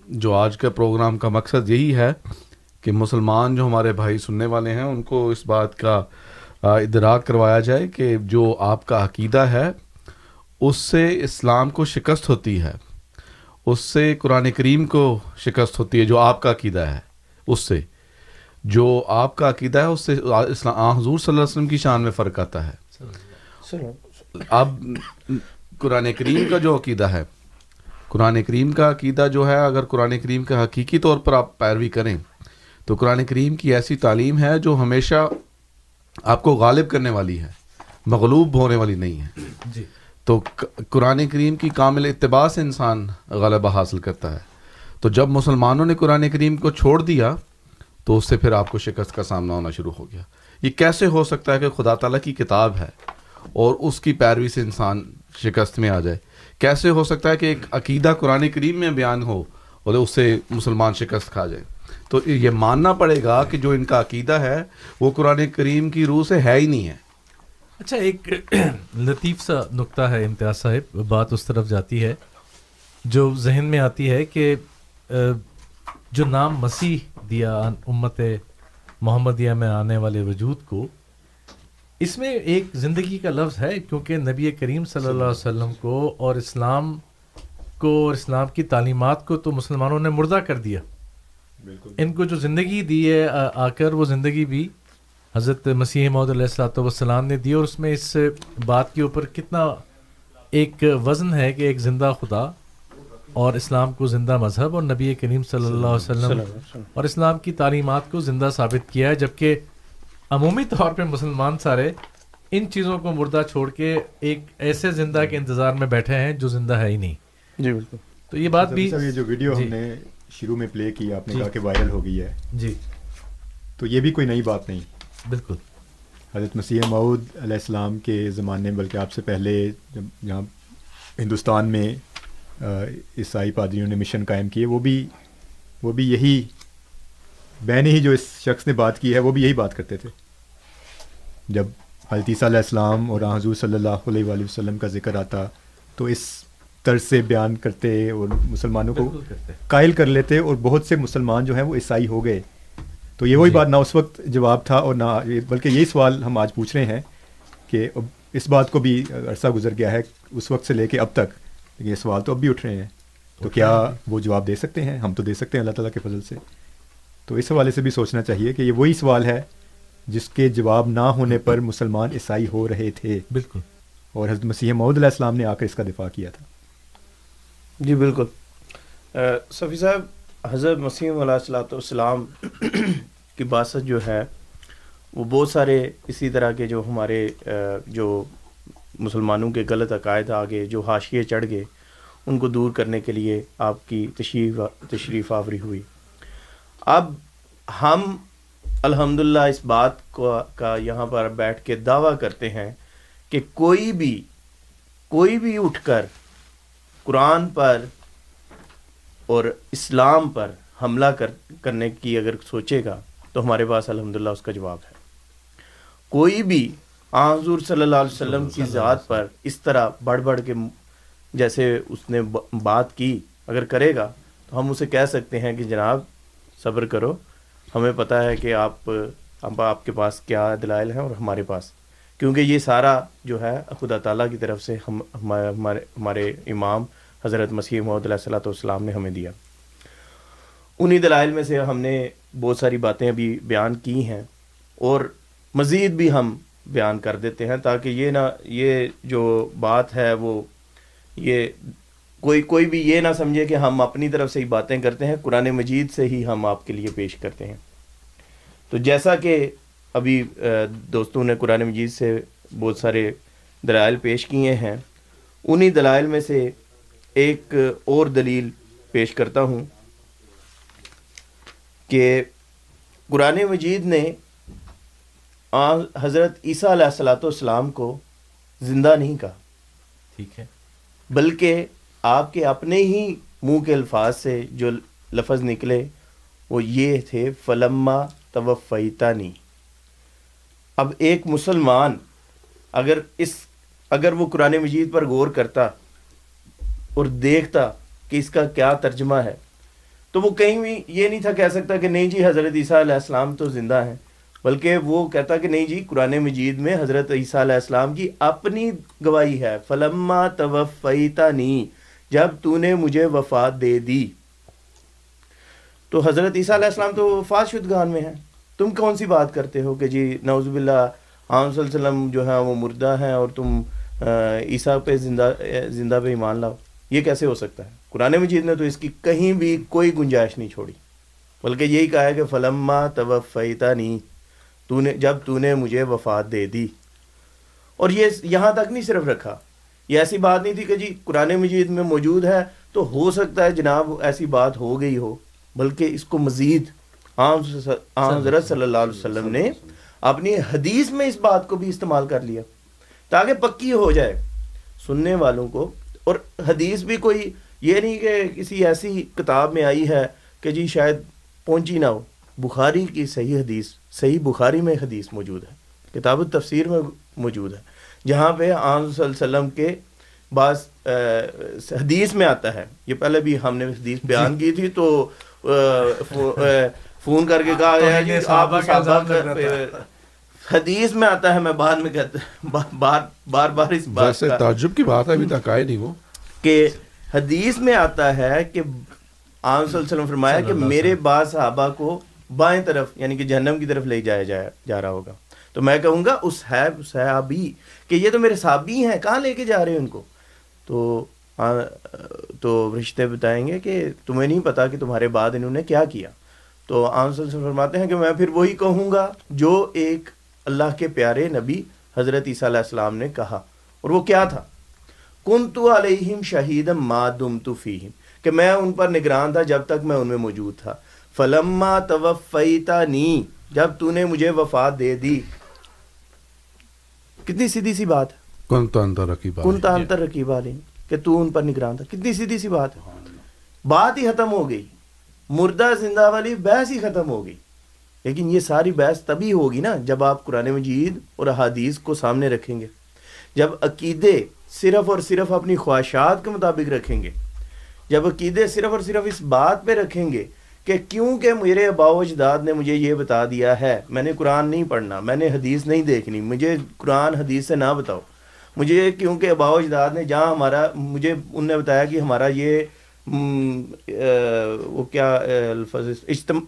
جو آج کا پروگرام کا مقصد یہی ہے کہ مسلمان جو ہمارے بھائی سننے والے ہیں ان کو اس بات کا ادراک کروایا جائے کہ جو آپ کا عقیدہ ہے اس سے اسلام کو شکست ہوتی ہے۔ اس سے قرآن کریم کو شکست ہوتی ہے جو آپ کا عقیدہ ہے۔ اس سے جو آپ کا عقیدہ ہے اس سے اسلام حضور صلی اللہ علیہ وسلم کی شان میں فرق آتا ہے۔ اب قرآن کریم کا جو عقیدہ ہے قرآن کریم کا عقیدہ جو ہے اگر قرآن کریم کا حقیقی طور پر آپ پیروی کریں تو قرآن کریم کی ایسی تعلیم ہے جو ہمیشہ آپ کو غالب کرنے والی ہے مغلوب ہونے والی نہیں ہے۔ جی۔ تو قرآن کریم کی کامل اتباع سے انسان غلبہ حاصل کرتا ہے۔ تو جب مسلمانوں نے قرآن کریم کو چھوڑ دیا، تو اس سے پھر آپ کو شکست کا سامنا ہونا شروع ہو گیا۔ یہ کیسے ہو سکتا ہے کہ خدا تعالیٰ کی کتاب ہے اور اس کی پیروی سے انسان شکست میں آ جائے؟ کیسے ہو سکتا ہے کہ ایک عقیدہ قرآن کریم میں بیان ہو اور اس سے مسلمان شکست کھا جائے؟ تو یہ ماننا پڑے گا کہ جو ان کا عقیدہ ہے، وہ قرآن کریم کی روح سے ہے ہی نہیں ہے۔ اچھا ایک لطیف سا نقطہ ہے امتیاز صاحب بات اس طرف جاتی ہے جو ذہن میں آتی ہے کہ جو نام مسیح دیا امت محمدیہ میں آنے والے وجود کو اس میں ایک زندگی کا لفظ ہے کیونکہ نبی کریم صلی اللہ علیہ وسلم کو اور اسلام کو اور اسلام کی تعلیمات کو تو مسلمانوں نے مردہ کر دیا۔ ان کو جو زندگی دی ہے آ کر وہ زندگی بھی حضرت مسیح محمد علیہ السلاۃ والسلام نے دی اور اس میں اس بات کے اوپر کتنا ایک وزن ہے کہ ایک زندہ خدا اور اسلام کو زندہ مذہب اور نبی کریم صلی اللہ علیہ وسلم اور اسلام کی تعلیمات کو زندہ ثابت کیا ہے جبکہ عمومی طور پہ مسلمان سارے ان چیزوں کو مردہ چھوڑ کے ایک ایسے زندہ کے انتظار میں بیٹھے ہیں جو زندہ ہے ہی نہیں۔ جی بالکل۔ تو یہ بات بھی صاحب یہ جو ویڈیو جی۔ ہم نے شروع میں پلے کی آپ نے جی۔ کہا کہ وائرل ہو گئی ہے۔ جی۔ تو یہ بھی کوئی نئی بات نہیں۔ بالکل۔ حضرت مسیح معود علیہ السلام کے زمانے بلکہ آپ سے پہلے جب جہاں ہندوستان میں عیسائی پادریوں نے مشن قائم کیے وہ بھی وہ بھی یہی میں نے ہی جو اس شخص نے بات کی ہے وہ بھی یہی بات کرتے تھے۔ جب حضرت علیہ السلام اور حضور صلی اللہ علیہ وآلہ وسلم کا ذکر آتا تو اس طرز سے بیان کرتے اور مسلمانوں کو قائل کر لیتے اور بہت سے مسلمان جو ہیں وہ عیسائی ہو گئے۔ تو یہ وہی جی۔ بات نہ اس وقت جواب تھا اور نہ بلکہ یہی سوال ہم آج پوچھ رہے ہیں کہ اب اس بات کو بھی عرصہ گزر گیا ہے اس وقت سے لے کے اب تک لیکن یہ سوال تو اب بھی اٹھ رہے ہیں۔ تو کیا وہ جواب دے سکتے ہیں؟ ہم تو دے سکتے ہیں اللہ تعالیٰ کے فضل سے۔ تو اس حوالے سے بھی سوچنا چاہیے کہ یہ وہی سوال ہے جس کے جواب نہ ہونے پر مسلمان عیسائی ہو رہے تھے۔ بالکل۔ اور حضرت مسیح معود علیہ السلام نے آ کر اس کا دفاع کیا تھا۔ جی بالکل۔ صفی صاحب حضرت مسیح علیہ السلاۃ والسلام کی باست جو ہے، وہ بہت سارے اسی طرح کے جو ہمارے جو مسلمانوں کے غلط عقائد آگے، جو حاشیے چڑھ گئے، ان کو دور کرنے کے لیے آپ کی تشریف تشریف آوری ہوئی۔ اب ہم الحمدللہ اس بات کو، کا یہاں پر بیٹھ کے دعویٰ کرتے ہیں کہ کوئی بھی کوئی بھی اٹھ کر قرآن پر اور اسلام پر حملہ کر، کرنے کی اگر سوچے گا تو ہمارے پاس الحمدللہ اس کا جواب ہے۔ کوئی بھی آن حضور صلی اللہ علیہ وسلم کی ذات پر اس طرح بڑھ بڑھ کے جیسے اس نے بات کی اگر کرے گا تو ہم اسے کہہ سکتے ہیں کہ جناب صبر کرو، ہمیں پتہ ہے کہ آپ، ہم آپ کے پاس کیا دلائل ہیں اور ہمارے پاس۔ کیونکہ یہ سارا جو ہے خدا تعالیٰ کی طرف سے ہم ہمارے ہمارے امام حضرت مسیح محمد علیہ صلاۃ والسلام نے ہمیں دیا۔ انہی دلائل میں سے ہم نے بہت ساری باتیں ابھی بیان کی ہیں اور مزید بھی ہم بیان کر دیتے ہیں تاکہ یہ نہ یہ جو بات ہے وہ یہ کوئی کوئی بھی یہ نہ سمجھے کہ ہم اپنی طرف سے ہی باتیں کرتے ہیں، قرآن مجید سے ہی ہم آپ کے لیے پیش کرتے ہیں۔ تو جیسا کہ ابھی دوستوں نے قرآن مجید سے بہت سارے دلائل پیش کیے ہیں، انہی دلائل میں سے ایک اور دلیل پیش کرتا ہوں کہ قرآن مجید نے حضرت عیسیٰ علیہ السلاۃ والسلام کو زندہ نہیں کہا۔ ٹھیک ہے۔ بلکہ آپ کے اپنے ہی منہ کے الفاظ سے جو لفظ نکلے وہ یہ تھے فلما توفیتانی اب ایک مسلمان اگر اس اگر وہ قرآن مجید پر غور کرتا اور دیکھتا کہ اس کا کیا ترجمہ ہے۔ تو وہ کہیں بھی یہ نہیں تھا کہہ سکتا کہ نہیں جی حضرت عیسیٰ علیہ السلام تو زندہ ہیں، بلکہ وہ کہتا کہ نہیں جی قرآن مجید میں حضرت عیسیٰ علیہ السلام کی اپنی گواہی ہے۔ فلما توفیتانی جب تو نے مجھے وفات دے دی۔ تو حضرت عیسیٰ علیہ السلام تو وفات شدگان میں ہیں۔ تم کون سی بات کرتے ہو کہ جی نعوذ باللہ، عام صلی اللہ علیہ وسلم جو ہے وہ مردہ ہیں اور تم عیسیٰ پہ زندہ زندہ پہ ایمان لاؤ؟ یہ کیسے ہو سکتا ہے؟ قرآن مجید نے تو اس کی کہیں بھی کوئی گنجائش نہیں چھوڑی۔ بلکہ یہی کہا ہے کہ فلما توفیتا نہیں تو نے جب تو نے مجھے وفات دے دی۔ اور یہ یہاں تک نہیں صرف رکھا یہ ایسی بات نہیں تھی کہ جی قرآن مجید میں موجود ہے تو ہو سکتا ہے جناب ایسی بات ہو گئی ہو بلکہ اس کو مزید عام حضرت صلی اللہ علیہ وسلم نے اپنی حدیث میں اس بات کو بھی استعمال کر لیا تاکہ پکی ہو جائے۔ سننے والوں کو اور حدیث بھی کوئی یہ نہیں کہ کسی ایسی کتاب میں آئی ہے کہ جی شاید پہنچی نہ ہو۔ بخاری کی صحیح حدیث صحیح بخاری میں حدیث موجود ہے۔ کتاب التفسیر میں موجود ہے۔ جہاں پہ عام صلی اللہ علیہ وسلم کے بعض حدیث میں آتا ہے۔ یہ پہلے بھی ہم نے حدیث بیان کی تھی تو فون کر کے کہا گیا کہ آپ حدیث میں آتا ہے میں بعد میں کہتا بار بار بار اس بات کا۔ تعجب کی بات ہے ابھی تک آئے نہیں وہ۔ کہ حدیث میں آتا ہے کہ عام صلی اللہ علیہ وسلم فرمایا کہ میرے بعض صحابہ کو بائیں طرف یعنی کہ جہنم کی طرف لے جایا جایا جا رہا ہوگا۔ تو میں کہوں گا اس ہے صحابی کہ یہ تو میرے صحابی ہیں کہاں لے کے جا رہے ہیں ان کو؟ تو تو رشتے بتائیں گے کہ تمہیں نہیں پتا کہ تمہارے بعد انہوں نے کیا کیا۔ تو عام صلی فرماتے ہیں کہ میں پھر وہی کہوں گا جو ایک اللہ کے پیارے نبی حضرت عیسیٰ علیہ السلام نے کہا۔ اور وہ کیا تھا؟ کن تو علیہم شہید ما دم تو فیم کہ میں ان پر نگران تھا جب تک میں ان میں موجود تھا۔ فلما توفیتا نی جب تو نے مجھے وفات دے دی۔ کتنی سیدھی سی بات ہے۔ کن تو انتر رقیب علی کہ تو ان پر نگران تھا۔ کتنی سیدھی سی بات ہے۔ بات ہی ختم ہو گئی۔ مردہ زندہ والی بحث ہی ختم ہو گئی۔ لیکن یہ ساری بحث تبھی ہوگی نا جب آپ قرآن مجید اور احادیث کو سامنے رکھیں گے۔ جب عقیدے صرف اور صرف اپنی خواہشات کے مطابق رکھیں گے۔ جب عقیدے صرف اور صرف اس بات پہ رکھیں گے کہ کیونکہ میرے اباؤ اجداد نے مجھے یہ بتا دیا ہے، میں نے قرآن نہیں پڑھنا، میں نے حدیث نہیں دیکھنی، مجھے قرآن حدیث سے نہ بتاؤ۔ مجھے کیونکہ اباؤ اجداد نے جہاں ہمارا، مجھے ان نے بتایا کہ ہمارا یہ وہ کیا الفاظ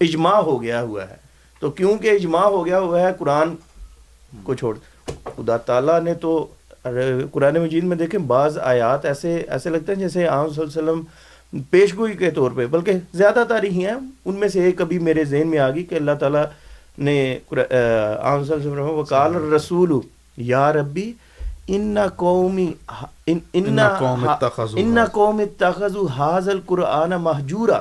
اجماع ہو گیا ہوا ہے۔ تو کیونکہ اجماع ہو گیا ہوا ہے قرآن کو چھوڑ۔ خدا تعالیٰ نے تو قرآن مجید میں دیکھیں بعض آیات ایسے ایسے لگتے ہیں جیسے عام صلی اللہ علیہ وسلم پیش گوئی کے طور پہ بلکہ زیادہ تاریخی ہیں۔ ان میں سے ایک کبھی میرے ذہن میں آ گئی کہ اللہ تعالیٰ نے عام صلی اللہ علیہ وسلم وکال رسول یا ربی ان قومی ان قوم اتخذوا حاض القرآن محجورا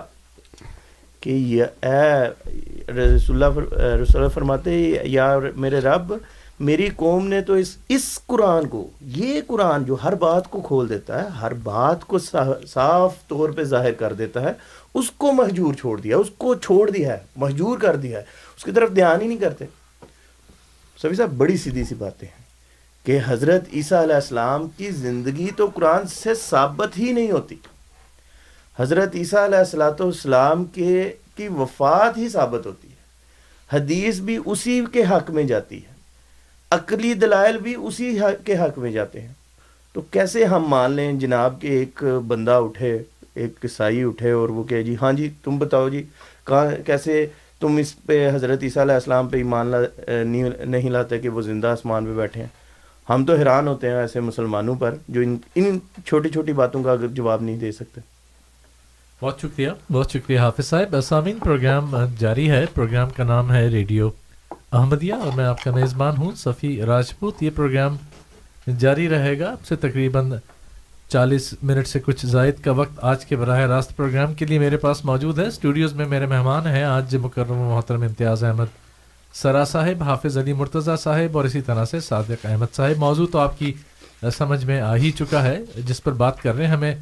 کہ یہ اے رسول اللہ رسول اللہ فرماتے یا میرے رب، میری قوم نے تو اس اس قرآن کو، یہ قرآن جو ہر بات کو کھول دیتا ہے، ہر بات کو صاف طور پہ ظاہر کر دیتا ہے، اس کو محجور چھوڑ دیا، اس کو چھوڑ دیا ہے محجور کر دیا ہے، اس کی طرف دھیان ہی نہیں کرتے۔ سبھی صاحب، بڑی سیدھی سی باتیں ہیں کہ حضرت عیسیٰ علیہ السلام کی زندگی تو قرآن سے ثابت ہی نہیں ہوتی۔ حضرت عیسیٰ علیہ السلاۃ والسلام کے کی وفات ہی ثابت ہوتی ہے۔ حدیث بھی اسی کے حق میں جاتی ہے۔ عقلی دلائل بھی اسی کے حق میں جاتے ہیں۔ تو کیسے ہم مان لیں جناب کہ ایک بندہ اٹھے، ایک کسائی اٹھے اور وہ کہ جی ہاں جی تم بتاؤ جی کہاں کیسے تم اس پہ حضرت عیسیٰ علیہ السلام پہ ایمان لا نہیں لاتے کہ وہ زندہ آسمان پہ بیٹھے ہیں؟ ہم تو حیران ہوتے ہیں ایسے مسلمانوں پر جو ان ان چھوٹی چھوٹی باتوں کا جواب نہیں دے سکتے۔ بہت شکریہ۔ بہت شکریہ حافظ صاحب۔ اسامین پروگرام جاری ہے۔ پروگرام کا نام ہے ریڈیو احمدیہ اور میں آپ کا میزبان ہوں، صفی راجپوت۔ یہ پروگرام جاری رہے گا۔ اب سے تقریباً چالیس منٹ سے کچھ زائد کا وقت آج کے براہ راست پروگرام کے لیے میرے پاس موجود ہے۔ اسٹوڈیوز میں میرے مہمان ہیں۔ آج مکرم محترم امتیاز احمد سرا صاحب، حافظ علی مرتضیٰ صاحب اور اسی طرح سے صادق احمد صاحب۔ موضوع تو آپ کی سمجھ میں آ ہی چکا ہے۔ جس پر بات کر رہے ہیں، ہمیں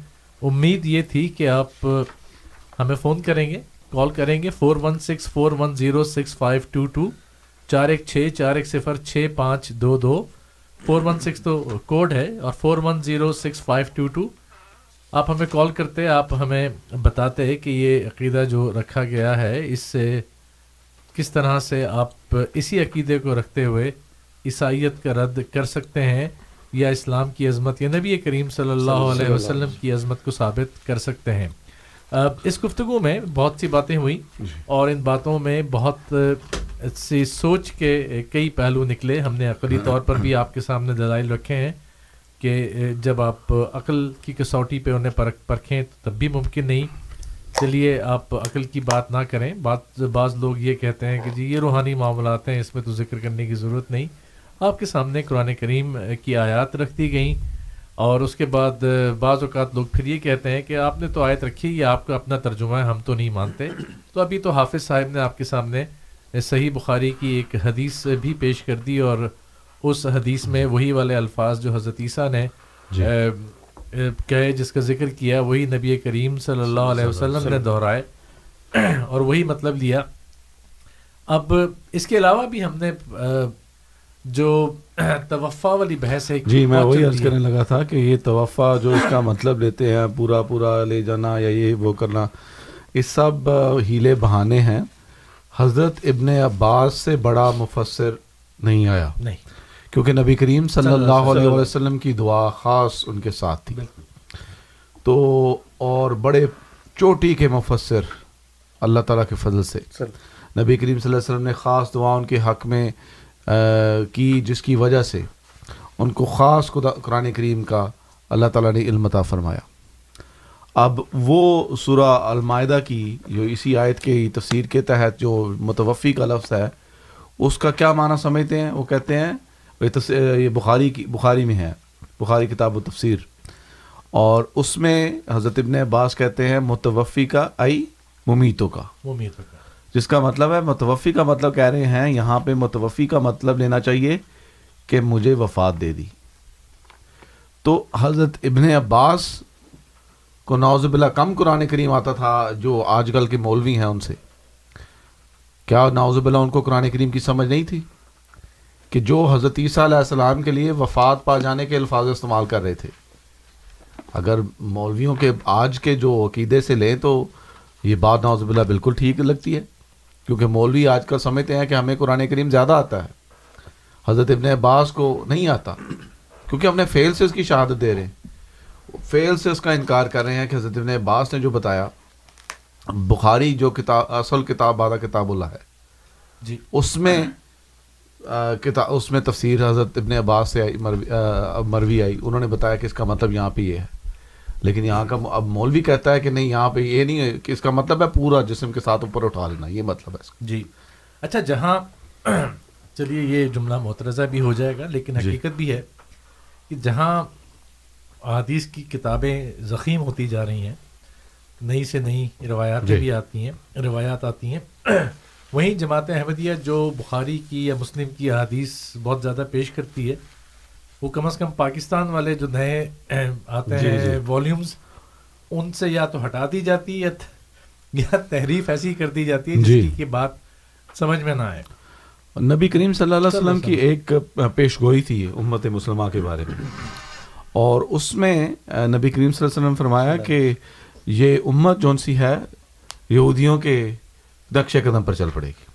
امید یہ تھی کہ آپ ہمیں فون کریں گے، کال کریں گے four one six four one zero six five two two چار ایک چھ، چار ایک صفر، چھ پانچ دو دو فور ون سکس تو کوڈ ہے اور four one zero six five two two آپ ہمیں کال کرتے، آپ ہمیں بتاتے کہ یہ عقیدہ جو رکھا گیا ہے، اس سے کس طرح سے آپ اسی عقیدے کو رکھتے ہوئے عیسائیت کا رد کر سکتے ہیں۔ یا اسلام کی عظمت یا نبی کریم صلی اللہ علیہ وسلم کی عظمت کو ثابت کر سکتے ہیں۔ اس گفتگو میں بہت سی باتیں ہوئیں اور ان باتوں میں بہت سی سوچ کے کئی پہلو نکلے۔ ہم نے عقلی طور پر بھی آپ کے سامنے دلائل رکھے ہیں کہ جب آپ عقل کی کسوٹی پہ انہیں پرکھ پرکھیں تو تب بھی ممکن نہیں۔ چلیے آپ عقل کی بات نہ کریں۔ بات بعض لوگ یہ کہتے ہیں کہ جی یہ روحانی معاملات ہیں اس میں تو ذکر کرنے کی ضرورت نہیں۔ آپ کے سامنے قرآن کریم کی آیات رکھ دی گئیں اور اس کے بعد بعض اوقات لوگ پھر یہ کہتے ہیں کہ آپ نے تو آیت رکھی یہ آپ کا اپنا ترجمہ ہے ہم تو نہیں مانتے۔ تو ابھی تو حافظ صاحب نے آپ کے سامنے صحیح بخاری کی ایک حدیث بھی پیش کر دی اور اس حدیث میں وہی والے الفاظ جو حضرت عیسیٰ نے جی۔ کہے جس کا ذکر کیا وہی نبی کریم صلی اللہ علیہ وسلم نے دہرائے۔ اور وہی مطلب لیا۔ اب اس کے علاوہ بھی ہم نے جو [clears throat] توفع والی بحث ہے جی میں وہی عرض کرنے لگا تھا کہ یہ توفع جو اس کا مطلب لیتے ہیں پورا پورا لے جانا یا یہ وہ کرنا یہ سب ہیلے بہانے ہیں۔ حضرت ابن عباس سے بڑا مفسر نہیں آیا۔ نہیں۔ کیونکہ نبی کریم صلی اللہ علیہ وسلم کی دعا خاص ان کے ساتھ تھی۔ تو اور بڑے چوٹی کے مفسر اللہ تعالیٰ کے فضل سے۔ نبی کریم صلی اللہ علیہ وسلم نے خاص دعا ان کے حق میں کی جس کی وجہ سے ان کو خاص خدا، قرآن کریم کا اللہ تعالیٰ نے علم عطا فرمایا۔ اب وہ سورہ المائدہ کی جو اسی آیت کی تفسیر کے تحت جو متوفی کا لفظ ہے، اس کا کیا معنی سمجھتے ہیں؟ وہ کہتے ہیں، یہ بخاری کی، بخاری میں ہے، بخاری کتاب و تفسیر اور اس میں حضرت ابن عباس کہتے ہیں، متوفی کا آئی ممیتوں کا۔ ممیتوں کا۔ جس کا مطلب ہے متوفی کا مطلب کہہ رہے ہیں، یہاں پہ متوفی کا مطلب لینا چاہیے کہ مجھے وفات دے دی۔ تو حضرت ابن عباس کو نوز باللہ کم قرآن کریم آتا تھا جو آج کل کے مولوی ہیں ان سے۔ کیا نوز باللہ ان کو قرآن کریم کی سمجھ نہیں تھی؟ کہ جو حضرت عیسیٰ علیہ السلام کے لیے وفات پا جانے کے الفاظ استعمال کر رہے تھے۔ اگر مولویوں کے آج کے جو عقیدے سے لیں تو یہ بات نوز باللہ بالکل ٹھیک لگتی ہے۔ کیونکہ مولوی آج کل سمجھتے ہیں کہ ہمیں قرآن کریم زیادہ آتا ہے۔ حضرت ابن عباس کو نہیں آتا۔ کیونکہ ہم نے فیل سے اس کی شہادت دے رہے ہیں۔ فیل سے اس کا انکار کر رہے ہیں کہ حضرت ابن عباس نے جو بتایا بخاری جو کتاب اصل کتاب بادہ کتاب اللہ ہے۔ جی۔ اس میں کتاب اس میں تفسیر حضرت ابن عباس سے آئی مروی آئی۔ انہوں نے بتایا کہ اس کا مطلب یہاں پہ یہ ہے۔ لیکن یہاں کا اب مولوی کہتا ہے کہ نہیں یہاں پہ یہ نہیں ہے کہ اس کا مطلب ہے پورا جسم کے ساتھ اوپر اٹھا لینا یہ مطلب ہے اس کا جی اچھا جہاں [clears throat] چلیے یہ جملہ محترضہ بھی ہو جائے گا لیکن جی۔ حقیقت بھی ہے کہ جہاں احادیث کی کتابیں زخیم ہوتی جا رہی ہیں نئی سے نئی روایات جی. بھی آتی ہیں روایات آتی ہیں [clears throat] وہیں جماعت احمدیہ جو بخاری کی یا مسلم کی احادیث بہت زیادہ پیش کرتی ہے وہ کم از کم پاکستان والے جو نئے آتے جی ہیں والیومز جی. ان سے یا تو ہٹا دی جاتی ہے یا تحریف ایسی کر دی جاتی ہے جس جی. کی بات سمجھ میں نہ آئے۔ نبی کریم صلی اللہ علیہ وسلم کی ایک پیش گوئی تھی امت مسلمہ کے بارے میں۔ اور اس میں نبی کریم صلی اللہ علیہ وسلم فرمایا کہ یہ امت جون سی ہے یہودیوں کے دکش قدم پر چل پڑے گی۔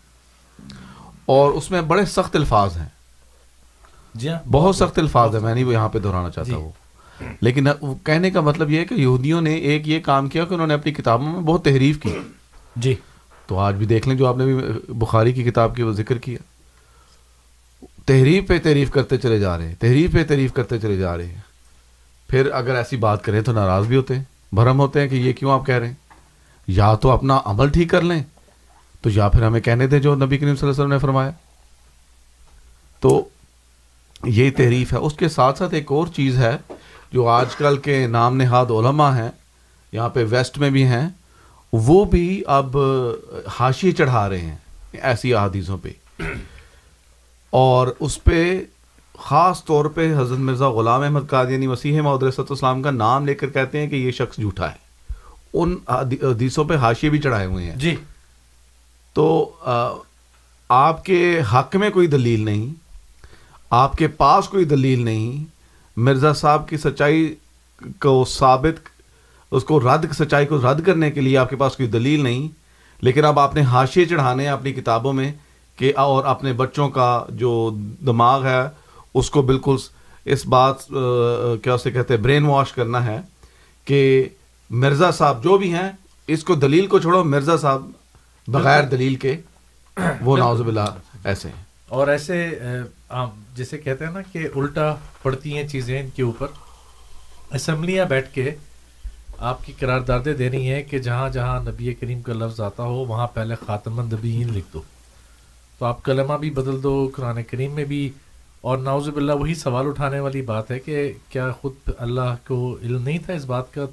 اور اس میں بڑے سخت الفاظ ہیں۔ جی ہاں. بہت سخت الفاظ ہیں میں نہیں وہ یہاں پہ دہرانا چاہتا جی۔ ہوں لیکن کہنے کا مطلب یہ ہے کہ یہودیوں نے ایک یہ کام کیا کہ انہوں نے اپنی کتابوں میں بہت تحریف کی۔ جی. تو آج بھی دیکھ لیں جو آپ نے بھی بخاری کی کتاب کی وہ ذکر کیا۔ تحریف پہ تحریف کرتے چلے جا رہے ہیں تحریف پہ تحریف کرتے چلے جا رہے ہیں۔ پھر اگر ایسی بات کریں تو ناراض بھی ہوتے ہیں بھرم ہوتے ہیں کہ یہ کیوں آپ کہہ رہے ہیں۔ یا تو اپنا عمل ٹھیک کر لیں تو یا پھر ہمیں کہنے دیں جو نبی کریم صلی اللہ علیہ وسلم نے فرمایا۔ تو یہ تحریف ہے۔ اس کے ساتھ ساتھ ایک اور چیز ہے جو آج کل کے نام نہاد علماء ہیں یہاں پہ ویسٹ میں بھی ہیں وہ بھی اب حاشی چڑھا رہے ہیں ایسی احادیثوں پہ۔ اور اس پہ خاص طور پہ حضرت مرزا غلام احمد قادیانی مسیح محدود اسلام کا نام لے کر کہتے ہیں کہ یہ شخص جھوٹا ہے۔ ان حدیثوں پہ حاشیے بھی چڑھائے ہوئے ہیں۔ جی۔ تو آپ کے حق میں کوئی دلیل نہیں آپ کے پاس کوئی دلیل نہیں مرزا صاحب کی سچائی کو ثابت اس کو رد سچائی کو رد کرنے کے لیے آپ کے پاس کوئی دلیل نہیں لیکن اب آپ نے حاشیے چڑھانے ہیں اپنی کتابوں میں کہ اور اپنے بچوں کا جو دماغ ہے اس کو بالکل اس بات کیا اسے کہتے ہیں برین واش کرنا ہے کہ مرزا صاحب جو بھی ہیں اس کو دلیل کو چھوڑو مرزا صاحب بغیر دلیل کے وہ ناوز باللہ ایسے ہیں۔ اور ایسے جسے کہتے ہیں نا کہ الٹا پڑتی ہیں چیزیں ان کے اوپر اسمبلیاں بیٹھ کے آپ کی قراردادیں دے رہی ہیں کہ جہاں جہاں نبی کریم کا لفظ آتا ہو وہاں پہلے خاتم النبیین لکھ دو۔ تو آپ کلمہ بھی بدل دو قرآن کریم میں بھی۔ اور ناوز باللہ وہی سوال اٹھانے والی بات ہے کہ کیا خود اللہ کو علم نہیں تھا اس بات کا؟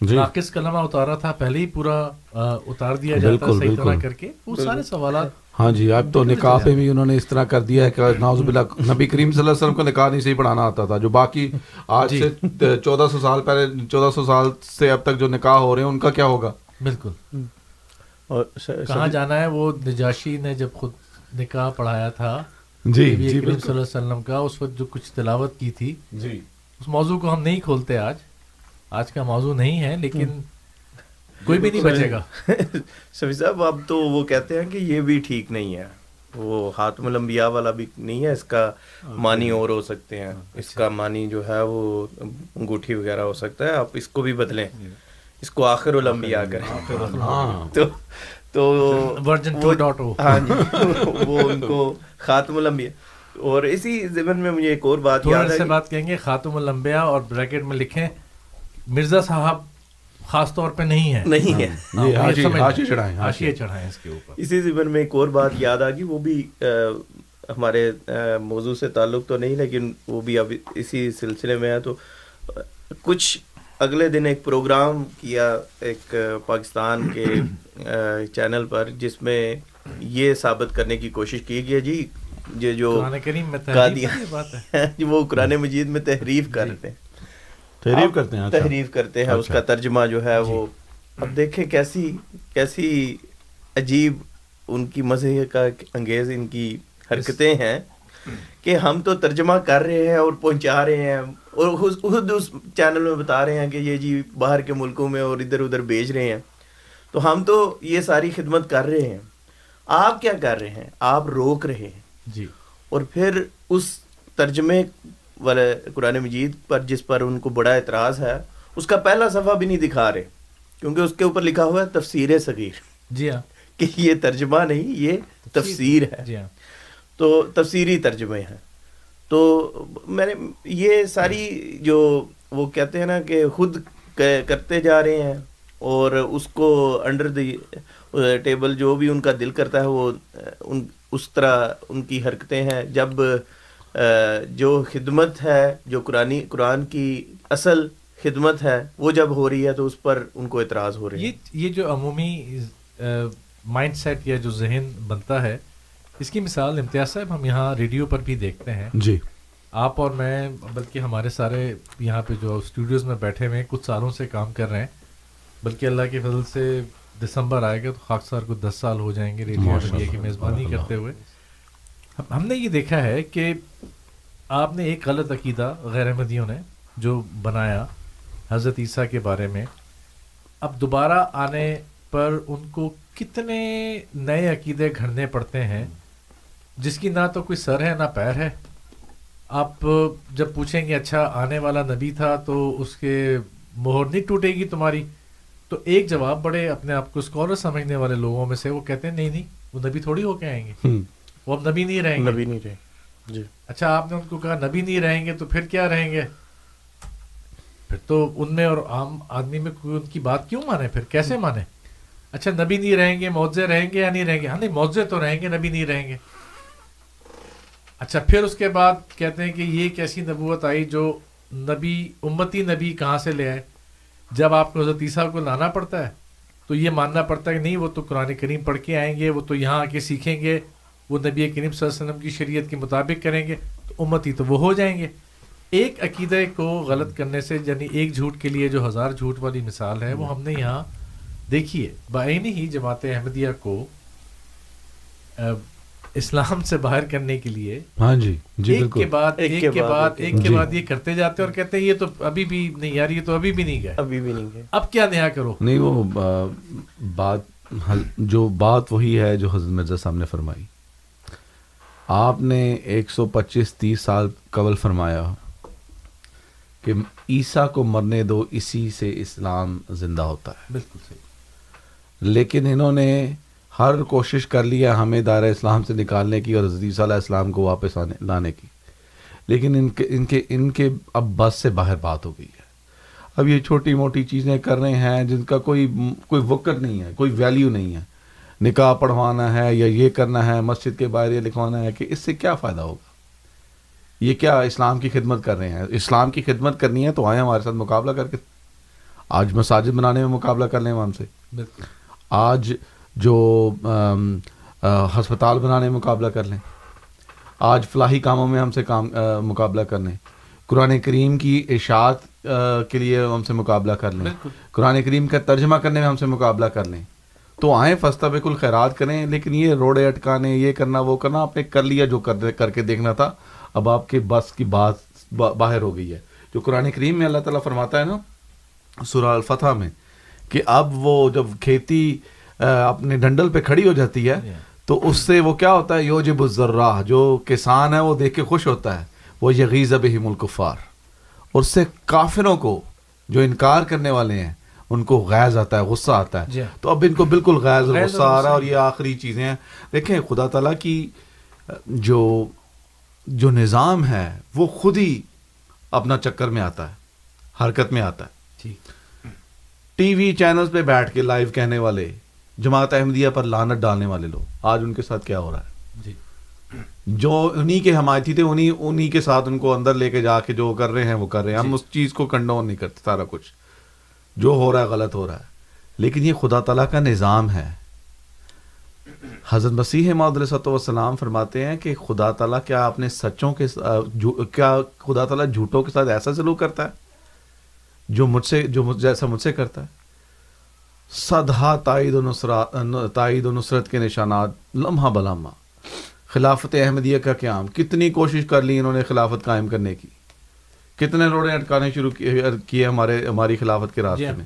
جی۔ ناقص کلمہ اتارا تھا پہلے ہی پورا اتار دیا جاتا ہے صحیح طرح کر کے۔ وہ سارے سوالات ہاں جی اب تو نکاح پہ بھی انہوں نے اس طرح کر دیا ہے کہ ناوز باللہ نبی کریم صلی اللہ علیہ وسلم کو نکاح نہیں صحیح پڑھانا آتا تھا۔ جو باقی آج جی۔ سے چودہ سو سال پہلے چودہ سو سال سے اب تک جو نکاح ہو رہے ہیں ان کا کیا ہوگا؟ بالکل۔ اور کہاں جانا ہے؟ وہ نجاشی نے جب خود نکاح پڑھایا تھا جی جی صلی اللہ علیہ وسلم کا اس وقت جو کچھ تلاوت کی تھی جی۔ اس موضوع کو ہم نہیں کھولتے آج۔ آج کا موضوع نہیں ہے لیکن کوئی بھی نہیں بچے گا۔ [laughs] سفی صاحب اب تو وہ کہتے ہیں کہ یہ بھی ٹھیک نہیں ہے۔ وہ خاتم الانبیاء والا بھی نہیں ہے اس کا معنی اور ہو سکتے ہیں۔ اس کا معنی جو ہے وہ انگوٹھی وغیرہ ہو سکتا ہے۔ آپ اس کو بھی بدلیں۔ اس کو آخر الانبیاء کریں۔ تو تو ہاں جی۔ وہ ان کو خاتم الانبیاء اور اسی ضمن میں مجھے ایک اور بات یاد ہے بات کہیں گے خاتم الانبیاء اور بریکٹ میں لکھیں۔ مرزا صاحب خاص طور پہ نہیں ہے۔ نہیں ہے۔ چڑھائیں اس کے اوپر۔ اسی زمن میں ایک اور بات یاد آ گئی وہ بھی ہمارے موضوع سے تعلق تو نہیں لیکن وہ بھی اب اسی سلسلے میں ہے۔ تو کچھ اگلے دن ایک پروگرام کیا ایک پاکستان کے چینل پر جس میں یہ ثابت کرنے کی کوشش کی گئی جی یہ جو [laughs] وہ قرآن مجید میں تحریف کر رہے ہیں۔ تحریف کرتے ہیں اچھا۔ تحریف کرتے ہیں اس کا اچھا۔ ترجمہ جو ہے وہ جی۔ اب دیکھیں کیسی کیسی عجیب ان کی مزے کا انگیز ان کی حرکتیں ہیں کہ ہم تو ترجمہ کر رہے ہیں اور پہنچا رہے ہیں اور خود اس چینل میں بتا رہے ہیں کہ یہ جی باہر کے ملکوں میں اور ادھر ادھر بیچ رہے ہیں تو ہم تو یہ ساری خدمت کر رہے ہیں آپ کیا کر رہے ہیں آپ روک رہے ہیں جی اور پھر اس ترجمے والے قرآن مجید پر جس پر ان کو بڑا اعتراض ہے اس کا پہلا صفحہ بھی نہیں دکھا رہے کیونکہ اس کے اوپر لکھا ہوا ہے تفسیر صغیر۔ جی ہاں۔ کہ یہ ترجمہ نہیں یہ تفسیر ہے۔ جی ہاں۔ تو تفسیری ترجمے ہیں۔ تو میں نے یہ ساری جو وہ کہتے ہیں نا کہ خود کرتے جا رہے ہیں اور اس کو انڈر دی ٹیبل جو بھی ان کا دل کرتا ہے وہ ان اس طرح ان کی حرکتیں ہیں۔ جب جو خدمت ہے جو قرآن قرآن کی اصل خدمت ہے وہ جب ہو رہی ہے تو اس پر ان کو اعتراض ہو رہی ہے۔ یہ جو عمومی مائنڈ سیٹ یا جو ذہن بنتا ہے اس کی مثال امتیاز صاحب ہم یہاں ریڈیو پر بھی دیکھتے ہیں۔ جی۔ آپ اور میں بلکہ ہمارے سارے یہاں پہ جو اسٹوڈیوز میں بیٹھے ہوئے ہیں کچھ سالوں سے کام کر رہے ہیں۔ بلکہ اللہ کے فضل سے دسمبر آئے گا تو خاک سار کو دس سال ہو جائیں گے ریڈیو کی میزبانی کرتے ہوئے۔ ہم نے یہ دیکھا ہے کہ آپ نے ایک غلط عقیدہ غیر احمدیوں نے جو بنایا حضرت عیسیٰ کے بارے میں، اب دوبارہ آنے پر ان کو کتنے نئے عقیدے گھڑنے پڑتے ہیں، جس کی نہ تو کوئی سر ہے، نہ پیر ہے۔ آپ جب پوچھیں گے اچھا آنے والا نبی تھا تو اس کے مہر نہیں ٹوٹے گی تمہاری؟ تو ایک جواب بڑے اپنے آپ کو اسکالر سمجھنے والے لوگوں میں سے وہ کہتے ہیں، نہیں نہیں، وہ نبی تھوڑی ہو کے آئیں گے۔ وہ اب نبی نہیں رہیں گے؟ نبی نہیں رہیں جی۔ اچھا آپ نے ان کو کہا نبی نہیں رہیں گے تو پھر کیا رہیں گے؟ پھر تو ان میں اور عام آدمی میں کوئی ان کی بات کیوں مانے؟ پھر کیسے مانے؟ اچھا نبی نہیں رہیں گے معوضے رہیں گے یا نہیں رہیں گے؟ ہاں نہیں معوضے تو رہیں گے نبی نہیں رہیں گے۔ اچھا پھر اس کے بعد کہتے ہیں کہ یہ کیسی نبوت آئی جو نبی امتی نبی کہاں سے لے آئے؟ جب آپ کو حضرت عیسیٰ کو لانا پڑتا ہے تو یہ ماننا پڑتا ہے کہ نہیں وہ تو قرآن کریم پڑھ کے آئیں گے وہ تو یہاں آ کے سیکھیں گے۔ وہ نبی کریم صلی اللہ علیہ وسلم کی شریعت کے مطابق کریں گے تو امتی تو وہ ہو جائیں گے۔ ایک عقیدے کو غلط کرنے سے یعنی ایک جھوٹ کے لیے جو ہزار جھوٹ والی مثال ہے وہ ہم نے یہاں دیکھی ہے۔ بعینی ہی جماعت احمدیہ کو اسلام سے باہر کرنے کے لیے ہاں جی جی ایک کے بعد ایک ایک کے بعد بعد ایک ایک کے جی۔ بعد یہ کرتے جاتے ہیں اور کہتے ہیں یہ تو ابھی بھی نہیں یار یہ تو ابھی بھی نہیں گئے۔ ابھی بھی نہیں گئے۔ اب کیا نیا کرو؟ نہیں وہ بات جو بات وہی ہے جو حضرت مرزا صاحب نے فرمائی۔ آپ نے ایک سو پچیس تیس سال قبل فرمایا کہ عیسیٰ کو مرنے دو اسی سے اسلام زندہ ہوتا ہے۔ بالکل صحیح۔ لیکن انہوں نے ہر کوشش کر لیا ہمیں دائرہ اسلام سے نکالنے کی اور عیسیٰ علیہ السلام کو واپس آنے لانے کی۔ لیکن ان کے ان کے ان کے اب بس سے باہر بات ہو گئی ہے۔ اب یہ چھوٹی موٹی چیزیں کر رہے ہیں جن کا کوئی کوئی وقت نہیں ہے کوئی ویلیو نہیں ہے۔ نکاح پڑھوانا ہے یا یہ کرنا ہے مسجد کے باہر یہ لکھوانا ہے کہ اس سے کیا فائدہ ہوگا؟ یہ کیا اسلام کی خدمت کر رہے ہیں؟ اسلام کی خدمت کرنی ہے تو آئیں ہمارے ساتھ مقابلہ کر کے۔ آج مساجد بنانے میں مقابلہ کر لیں ہم سے۔ بالکل۔ آج جو ام، آ، ہسپتال بنانے میں مقابلہ کر لیں۔ آج فلاحی کاموں میں ہم سے کام آ، مقابلہ کر لیں۔ قرآن کریم کی اشاعت آ، کے لیے ہم سے مقابلہ کر لیں۔ بالکل۔ قرآن کریم کا ترجمہ کرنے میں ہم سے مقابلہ کر لیں۔ تو آئیں فستہ بالکل خیرات کریں لیکن یہ روڑے اٹکانے یہ کرنا وہ کرنا آپ نے کر لیا جو کر کر کے دیکھنا تھا۔ اب آپ کے بس کی بات با- باہر ہو گئی ہے۔ جو قرآن کریم میں اللہ تعالیٰ فرماتا ہے نا سورہ الفتح میں کہ اب وہ جب کھیتی اپنے ڈنڈل پہ کھڑی ہو جاتی ہے تو اس سے وہ کیا ہوتا ہے؟ یوجب الذراہ جو کسان ہے وہ دیکھ کے خوش ہوتا ہے۔ وہ یغیز بہم الکفار۔ اور اس سے کافروں کو جو انکار کرنے والے ہیں ان کو غیظ آتا ہے غصہ آتا جی ہے۔ ہاں۔ تو اب ان کو بالکل غیظ غصہ آ رہا ہے اور۔ یہ آخری چیزیں ہیں۔ دیکھیں خدا تعالیٰ کی جو جو نظام ہے وہ خود ہی اپنا چکر میں آتا ہے حرکت میں آتا ہے۔ ٹھیک ٹی وی چینلز پہ بیٹھ کے لائیو کہنے والے جماعت احمدیہ پر لانت ڈالنے والے لوگ آج ان کے ساتھ کیا ہو رہا ہے؟ جی۔ جو انہی کے حمایتی تھے انہی انہی کے ساتھ ان کو اندر لے کے جا کے جو کر رہے ہیں وہ کر رہے ہیں۔ ہم اس چیز کو کنڈون نہیں کرتے سارا کچھ۔ جو ہو رہا ہے غلط ہو رہا ہے۔ لیکن یہ خدا تعالیٰ کا نظام ہے۔ حضرت مسیح معود علیہ وسلام فرماتے ہیں کہ خدا تعالیٰ کیا اپنے سچوں کے سا- جھو- کیا خدا تعالیٰ جھوٹوں کے ساتھ ایسا سلوک کرتا ہے؟ جو مجھ سے جو مجھ جیسا مجھ سے کرتا ہے۔ صدہا تائید و نصرات تائید و نصرت کے نشانات، لمحہ بلامہ خلافت احمدیہ کا قیام۔ کتنی کوشش کر لی انہوں نے خلافت قائم کرنے کی۔ کتنے روڑے اٹکانے شروع کیے ہمارے ہماری خلافت کے جی راستے ہاں۔ میں؟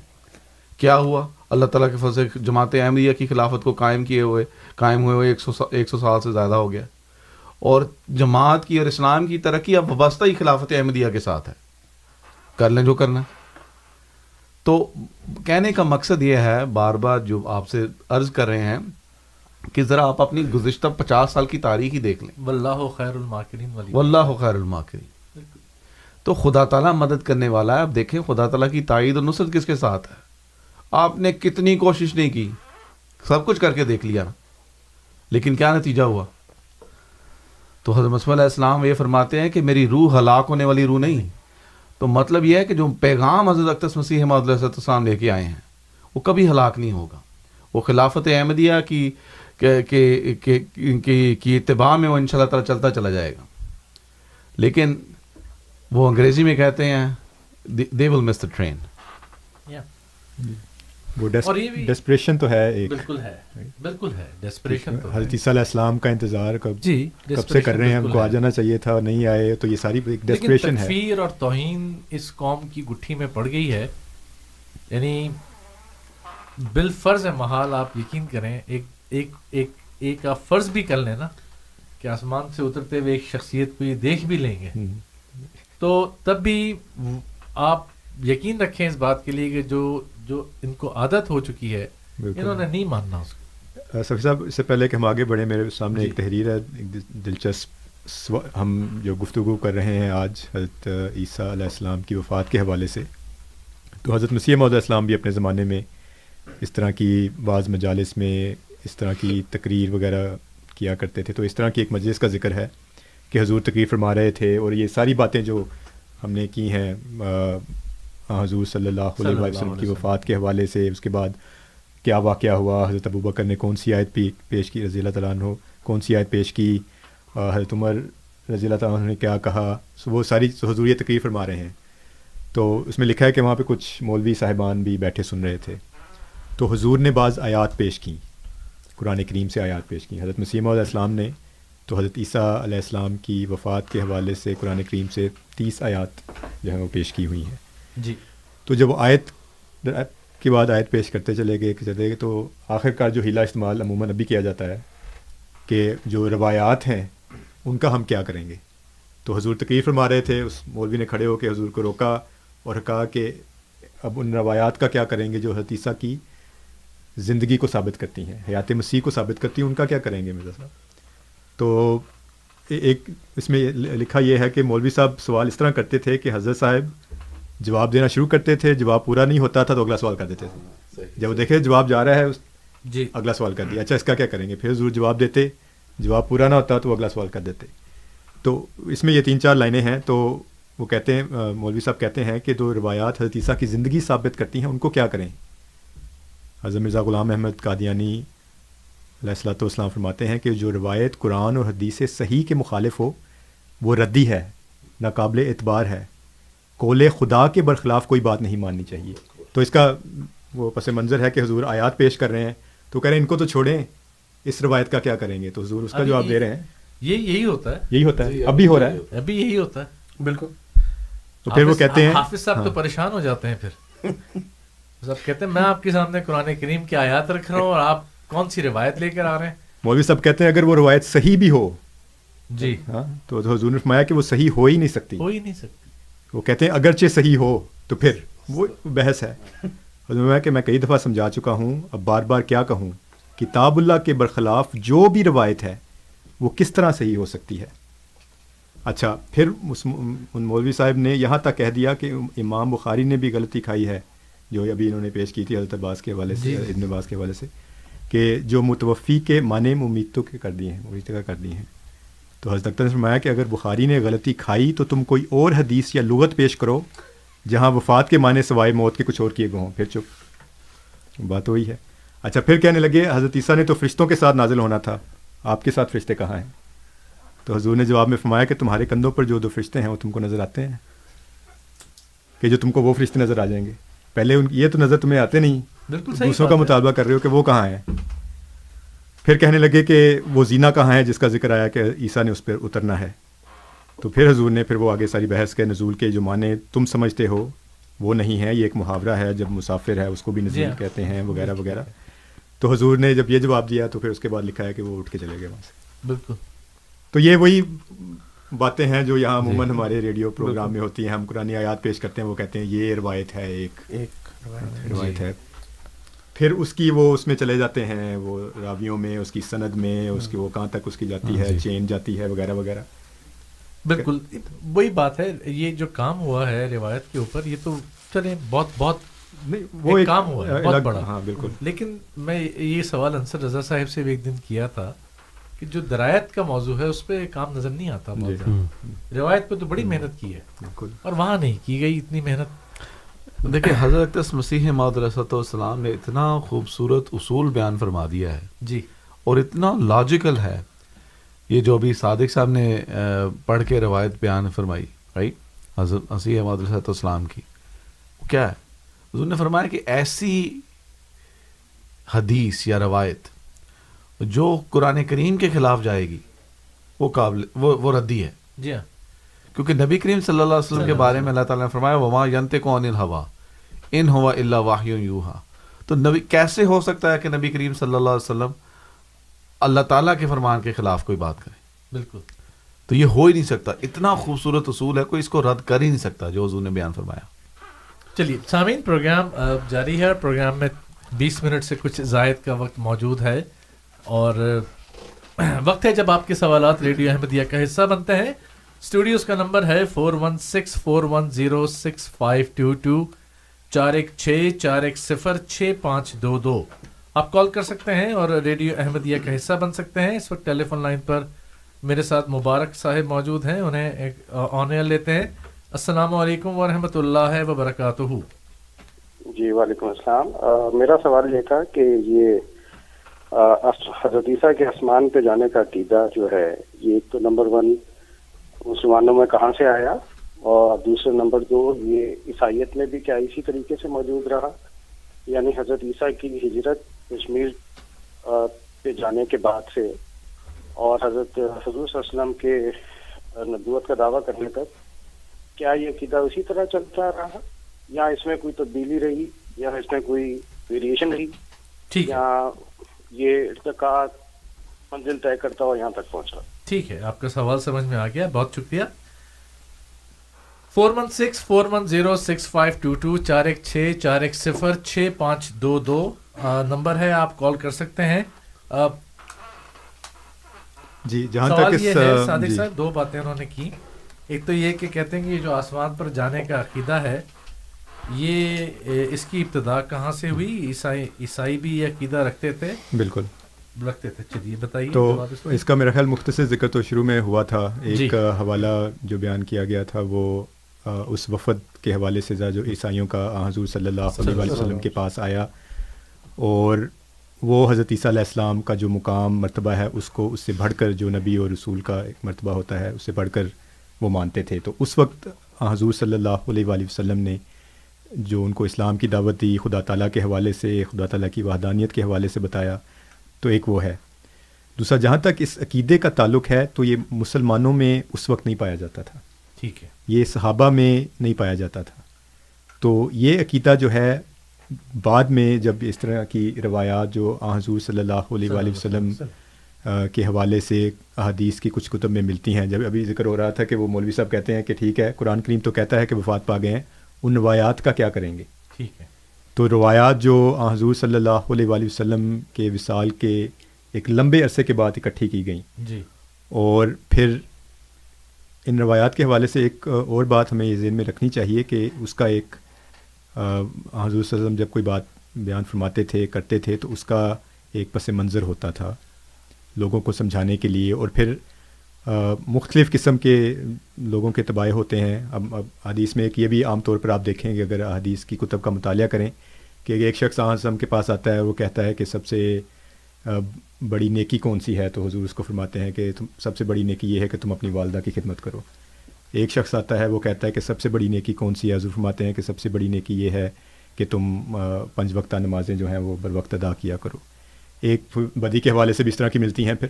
کیا ہوا؟ اللہ تعالیٰ کے فضل جماعت احمدیہ کی خلافت کو قائم کیے ہوئے قائم ہوئے ہوئے ایک سو ایک سو سال سے زیادہ ہو گیا۔ اور جماعت کی اور اسلام کی ترقی اب وابستہ ہی خلافت احمدیہ کے ساتھ ہے۔ کر لیں جو کرنا۔ تو کہنے کا مقصد یہ ہے بار بار جو آپ سے عرض کر رہے ہیں کہ ذرا آپ اپنی گزشتہ پچاس سال کی تاریخ ہی دیکھ لیں۔ واللہ خیر الماکرین واللہ خیر الماکرین۔ تو خدا تعالیٰ مدد کرنے والا ہے۔ اب دیکھیں خدا تعالیٰ کی تائید و نصرت کس کے ساتھ ہے۔ آپ نے کتنی کوشش نہیں کی، سب کچھ کر کے دیکھ لیا نا۔ لیکن کیا نتیجہ ہوا؟ تو حضرت مسلم علیہ السلام یہ فرماتے ہیں کہ میری روح ہلاک ہونے والی روح نہیں۔ تو مطلب یہ ہے کہ جو پیغام حضرت اقدس مسیح محمد علیہ السلام لے کے آئے ہیں، وہ کبھی ہلاک نہیں ہوگا۔ وہ خلافت احمدیہ کی، کہ- کہ- کہ- کہ- کی اتباع میں وہ ان شاء اللہ تعالیٰ چلتا چلا جائے گا۔ لیکن وہ انگریزی میں کہتے ہیں دے ول مس دا ٹرین. وہ ڈسپریشن تو ہے ایک۔ بالکل ہے بالکل ہے حضرت عیسیٰ علیہ السلام کا انتظار کب جی کب سے کر رہے ہیں؟ ہم کو آ۔ جانا چاہیے تھا نہیں آئے تو یہ ساری ایک ڈسپریشن ہے۔ تکفیر اور توہین اس قوم کی گٹھی میں پڑ گئی ہے۔ یعنی بالفرض ہے محال آپ یقین کریں ایک ایک ایک ایک آپ فرض بھی کر لیں نا کہ آسمان سے اترتے ہوئے ایک شخصیت کو یہ دیکھ بھی لیں گے۔ تو تب بھی آپ یقین رکھیں اس بات کے لیے کہ جو جو ان کو عادت ہو چکی ہے۔ انہوں نے نہیں ماننا اس کو آ، سفیر صاحب اس سے پہلے کہ ہم آگے بڑھیں میرے سامنے جی۔ ایک تحریر ہے ایک دل- دلچسپ ہم جو گفتگو کر رہے ہیں آج حضرت عیسیٰ علیہ السلام کی وفات کے حوالے سے تو حضرت مسیح علیہ السلام بھی اپنے زمانے میں اس طرح کی بعض مجالس میں اس طرح کی تقریر وغیرہ کیا کرتے تھے تو اس طرح کی ایک مجلس کا ذکر ہے کہ حضور تقریر فرما رہے تھے اور یہ ساری باتیں جو ہم نے کی ہیں حضور صلی اللہ علیہ وسلم کی وفات کے حوالے سے اس کے بعد کیا واقعہ ہوا؟ حضرت ابو بکر نے کون سی آیت پی- پیش کی رضی اللہ تعالیٰ عنہ؟ کون سی آیت پیش کی؟ حضرت عمر رضی اللہ تعالیٰ عنہ نے کیا کہا؟ وہ ساری حضور یہ تقریر فرما رہے ہیں۔ تو اس میں لکھا ہے کہ وہاں پہ کچھ مولوی صاحبان بھی بیٹھے سن رہے تھے۔ تو حضور نے بعض آیات پیش کی قرآن کریم سے آیات پیش کی حضرت مسیم علیہ السلام نے تو حضرت عیسیٰ علیہ السلام کی وفات کے حوالے سے قرآن کریم سے تیس آیات جو ہیں وہ پیش کی ہوئی ہیں۔ جی۔ تو جب وہ آیت کے بعد آیت پیش کرتے چلے گئے کہ چلے گئے تو آخر کار جو ہیلا استعمال عموماً ابھی کیا جاتا ہے کہ جو روایات ہیں ان کا ہم کیا کریں گے؟ تو حضور تقریر فرما رہے تھے اس مولوی نے کھڑے ہو کے حضور کو روکا اور کہا کہ اب ان روایات کا کیا کریں گے جو حتیثہ کی زندگی کو ثابت کرتی ہیں حیات مسیح کو ثابت کرتی ہیں ان کا کیا کریں گے مرزا صاحب؟ تو ایک اس میں لکھا یہ ہے کہ مولوی صاحب سوال اس طرح کرتے تھے کہ حضرت صاحب جواب دینا شروع کرتے تھے جواب پورا نہیں ہوتا تھا تو اگلا سوال کر دیتے تھے جب وہ دیکھے جواب جا رہا ہے جی۔ اگلا سوال کر دیا۔ اچھا اس کا کیا کریں گے؟ پھر ضرور جواب دیتے جواب پورا نہ ہوتا تو وہ اگلا سوال کر دیتے۔ تو اس میں یہ تین چار لائنیں ہیں تو وہ کہتے ہیں مولوی صاحب کہتے ہیں کہ جو روایات حضرت عیسیٰ کی زندگی ثابت کرتی ہیں ان کو کیا کریں؟ حضرت مرزا غلام احمد قادیانی علیہ السلاۃ والسلام فرماتے ہیں کہ جو روایت قرآن اور حدیث صحیح کے مخالف ہو وہ ردی ہے ناقابل اعتبار ہے۔ کول خدا کے برخلاف کوئی بات نہیں ماننی چاہیے۔ تو اس کا وہ پس منظر ہے کہ حضور آیات پیش کر رہے ہیں۔ تو کہہ رہے ہیں ان کو تو چھوڑیں۔ اس روایت کا کیا کریں گے؟ تو حضور اس کا جواب دے رہے ہیں۔ یہ یہی ہوتا ہے۔ یہی ہوتا ہے۔ اب بھی ہو رہا ہے۔ ابھی یہی ہوتا ہے۔ بالکل۔ تو پھر وہ کہتے ہیں حافظ صاحب تو ہاں۔ پریشان ہو جاتے ہیں پھر۔ صاحب کہتے ہیں میں آپ کے سامنے قرآن کریم کی آیات رکھ رہا ہوں اور آپ کون سی روایت لے کر آ رہے ہیں؟ مولوی صاحب کہتے ہیں اگر وہ روایت صحیح بھی ہو جی۔ ہاں تو حضور نے فرمایا کہ وہ صحیح ہو ہی نہیں سکتی۔ ہو ہی نہیں سکتی۔ وہ کہتے ہیں اگرچہ صحیح ہو تو پھر وہ بحث ہے۔ حضور میں کہ میں کئی دفعہ سمجھا چکا ہوں اب بار بار کیا کہوں؟ کتاب اللہ کے برخلاف جو بھی روایت ہے وہ کس طرح صحیح ہو سکتی ہے؟ اچھا پھر ان مولوی صاحب نے یہاں تک کہہ دیا کہ امام بخاری نے بھی غلطی کھائی ہے جو ابھی انہوں نے پیش کی تھی حضرت عباس کے حوالے سے جی۔ ابن عباس کے حوالے سے۔ کہ جو متوفی کے معنی ممیتوں کے کر دیے ہیں وہی جگہ کر دی ہیں۔ تو حضرت اختر نے فرمایا کہ اگر بخاری نے غلطی کھائی تو تم کوئی اور حدیث یا لغت پیش کرو جہاں وفات کے معنی سوائے موت کے کچھ اور کیے گئے ہوں۔ پھر چپ۔ بات وہی ہے۔ اچھا پھر کہنے لگے، حضرت عیسیٰ نے تو فرشتوں کے ساتھ نازل ہونا تھا، آپ کے ساتھ فرشتے کہاں ہیں؟ تو حضور نے جواب میں فرمایا کہ تمہارے کندھوں پر جو دو فرشتے ہیں وہ تم کو نظر آتے ہیں، کہ جو تم کو وہ فرشتے نظر آ جائیں گے۔ پہلے ان، یہ تو نظر تمہیں آتے نہیں بالکل صحیح دوسروں کا ہے۔ مطالبہ کر رہے ہو کہ وہ کہاں ہیں پھر کہنے لگے کہ وہ زینہ کہاں ہے جس کا ذکر آیا کہ عیسیٰ نے اس پر اترنا ہے تو پھر حضور نے پھر وہ آگے ساری بحث کے نزول کے جو معنی تم سمجھتے ہو وہ نہیں ہے یہ ایک محاورہ ہے جب مسافر ہے اس کو بھی نزول۔ کہتے ہیں وغیرہ وغیرہ تو حضور نے جب یہ جواب دیا تو پھر اس کے بعد لکھا ہے کہ وہ اٹھ کے چلے گئے وہاں سے بالکل تو یہ وہی باتیں ہیں جو یہاں عموماً۔ ہمارے ریڈیو پروگرام میں ہوتی ہیں ہم قرآن آیات پیش کرتے ہیں وہ کہتے ہیں یہ روایت ہے ایک ایک روایت۔ ہے پھر اس کی وہ اس میں چلے جاتے ہیں وہ راویوں میں اس کی سند میں اس کی وہ کہاں تک اس کی جاتی ہاں ہے جی۔ چین جاتی ہے وغیرہ وغیرہ۔ بالکل وہی بات ہے یہ جو کام ہوا ہے روایت کے اوپر یہ تو چلیں بہت بہت وہ ایک کام ہوا ہے بہت بڑا۔ ہاں بالکل۔ لیکن میں یہ سوال انصر رضا صاحب سے بھی ایک دن کیا تھا کہ جو درایت کا موضوع ہے اس پہ کام نظر نہیں آتا جی۔ زیادہ روایت پہ تو بڑی محنت کی ہے۔ بالکل۔ اور وہاں نہیں کی گئی اتنی محنت۔ دیکھیں حضرت مسیح ماؤد والسلام نے اتنا خوبصورت اصول بیان فرما دیا ہے جی۔ اور اتنا لاجیکل ہے۔ یہ جو ابھی صادق صاحب نے پڑھ کے روایت بیان فرمائی رائٹ حضرت مسیح ماؤد والسلام کی۔ کیا ہے؟ حضور نے فرمایا کہ ایسی حدیث یا روایت جو قرآن کریم کے خلاف جائے گی وہ قابل وہ وہ ردی ہے۔ جی ہاں۔ کیونکہ نبی کریم صلی اللہ علیہ وسلم کے بارے میں اللہ تعالیٰ نے فرمایا وما ینت کو ان الحوا ان ہوا اللہ واہ یوہا تو نبی کیسے ہو سکتا ہے کہ نبی کریم صلی اللہ علیہ وسلم اللہ تعالیٰ کے فرمان کے خلاف کوئی بات کرے؟ بالکل۔ تو یہ ہو ہی نہیں سکتا۔ اتنا خوبصورت اصول ہے کوئی اس کو رد کر ہی نہیں سکتا جو حضور نے بیان فرمایا۔ چلیے سامعین پروگرام جاری ہے۔ پروگرام میں بیس منٹ سے کچھ زائد کا وقت موجود ہے۔ اور [clears throat] وقت ہے جب آپ کے سوالات ریڈیو احمدیہ کا حصہ بنتے ہیں۔ اسٹوڈیوز کا نمبر ہے four one six four one zero six five two two. چار ایک چھ، چار ایک صفر، چھ پانچ دو دو۔ آپ کال کر سکتے ہیں اور ریڈیو احمدیہ کا حصہ بن سکتے ہیں۔ اس وقت ٹیلی فون لائن پر میرے ساتھ مبارک صاحب موجود ہیں، انہیں ایک آن ایئر لیتے ہیں۔ السلام علیکم ورحمۃ اللہ وبرکاتہ۔ جی وعلیکم السلام۔ میرا سوال یہ تھا کہ یہ حضرت عیسیٰ کے آسمان پہ جانے کا عقیدہ جو ہے، یہ تو نمبر ون مسلمانوں میں کہاں سے آیا؟ اور دوسرے نمبر دو یہ عیسائیت میں بھی کیا اسی طریقے سے موجود رہا؟ یعنی حضرت عیسیٰ کی ہجرت کشمیر پہ جانے کے بعد سے اور حضرت حضور صلی اللہ علیہ وسلم کے نبوت کا دعویٰ کرنے تک کیا یہ عقیدہ اسی طرح چلتا رہا؟ یا اس میں کوئی تبدیلی رہی؟ یا اس میں کوئی ویریشن رہی؟ یا یہ ارتقا منزل طے کرتا ہوا یہاں تک پہنچا؟ ٹھیک ہے آپ کا سوال سمجھ میں آ گیا۔ بہت شکریہ۔ Four one six four one zero six five two two چار ایک چھ چار ایک صفر چھ پانچ دو دو نمبر ہے آپ کال کر سکتے ہیں. آ، جی جہاں تک یہ ہے صادق جی۔ صاحب دو باتیں انہوں نے کی. ایک تو یہ کہ کہتے ہیں کہ یہ جو آسمان پر جانے کا عقیدہ ہے یہ اس کی ابتدا کہاں سے ہوئی؟ عیسائی عیسائی بھی یہ عقیدہ رکھتے تھے؟ بالکل۔ رکھتے تھے۔ چلیے بتائیے تو اس کا۔ میرا خیال مختصر ذکر تو شروع میں ہوا تھا۔ جی۔ ایک آ، حوالہ جو بیان کیا گیا تھا وہ اس وفد کے حوالے سے جو عیسائیوں کا حضور صلی اللہ علیہ وسلم کے پاس آیا اور وہ حضرت عیسیٰ علیہ السلام کا جو مقام مرتبہ ہے اس کو اس سے بڑھ کر جو نبی اور رسول کا ایک مرتبہ ہوتا ہے اس سے بڑھ کر وہ مانتے تھے۔ تو اس وقت حضور صلی اللہ علیہ وآلہ وسلم نے جو ان کو اسلام کی دعوت دی خدا تعالیٰ کے حوالے سے خدا تعالیٰ کی وحدانیت کے حوالے سے بتایا تو ایک وہ ہے۔ دوسرا جہاں تک اس عقیدے کا تعلق ہے تو یہ مسلمانوں میں اس وقت نہیں پایا جاتا تھا۔ ٹھیک ہے۔ یہ صحابہ میں نہیں پایا جاتا تھا۔ تو یہ عقیدہ جو ہے بعد میں جب اس طرح کی روایات جو آ حضور صلی اللہ علیہ وآلہ وسلم کے حوالے سے احادیث کی کچھ کتب میں ملتی ہیں۔ جب ابھی ذکر ہو رہا تھا کہ وہ مولوی صاحب کہتے ہیں کہ ٹھیک ہے قرآن کریم تو کہتا ہے کہ وفات پا گئے ہیں ان روایات کا کیا کریں گے؟ ٹھیک ہے۔ تو روایات جو آ حضور صلی اللہ علیہ وآلہ وسلم کے وصال کے ایک لمبے عرصے کے بعد اکٹھی کی گئیں۔ جی۔ اور پھر ان روایات کے حوالے سے ایک، اور بات ہمیں یہ ذہن میں رکھنی چاہیے کہ اس کا ایک حضور صلی اللہ علیہ وسلم جب کوئی بات بیان فرماتے تھے، کرتے تھے، تو اس کا ایک پس منظر ہوتا تھا لوگوں کو سمجھانے کے لیے۔ اور پھر مختلف قسم کے لوگوں کے تباہ ہوتے ہیں۔ اب اب حدیث میں ایک یہ بھی عام طور پر آپ دیکھیں گے، اگر حدیث کی کتب کا مطالعہ کریں کہ ایک شخص آزم کے پاس آتا ہے، وہ کہتا ہے کہ سب سے بڑی نیکی کون سی ہے؟ تو حضور اس کو فرماتے ہیں کہ تم، سب سے بڑی نیکی یہ ہے کہ تم اپنی والدہ کی خدمت کرو۔ ایک شخص آتا ہے، وہ کہتا ہے کہ سب سے بڑی نیکی کون سی ہے؟ حضور فرماتے ہیں کہ سب سے بڑی نیکی یہ ہے کہ تم پنج وقتہ نمازیں جو ہیں وہ بر وقت ادا کیا کرو۔ ایک بدی کے حوالے سے بھی اس طرح کی ملتی ہیں پھر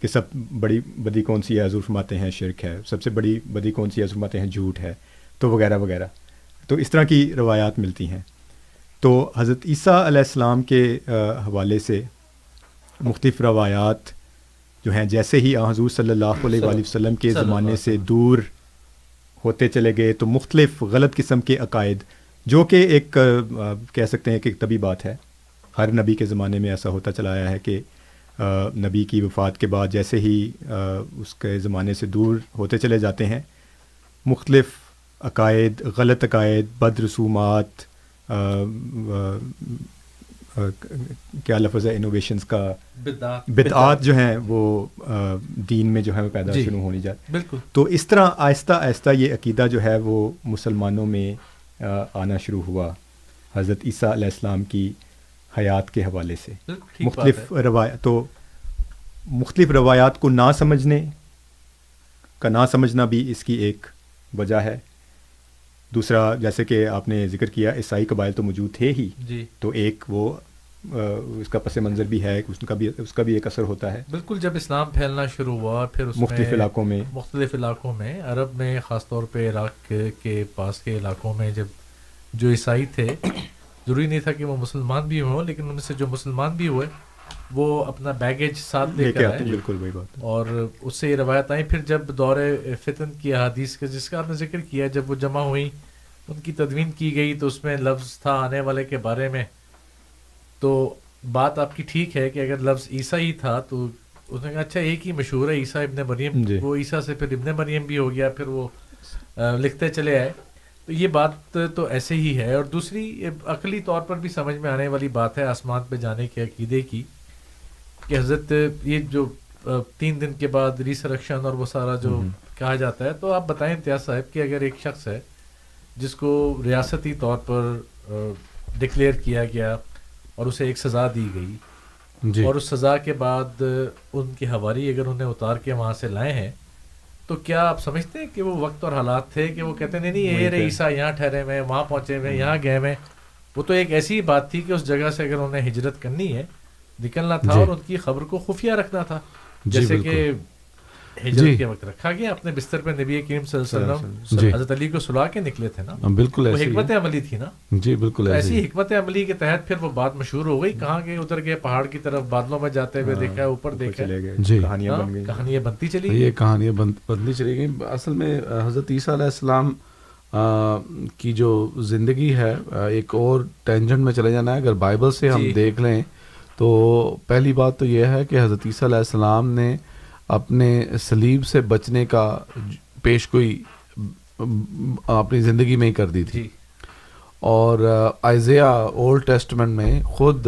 کہ سب بڑی بدی کون سی ہے؟ حضور فرماتے ہیں شرک ہے۔ سب سے بڑی بدی کون سی ہے؟ حضور فرماتے ہیں جھوٹ ہے۔ تو وغیرہ وغیرہ۔ تو اس طرح کی روایات ملتی ہیں۔ تو حضرت عیسیٰ علیہ السلام کے حوالے سے مختلف روایات جو ہیں جیسے ہی حضور صلی اللہ علیہ وآلہ وسلم کے زمانے سے دور ہوتے چلے گئے تو مختلف غلط قسم کے عقائد جو کہ ایک کہہ سکتے ہیں کہ ایک طبی بات ہے۔ ہر نبی کے زمانے میں ایسا ہوتا چلا آیا ہے کہ نبی کی وفات کے بعد جیسے ہی اس کے زمانے سے دور ہوتے چلے جاتے ہیں مختلف عقائد غلط عقائد بد رسومات کیا لفظ ہے انوویشنس کا؟ بدعات. جو ہیں وہ دین میں جو ہے وہ پیدا جی۔ شروع ہونی جاتی بالکل۔ تو اس طرح آہستہ آہستہ یہ عقیدہ جو ہے وہ مسلمانوں میں آنا شروع ہوا حضرت عیسیٰ علیہ السلام کی حیات کے حوالے سے۔ مختلف روایات تو مختلف روایات کو نہ سمجھنے کا نہ سمجھنا بھی اس کی ایک وجہ ہے۔ دوسرا جیسے کہ آپ نے ذکر کیا عیسائی قبائل تو موجود تھے ہی۔ جی۔ تو ایک وہ اس کا پس منظر بھی ہے اس کا بھی اس کا بھی ایک اثر ہوتا ہے۔ بالکل جب اسلام پھیلنا شروع ہوا پھر اس مختلف میں علاقوں میں۔ مختلف علاقوں میں عرب میں خاص طور پہ عراق کے- پاس کے علاقوں میں جب جو عیسائی تھے ضروری نہیں تھا کہ وہ مسلمان بھی ہوں لیکن ان میں سے جو مسلمان بھی ہوئے وہ اپنا بیگیج ساتھ لے کے آتے بالکل وہی بات اور اس سے یہ روایت آئیں۔ پھر جب دور فتن کی احادیث کا جس کا آپ نے ذکر کیا جب وہ جمع ہوئی ان کی تدوین کی گئی تو اس میں لفظ تھا آنے والے کے بارے میں۔ تو بات آپ کی ٹھیک ہے کہ اگر لفظ عیسیٰ ہی تھا تو اس نے کہا اچھا ایک ہی مشہور ہے عیسیٰ ابن مریم جی۔ وہ عیسیٰ سے پھر ابن مریم بھی ہو گیا پھر وہ لکھتے چلے آئے۔ تو یہ بات تو ایسے ہی ہے۔ اور دوسری عقلی طور پر بھی سمجھ میں آنے والی بات ہے آسمان پہ جانے کے عقیدے کی کہ حضرت یہ جو تین دن کے بعد ریسرکشن اور وہ سارا جو کہا جاتا ہے تو آپ بتائیں امتیاز صاحب کہ اگر ایک شخص ہے جس کو ریاستی طور پر ڈکلیئر کیا گیا اور اسے ایک سزا دی گئی۔ جی۔ اور اس سزا کے بعد ان کے حواری اگر انہیں اتار کے وہاں سے لائے ہیں تو کیا آپ سمجھتے ہیں کہ وہ وقت اور حالات تھے کہ وہ کہتے ہیں نہیں نہیں یہ عیسیٰ یہاں ٹھہرے ہوئے ہیں وہاں پہنچے ہوئے ہیں یہاں گئے ہوئے ہیں وہ تو ایک ایسی بات تھی کہ اس جگہ سے اگر انہیں ہجرت کرنی ہے نکلنا تھا جی۔ اور ان کی خبر کو خفیہ رکھنا تھا۔ جی، جیسے بالکل۔ جی۔ ہجرت کے وقت رکھا گیا اپنے بستر پہ نبی کریم صلی اللہ علیہ جی۔ وسلم حضرت علی کو سلا کے نکلے تھے نا ہاں، بالکل ہی حکمت۔ عملی تھی نا جی بالکل ایسی حکمت عملی کے تحت پھر وہ بات مشہور ہو گئی کہاں گئے ادھر گئے پہاڑ کی طرف بادلوں میں جاتے ہوئے دیکھا ہے اوپر دیکھا جی۔ کہانیاں ہاں، بن گئی کہانیاں بنتی چلی گئی یہ کہانیاں بدلی چلی گئی اصل میں حضرت عیسیٰ علیہ السلام آ، کی جو زندگی ہے ایک اور ٹینجنٹ میں چلے جانا ہے اگر بائبل سے ہم جی۔ دیکھ لیں تو پہلی بات تو یہ ہے کہ حضرت عیسیٰ علیہ السلام نے اپنے سلیب سے بچنے کا پیش گوئی اپنی زندگی میں ہی کر دی تھی۔ جی۔ اور آئزیا اولڈ ٹیسٹمنٹ میں خود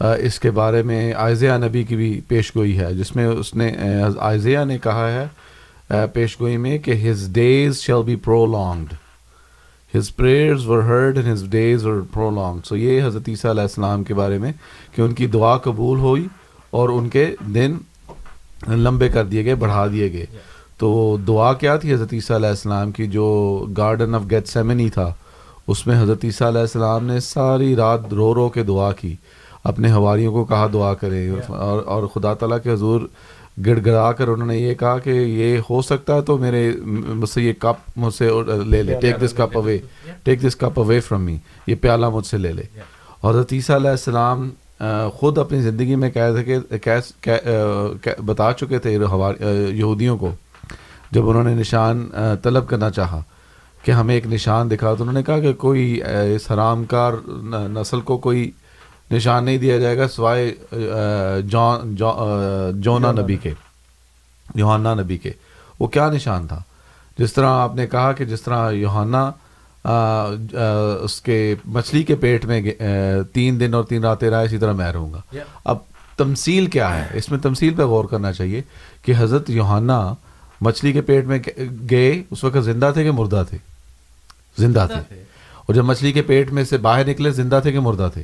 اس کے بارے میں آئزیا نبی کی بھی پیش گوئی ہے جس میں اس نے آئزیا نے کہا ہے پیش گوئی میں کہ his days shall be prolonged his prayers were heard and his days were prolong so یہ حضرت عیسیٰ علیہ السلام کے بارے میں کہ ان کی دعا قبول ہوئی اور ان کے دن لمبے کر دیے گئے بڑھا دیے گئے۔ تو دعا کیا تھی حضرت عیسیٰ علیہ السلام کی؟ جو گارڈن آف گیٹ سیمنی تھا اس میں حضرت عیسیٰ علیہ السلام نے ساری رات رو رو کے دعا کی۔ اپنے ہواریوں کو کہا دعا کریں۔ اور اور خدا تعالیٰ کے حضور گڑ گڑا کر انہوں نے یہ کہا کہ یہ ہو سکتا ہے تو میرے مجھ سے یہ کپ مجھ سے لے لے take this cup away take this cup away from me یہ پیالہ مجھ سے لے لے۔ اور حضرت عیسیٰ علیہ السلام خود اپنی زندگی میں بتا چکے تھے یہودیوں کو جب انہوں نے نشان طلب کرنا چاہا کہ ہمیں ایک نشان دکھا تو انہوں نے کہا کہ کوئی اس حرام کار نسل کو کوئی نشان نہیں دیا جائے گا سوائے جون جونا نبی۔ کے یوحنا نبی کے۔ وہ کیا نشان تھا؟ جس طرح آپ نے کہا کہ جس طرح یوحنا آ، آ، اس کے مچھلی کے پیٹ میں آ، تین دن اور تین راتیں رہا اسی طرح میں رہوں گا۔ Yeah. اب تمثیل کیا ہے؟ اس میں تمثیل پہ غور کرنا چاہیے کہ حضرت یوحنا مچھلی کے پیٹ میں گئے اس وقت زندہ تھے کہ مردہ تھے؟ زندہ تھے۔ تھے۔ اور جب مچھلی کے پیٹ میں سے باہر نکلے زندہ تھے کہ مردہ تھے؟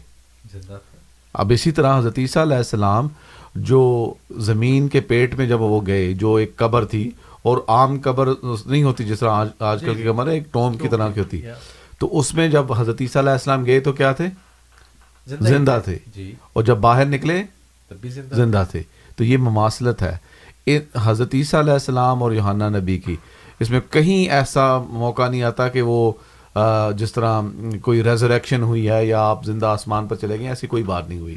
زندہ تھے۔ اب اسی طرح حضرت عیسیٰ علیہ السلام جو زمین کے پیٹ میں جب وہ گئے جو ایک قبر تھی اور عام قبر نہیں ہوتی جس طرح آج آج کل کی قبر ہے ایک ٹوم کی طرح کی ہوتی. تو اس میں جب حضرت عیسیٰ علیہ السلام گئے تو کیا تھے؟ زندہ تھے۔ جی۔ اور جب باہر نکلے زندہ۔ تھے۔ تو یہ مماثلت ہے۔ حضرت عیسیٰ علیہ السلام اور یوحنا نبی کی۔ اس میں کہیں ایسا موقع نہیں آتا کہ وہ جس طرح کوئی ریزریکشن ہوئی ہے یا آپ زندہ آسمان پر چلے گئے ایسی کوئی بات نہیں ہوئی۔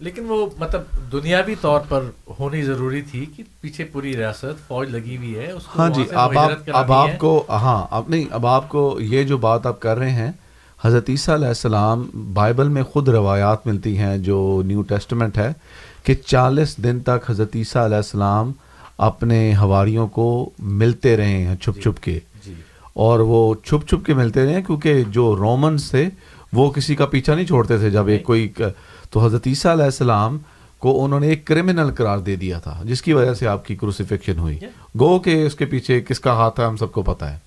لیکن وہ مطلب دنیاوی طور پر ہونی ضروری تھی کہ پیچھے پوری ریاست فوج لگی ہوئی ہے اس کو ہاں جی اب آپ اب آپ۔ کو ہاں اب نہیں اب آپ کو یہ جو بات آپ کر رہے ہیں حضرت عیسیٰ علیہ السلام بائبل میں خود روایات ملتی ہیں جو نیو ٹیسٹمنٹ ہے کہ چالیس دن تک حضرت عیسیٰ علیہ السلام اپنے ہواریوں کو ملتے رہے ہیں چھپ چھپ کے۔ جی۔ اور وہ چھپ چھپ کے ملتے رہے ہیں کیونکہ جو رومنس تھے وہ کسی کا پیچھا نہیں چھوڑتے تھے جب ایک کوئی تو حضرت عیسیٰ علیہ السلام کو انہوں نے ایک کرمنل قرار دے دیا تھا جس کی وجہ سے آپ کی کروسیفکشن ہوئی۔ گو کہ اس کے پیچھے کس کا ہاتھ ہے ہم سب کو پتہ ہے۔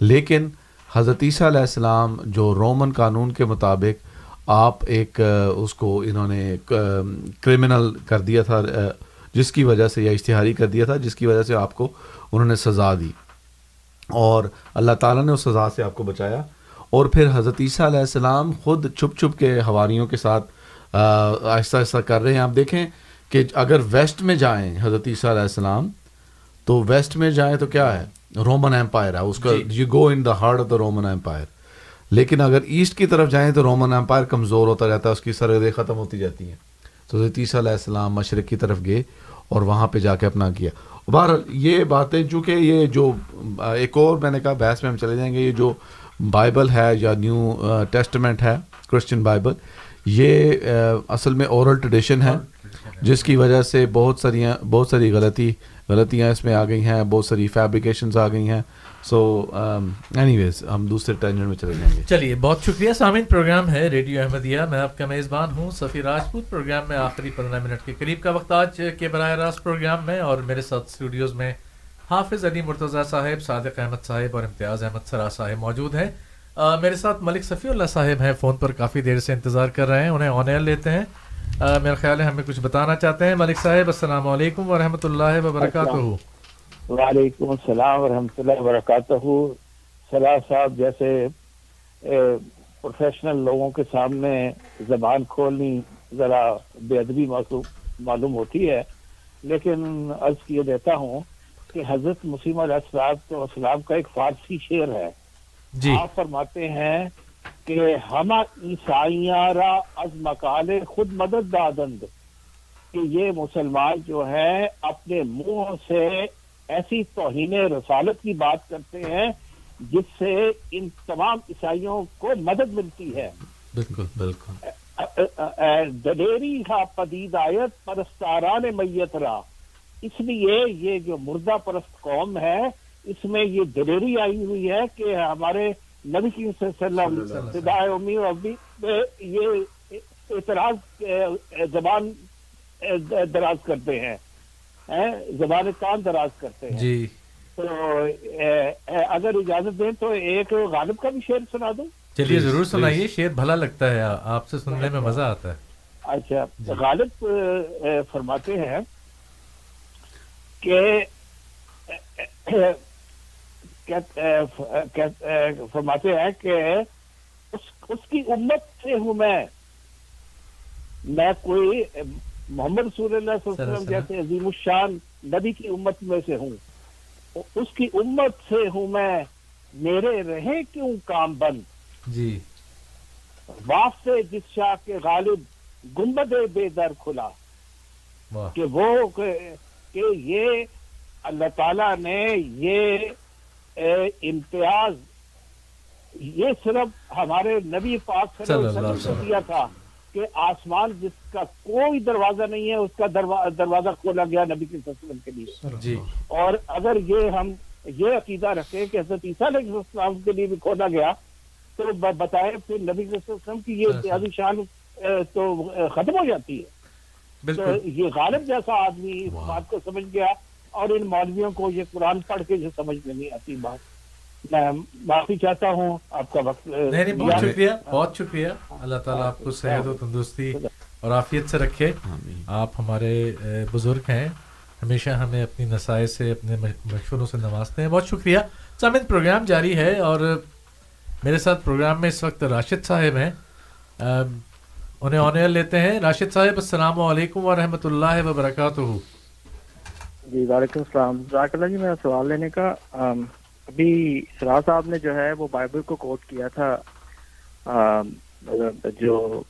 لیکن حضرت عیسیٰ علیہ السلام جو رومن قانون کے مطابق آپ ایک اس کو انہوں نے کرمنل کر دیا تھا جس کی وجہ سے یا اشتہاری کر دیا تھا جس کی وجہ سے آپ کو انہوں نے سزا دی۔ اور اللہ تعالیٰ نے اس سزا سے آپ کو بچایا۔ اور پھر حضرت عیسیٰ علیہ السلام خود چھپ چھپ کے ہواریوں کے ساتھ آہستہ آہستہ کر رہے ہیں۔ آپ دیکھیں کہ اگر ویسٹ میں جائیں حضرت عیسیٰ علیہ السلام تو ویسٹ میں جائیں تو کیا ہے؟ رومن ایمپائر ہے۔ اس کا you go in the hard of the Roman empire لیکن اگر ایسٹ کی طرف جائیں تو رومن ایمپائر کمزور ہوتا رہتا ہے اس کی سرحدیں ختم ہوتی جاتی ہیں۔ تو حضرت عیسیٰ علیہ السلام مشرق کی طرف گئے اور وہاں پہ جا کے اپنا کیا۔ بہرحال یہ باتیں چونکہ یہ جو ایک اور میں نے کہا بحث میں ہم چلے جائیں گے یہ جو بائبل ہے یا نیو ٹیسٹمنٹ ہے کرسچن بائبل یہ اصل میں اورل ٹریڈیشن ہے، جس کی وجہ سے بہت ساری بہت ساری غلطی، غلطیاں اس میں آ گئی ہیں، بہت ساری فیبریکیشنز آ گئی ہیں۔ سو اینی ویز ہم دوسرے ٹینجن میں چلے جائیں گے۔ چلیے، بہت شکریہ۔ سامعین، پروگرام ہے ریڈیو احمدیہ۔ میں آپ کا میزبان ہوں سفیر راجپوت۔ پروگرام میں آخری پندرہ منٹ کے قریب کا وقت آج کے براہ راست پروگرام میں، اور میرے ساتھ اسٹوڈیوز میں حافظ علی مرتضیٰ صاحب، صادق احمد صاحب اور امتیاز احمد سرا صاحب موجود ہیں۔ آ، میرے ساتھ ملک صفی اللہ صاحب ہیں فون پر کافی دیر سے انتظار کر رہے ہیں انہیں آن ایئر لیتے ہیں۔ آ، میرا خیال ہے ہمیں کچھ بتانا چاہتے ہیں۔ ملک صاحب السلام علیکم ورحمۃ اللہ وبرکاتہ۔ وعلیکم السلام ورحمۃ اللہ وبرکاتہ۔ صلاح صاحب جیسے پروفیشنل لوگوں کے سامنے زبان کھولنی ذرا بے ادبی معلوم ہوتی ہے۔ لیکن عرض کیے دیتا ہوں کہ حضرت مسیم علیہ السلام تو اسلام کا ایک فارسی شعر ہے۔ جی۔ آپ فرماتے ہیں کہ ہم عیسائیاں را از مکال خود مدد دادند کہ یہ مسلمان جو ہے اپنے منہ سے ایسی توہین رسالت کی بات کرتے ہیں جس سے ان تمام عیسائیوں کو مدد ملتی ہے۔ بالکل بالکل۔ دلیری ہا پدید آیت پرستاران میت را اس لیے یہ جو مردہ پرست قوم ہے اس میں یہ دلیری آئی ہوئی ہے کہ ہمارے نبی کی صلی اللہ علیہ وسلم صدائے امی و ابی یہ اعتراض زبان دراز کرتے ہیں زبان کان دراز کرتے ہیں۔ جی۔ تو اگر اجازت دیں تو ایک غالب کا بھی شعر سنا دوں چلیے ضرور سنائیے شعر بھلا لگتا ہے آپ سے سننے میں مزہ آتا ہے۔ اچھا غالب فرماتے ہیں کہ فرماتے ہیں کہ اس کی امت سے ہوں میں۔ میں کوئی محمد رسول اللہ صلی اللہ علیہ وسلم جیسے عظیم الشان نبی کی امت میں سے ہوں۔ اس کی امت سے ہوں میں۔ میرے رہے کیوں کام بند؟ جی۔ واف سے جس شاہ کے غالب گنبد بے در کھلا۔ کہ وہ کہ یہ اللہ تعالیٰ نے یہ امتیاز یہ صرف ہمارے نبی پاک صلی اللہ علیہ وسلم دیا تھا کہ آسمان جس کا کوئی دروازہ نہیں ہے اس کا دروازہ کھولا گیا نبی کے وسلم کے لیے۔ جی۔ اور اگر یہ ہم یہ عقیدہ رکھیں کہ حضرت عیسیٰ علیہ السلام کے لیے بھی کھولا گیا تو بتائے پھر نبی صلی اللہ علیہ وسلم کی یہ امتیازی شان تو ختم ہو جاتی ہے۔ تو یہ غالب جیسا آدمی اس بات کو سمجھ گیا اور ان مولویوں کو یہ قرآن پڑھ کے جو سمجھ میں نہیں آتی بات۔ میں معافی چاہتا ہوں۔ آپ کا وقت نہیں نہیں بہت شکریہ بہت شکریہ۔ اللہ تعالیٰ آپ کو صحت و تندرستی اور عافیت سے رکھے۔ آپ ہمارے بزرگ ہیں۔ ہمیشہ ہمیں اپنی نسائے سے اپنے مشوروں سے نوازتے ہیں۔ بہت شکریہ۔ سامن پروگرام جاری ہے اور میرے ساتھ پروگرام میں اس وقت راشد صاحب ہیں۔ انہیں آنر لیتے ہیں۔ راشد صاحب السلام علیکم ورحمۃ اللہ وبرکاتہ۔ جی وعلیکم السلام۔ ذاکر اللہ جی میرا سوال لینے کا ابھی سرا صاحب نے جو ہے وہ بائبل کو کوٹ کیا تھا جو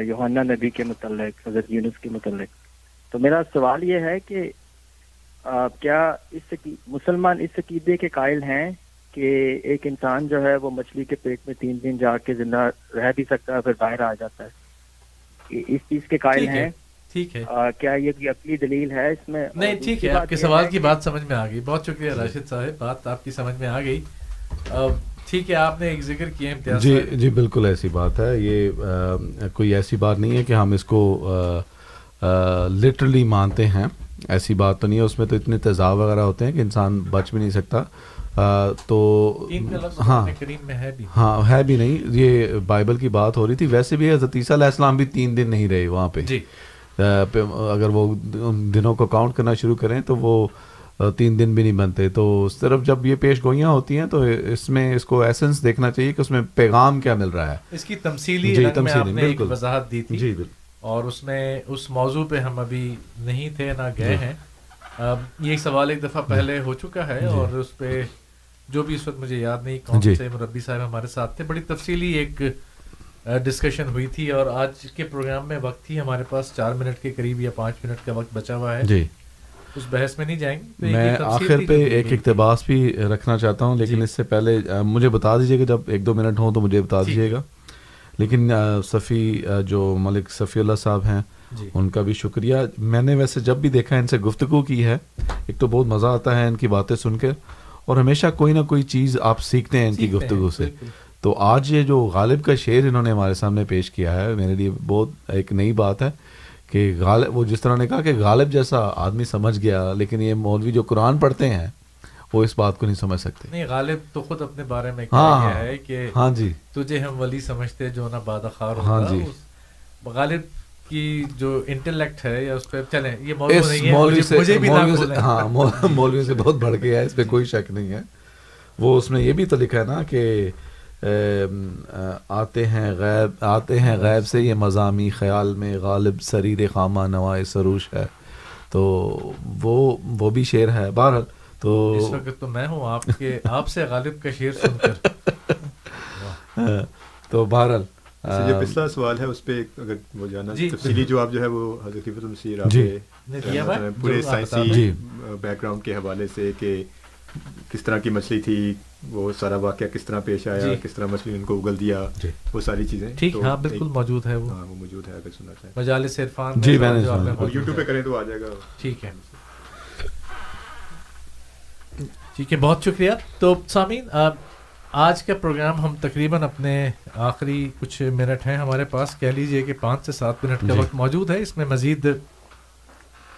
یوحنا نبی کے متعلق حضرت یونس کے متعلق۔ تو میرا سوال یہ ہے کہ کیا اس مسلمان اس عقیدے کے قائل ہیں کہ ایک انسان جو ہے وہ مچھلی کے پیٹ میں تین دن جا کے زندہ رہ بھی سکتا ہے پھر باہر آ جاتا ہے؟ اس چیز کے قائل ہیں؟ ٹھیک ہے۔ کیا یہ اپنی دلیل ہے اس میں؟ نہیں ٹھیک ہے آپ کے سوال کی بات سمجھ میں آ گئی۔ بہت شکریہ راشد صاحب بات آپ کی سمجھ میں آ گئی۔ ٹھیک ہے آپ نے ایک ذکر کیا امتیاز جی جی بالکل ایسی بات ہے۔ یہ کوئی ایسی بات نہیں ہے کہ ہم اس کو لٹرلی مانتے ہیں۔ ایسی بات تو نہیں ہے۔ اس میں تو اتنے تیزاب وغیرہ ہوتے ہیں کہ انسان بچ بھی نہیں سکتا۔ تو ہاں۔ ہاں ہے بھی نہیں۔ یہ بائبل کی بات ہو رہی تھی۔ ویسے بھی حضرت عیسیٰ علیہ السلام بھی تین دن نہیں رہے وہاں پہ۔ اگر وہ دنوں کو کاؤنٹ کرنا شروع کریں تو وہ تین دن بھی نہیں بنتے۔ تو صرف جب یہ پیش گوئیاں ہوتی ہیں تو اس میں اس کو ایسنس دیکھنا چاہیے کہ اس میں پیغام کیا مل رہا ہے۔ اس کی تمثیلی جی تمثیلی بالکل۔ وضاحت دی تھی۔ جی بالکل۔ اور اس میں اس موضوع پہ ہم ابھی نہیں تھے نہ گئے ہیں۔ یہ سوال ایک دفعہ پہلے ہو چکا ہے اور اس پہ جو بھی اس وقت مجھے یاد نہیں کون سے مربی صاحب ہمارے ساتھ تھے بڑی تفصیلی ایک ڈسکشن ہوئی تھی اور آج کے پروگرام میں وقت ہی ہمارے پاس چار منٹ کے قریب یا پانچ منٹ کا وقت بچا ہوا ہے۔ جی۔ اس بحث میں نہیں جائیں گے میں آخر پہ ایک اقتباس بھی رکھنا چاہتا ہوں لیکن اس سے پہلے مجھے بتا دیجیے گا جب ایک دو منٹ ہوں تو مجھے بتا دیجیے گا۔ لیکن صفی جو ملک صفی اللہ صاحب ہیں ان کا بھی شکریہ۔ میں نے ویسے جب بھی دیکھا ان سے گفتگو کی ہے ایک تو بہت مزہ آتا ہے ان کی باتیں سن کر اور ہمیشہ کوئی نہ کوئی چیز آپ سیکھتے ہیں ان کی گفتگو سے۔ تو آج یہ جو غالب کا شعر انہوں نے ہمارے سامنے پیش کیا ہے میرے لیے بہت ایک نئی بات ہے کہ غالب وہ جس طرح نے کہا کہ غالب جیسا آدمی سمجھ گیا لیکن یہ مولوی جو قرآن پڑھتے ہیں وہ اس بات کو نہیں سمجھ سکتے۔ نہیں غالب تو خود اپنے بارے میں کہا گیا ہے کہ ہاں جی۔ تجھے ہم ولی سمجھتے جو نہ بادخار ہاں جی۔ غالب کی جو انٹلیکٹ ہے یا اس پہ چلیں یہ موضوع نہیں ہے مجھے بھی ہاں مولوی سے بہت بڑھ گیا ہے اس پہ کوئی شک نہیں ہے۔ وہ اس میں یہ بھی تو لکھا ہے نا کہ آتے ہیں غیب آتے ہیں غیب سے یہ مضامی خیال میں غالب سریر خامہ نوائے سروش ہے تو وہ وہ بھی شعر ہے بہرحال تو اس وقت تو میں ہوں آپ کے آپ سے غالب کا شعر سن کر [laughs] تو بہرحال جو پچھلا سوال ہے اس پہ اگر وہ جانا جی، تفصیلی جواب جو ہے وہ حضرت خفت المسیح جی۔ نے دیا ہوا ہے؟ پورے آپ سائنسی جی۔ بیک گراؤنڈ کے حوالے سے کہ کس طرح کی مچھلی تھی وہ سارا واقعہ کس طرح پیش آیا جی۔ کس طرح مچھلی ان کو اگل دیا جی۔ وہ ساری چیزیں ٹھیک ہاں بالکل موجود ہے وہ ہاں وہ موجود ہے اگر سننا چاہیں مجالس عرفان جی، میں نے یوٹیوب پہ۔ کریں تو آ جائے گا ٹھیک ہے ٹھیک ہے بہت شکریہ تو سامعین آج کا پروگرام ہم تقریباً اپنے آخری کچھ منٹ ہیں ہمارے پاس کہہ لیجیے کہ پانچ سے سات منٹ کا جی۔ وقت موجود ہے اس میں مزید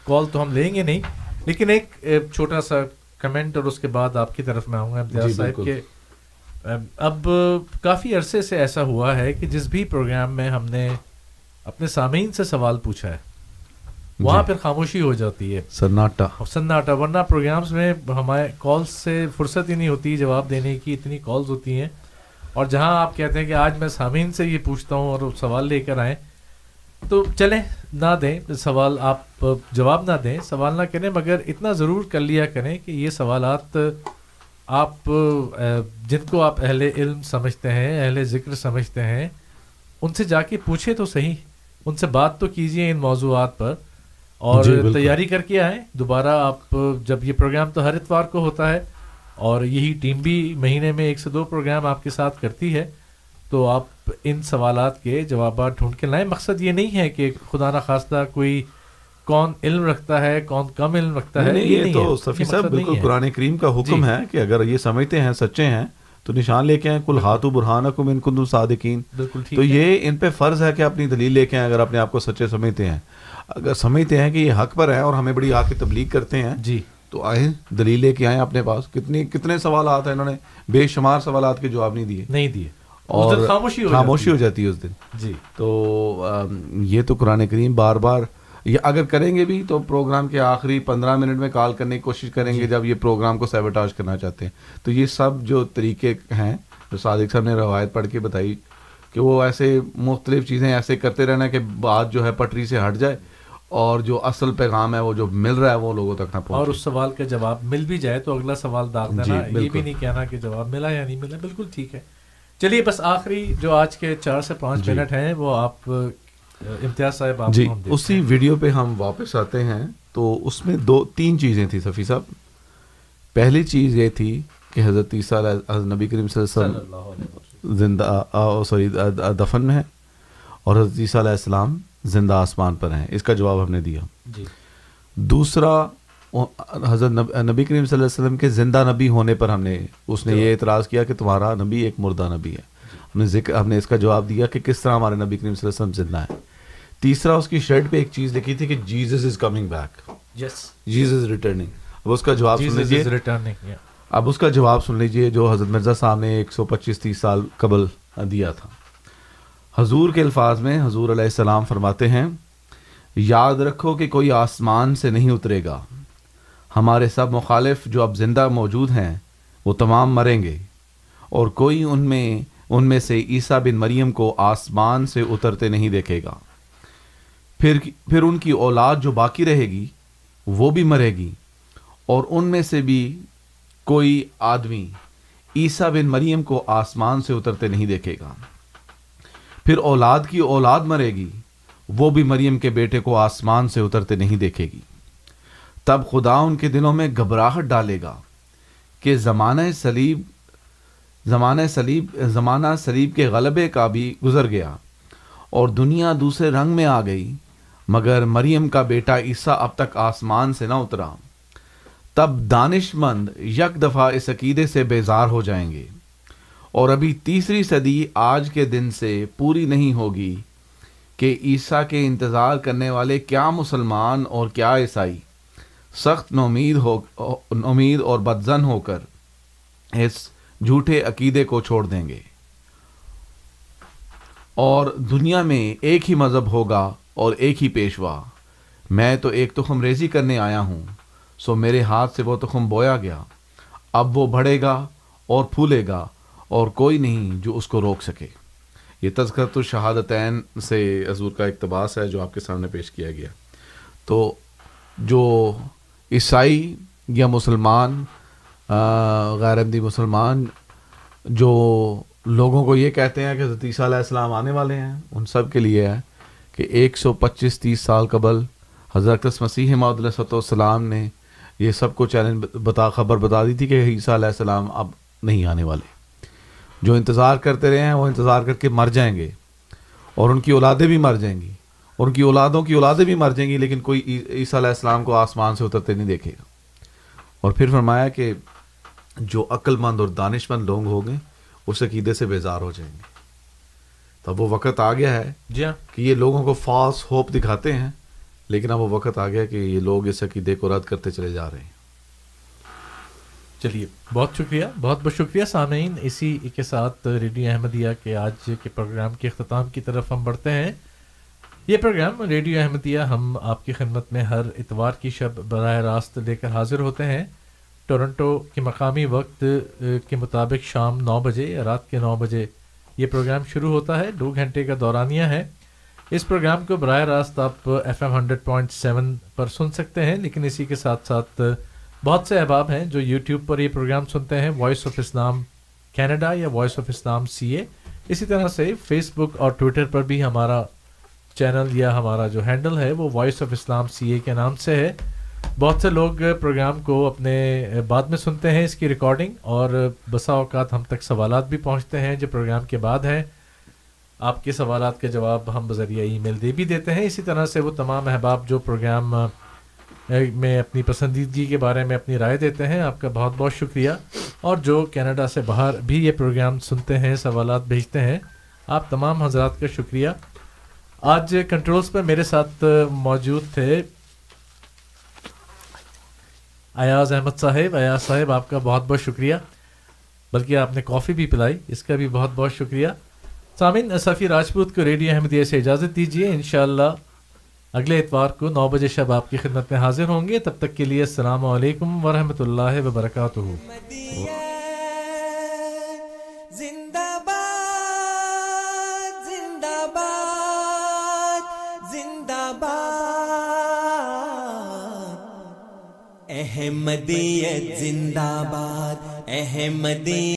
کال تو ہم لیں گے نہیں لیکن ایک چھوٹا سا کمنٹ اور اس کے بعد آپ کی طرف میں آؤں گا امتیاز جی، صاحب بالکل۔ کہ اب کافی عرصے سے ایسا ہوا ہے کہ جس بھی پروگرام میں ہم نے اپنے سامعین سے سوال پوچھا ہے وہاں جی۔ پھر خاموشی ہو جاتی ہے سناٹا سناٹا ورنہ پروگرامز میں ہمارے کالز سے فرصت ہی نہیں ہوتی جواب دینے کی اتنی کالز ہوتی ہیں اور جہاں آپ کہتے ہیں کہ آج میں سامعین سے یہ پوچھتا ہوں اور سوال لے کر آئیں تو چلیں نہ دیں سوال آپ جواب نہ دیں سوال نہ کریں مگر اتنا ضرور کر لیا کریں کہ یہ سوالات آپ جن کو آپ اہل علم سمجھتے ہیں اہل ذکر سمجھتے ہیں ان سے جا کے پوچھیں تو صحیح ان سے بات تو کیجیے ان موضوعات پر اور جی،۔ تیاری کر کے آئیں دوبارہ آپ جب یہ پروگرام تو ہر اتوار کو ہوتا ہے اور یہی ٹیم بھی مہینے میں ایک سے دو پروگرام آپ کے ساتھ کرتی ہے تو آپ ان سوالات کے جوابات ڈھونڈ کے لائیں۔ مقصد یہ نہیں ہے کہ خدا نخواستہ کوئی کون علم رکھتا ہے کون کم علم رکھتا ہے یہ تو صفی صاحب بالکل۔ قرآن کریم کا حکم جی۔ ہے کہ اگر یہ سمجھتے ہیں سچے ہیں تو نشان لے کے آئیں کل ہاتھو برہانہ کو ان کن صادقین۔ تو۔ یہ ان پہ فرض ہے کہ اپنی دلیل لے کے آئیں اگر اپنے آپ کو سچے سمجھتے ہیں۔ اگر سمجھتے ہیں کہ یہ حق پر ہے اور ہمیں بڑی آ کے تبلیغ کرتے ہیں جی۔ تو آئیں دلیل لے کے آئیں اپنے پاس۔ کتنی کتنے سوالات ہیں انہوں نے بے شمار سوالات کے جواب نہیں دیے۔ نہیں دیے۔ اور خاموشی ہو خاموشی ہو جاتی ہے اس دن۔ جی۔ تو یہ تو قرآن کریم بار بار یہ اگر کریں گے بھی تو پروگرام کے آخری پندرہ منٹ میں کال کرنے کی کوشش کریں جی۔ گے جب یہ پروگرام کو سیبٹاج کرنا چاہتے ہیں۔ تو یہ سب جو طریقے ہیں جو صادق صاحب نے روایت پڑھ کے بتائی کہ وہ ایسے مختلف چیزیں ایسے کرتے رہنا کہ بات جو ہے پٹری سے ہٹ جائے اور جو اصل پیغام ہے وہ جو مل رہا ہے وہ لوگوں تک نہ اور پہنچے اس سوال کا جواب مل بھی جائے تو اگلا سوال داغ جی، دینا یہ۔ بھی نہیں کہنا کہ جواب ملا یا نہیں ملا بالکل ٹھیک ہے۔ چلیے بس آخری جو آج کے چار سے پانچ جی۔ منٹ ہیں وہ آپ امتیاز صاحب جی اسی۔ ویڈیو پہ ہم واپس آتے ہیں۔ تو اس میں دو تین چیزیں تھیں صفی صاحب۔ پہلی چیز یہ تھی کہ حضرت عیسیٰ نبی کریم صلی اللہ علیہ صلی وسلم اللہ علیہ وسلم۔ زندہ سوری دفن میں ہے اور حضرت عیسیٰ علیہ السلام زندہ آسمان پر ہیں۔ اس کا جواب ہم نے دیا۔ جی۔ دوسرا حضرت نب- نبی کریم صلی اللہ علیہ وسلم کے زندہ نبی ہونے پر ہم نے اس نے یہ اعتراض کیا کہ تمہارا نبی ایک مردہ نبی ہے۔ ہم نے ذکر ہم نے اس کا جواب دیا کہ کس طرح ہمارے نبی کریم صلی اللہ علیہ وسلم زندہ ہے تیسرا اس کی شرٹ پہ ایک چیز لکھی تھی کہ Jesus is coming back. Yes Jesus returning. اب اس کا جواب سن لیجیے اب اس کا جواب سن لیجیے جو حضرت مرزا صاحب نے ایک سو پچیس تیس سال قبل دیا تھا۔ حضور کے الفاظ میں حضور علیہ السلام فرماتے ہیں یاد رکھو کہ کوئی آسمان سے نہیں اترے گا۔ ہمارے سب مخالف جو اب زندہ موجود ہیں، وہ تمام مریں گے۔ اور کوئی ان میں ان میں سے عیسیٰ بن مریم کو آسمان سے اترتے نہیں دیکھے گا۔ پھر پھر ان کی اولاد جو باقی رہے گی، وہ بھی مرے گی۔ اور ان میں سے بھی کوئی آدمی عیسیٰ بن مریم کو آسمان سے اترتے نہیں دیکھے گا۔ پھر اولاد کی اولاد مرے گی، وہ بھی مریم کے بیٹے کو آسمان سے اترتے نہیں دیکھے گی۔ تب خدا ان کے دلوں میں گھبراہٹ ڈالے گا کہ زمانہ سلیب زمانہ سلیب زمانہ سلیب کے غلبے کا بھی گزر گیا اور دنیا دوسرے رنگ میں آ گئی، مگر مریم کا بیٹا عیسیٰ اب تک آسمان سے نہ اترا۔ تب دانش مند یک دفعہ اس عقیدے سے بیزار ہو جائیں گے اور ابھی تیسری صدی آج کے دن سے پوری نہیں ہوگی کہ عیسیٰ کے انتظار کرنے والے کیا مسلمان اور کیا عیسائی۔ سخت نومید ہو نومید اور بدزن ہو کر اس جھوٹے عقیدے کو چھوڑ دیں گے۔ اور دنیا میں ایک ہی مذہب ہوگا اور ایک ہی پیشوا۔ میں تو ایک تخم ریزی کرنے آیا ہوں، سو میرے ہاتھ سے وہ تخم بویا گیا۔ اب وہ بڑھے گا اور پھولے گا اور کوئی نہیں جو اس کو روک سکے۔ یہ تذکرت الشہادتین سے حضور کا اقتباس ہے جو آپ کے سامنے پیش کیا گیا۔ تو جو عیسائی یا مسلمان غیر احمدی مسلمان، جو لوگوں کو یہ کہتے ہیں کہ عیسیٰ علیہ السلام آنے والے ہیں، ان سب کے لیے ہے کہ ایک سو پچیس تیس سال قبل حضرت مسیح محمد علیہ السلام نے یہ سب کو چیلنج بتا، خبر بتا دی تھی کہ عیسیٰ علیہ السلام اب نہیں آنے والے۔ جو انتظار کرتے رہے ہیں، وہ انتظار کر کے مر جائیں گے اور ان کی اولادیں بھی مر جائیں گی۔ اور ان کی اولادوں کی اولادیں بھی مر جائیں گی لیکن کوئی عی- عیسیٰ علیہ السلام کو آسمان سے اترتے نہیں دیکھے گا۔ اور پھر فرمایا کہ جو عقل مند اور دانش مند لوگ ہوں گے اس عقیدے سے بیزار ہو جائیں گے۔ تب وہ وقت آ گیا ہے جی ہاں۔ کہ یہ لوگوں کو فالس ہوپ دکھاتے ہیں لیکن اب وہ وقت آ گیا کہ یہ لوگ اس عقیدے کو رد کرتے چلے جا رہے ہیں۔ چلیے بہت شکریہ بہت بہت شکریہ سامعین اسی کے ساتھ ریڈیو احمدیہ کے آج کے پروگرام کے اختتام کی طرف ہم بڑھتے ہیں۔ یہ پروگرام ریڈیو احمدیہ ہم آپ کی خدمت میں ہر اتوار کی شب براہ راست لے کر حاضر ہوتے ہیں۔ ٹورنٹو کے مقامی وقت کے مطابق شام نو بجے یا رات کے نو بجے یہ پروگرام شروع ہوتا ہے۔ دو گھنٹے کا دورانیہ ہے۔ اس پروگرام کو براہ راست آپ F M hundred point seven پر سن سکتے ہیں، لیکن اسی کے ساتھ ساتھ بہت سے احباب ہیں جو یوٹیوب پر یہ پروگرام سنتے ہیں۔ وائس آف اسلام کینیڈا یا voice of Islam C A. اسی طرح سے فیس بک اور ٹویٹر پر بھی ہمارا چینل یا ہمارا جو ہینڈل ہے وہ voice of Islam C A کے نام سے ہے۔ بہت سے لوگ پروگرام کو اپنے بعد میں سنتے ہیں اس کی ریکارڈنگ اور بسا اوقات ہم تک سوالات بھی پہنچتے ہیں جو پروگرام کے بعد ہیں۔ آپ کے سوالات کے جواب ہم بذریعہ ای میل دے بھی دیتے ہیں۔ اسی طرح سے وہ تمام احباب جو پروگرام میں اپنی پسندیدگی کے بارے میں اپنی رائے دیتے ہیں، آپ کا بہت بہت شکریہ۔ اور جو کینیڈا سے باہر بھی یہ پروگرام سنتے ہیں، سوالات بھیجتے ہیں، آپ تمام حضرات کا شکریہ۔ آج کنٹرولز پر میرے ساتھ موجود تھے ایاز احمد صاحب. ایاز صاحب، آپ کا بہت بہت شکریہ. بلکہ آپ نے کافی بھی پلائی، اس کا بھی بہت بہت شکریہ. سامعین، صفی راجپوت کو ریڈیو احمدیہ سے اجازت دیجیے انشاءاللہ اگلے اتوار کو نو بجے شب آپ کی خدمت میں حاضر ہوں گے. تب تک کے لیے السلام علیکم ورحمۃ اللہ وبرکاتہ. احمدیت زندہ باد احمدی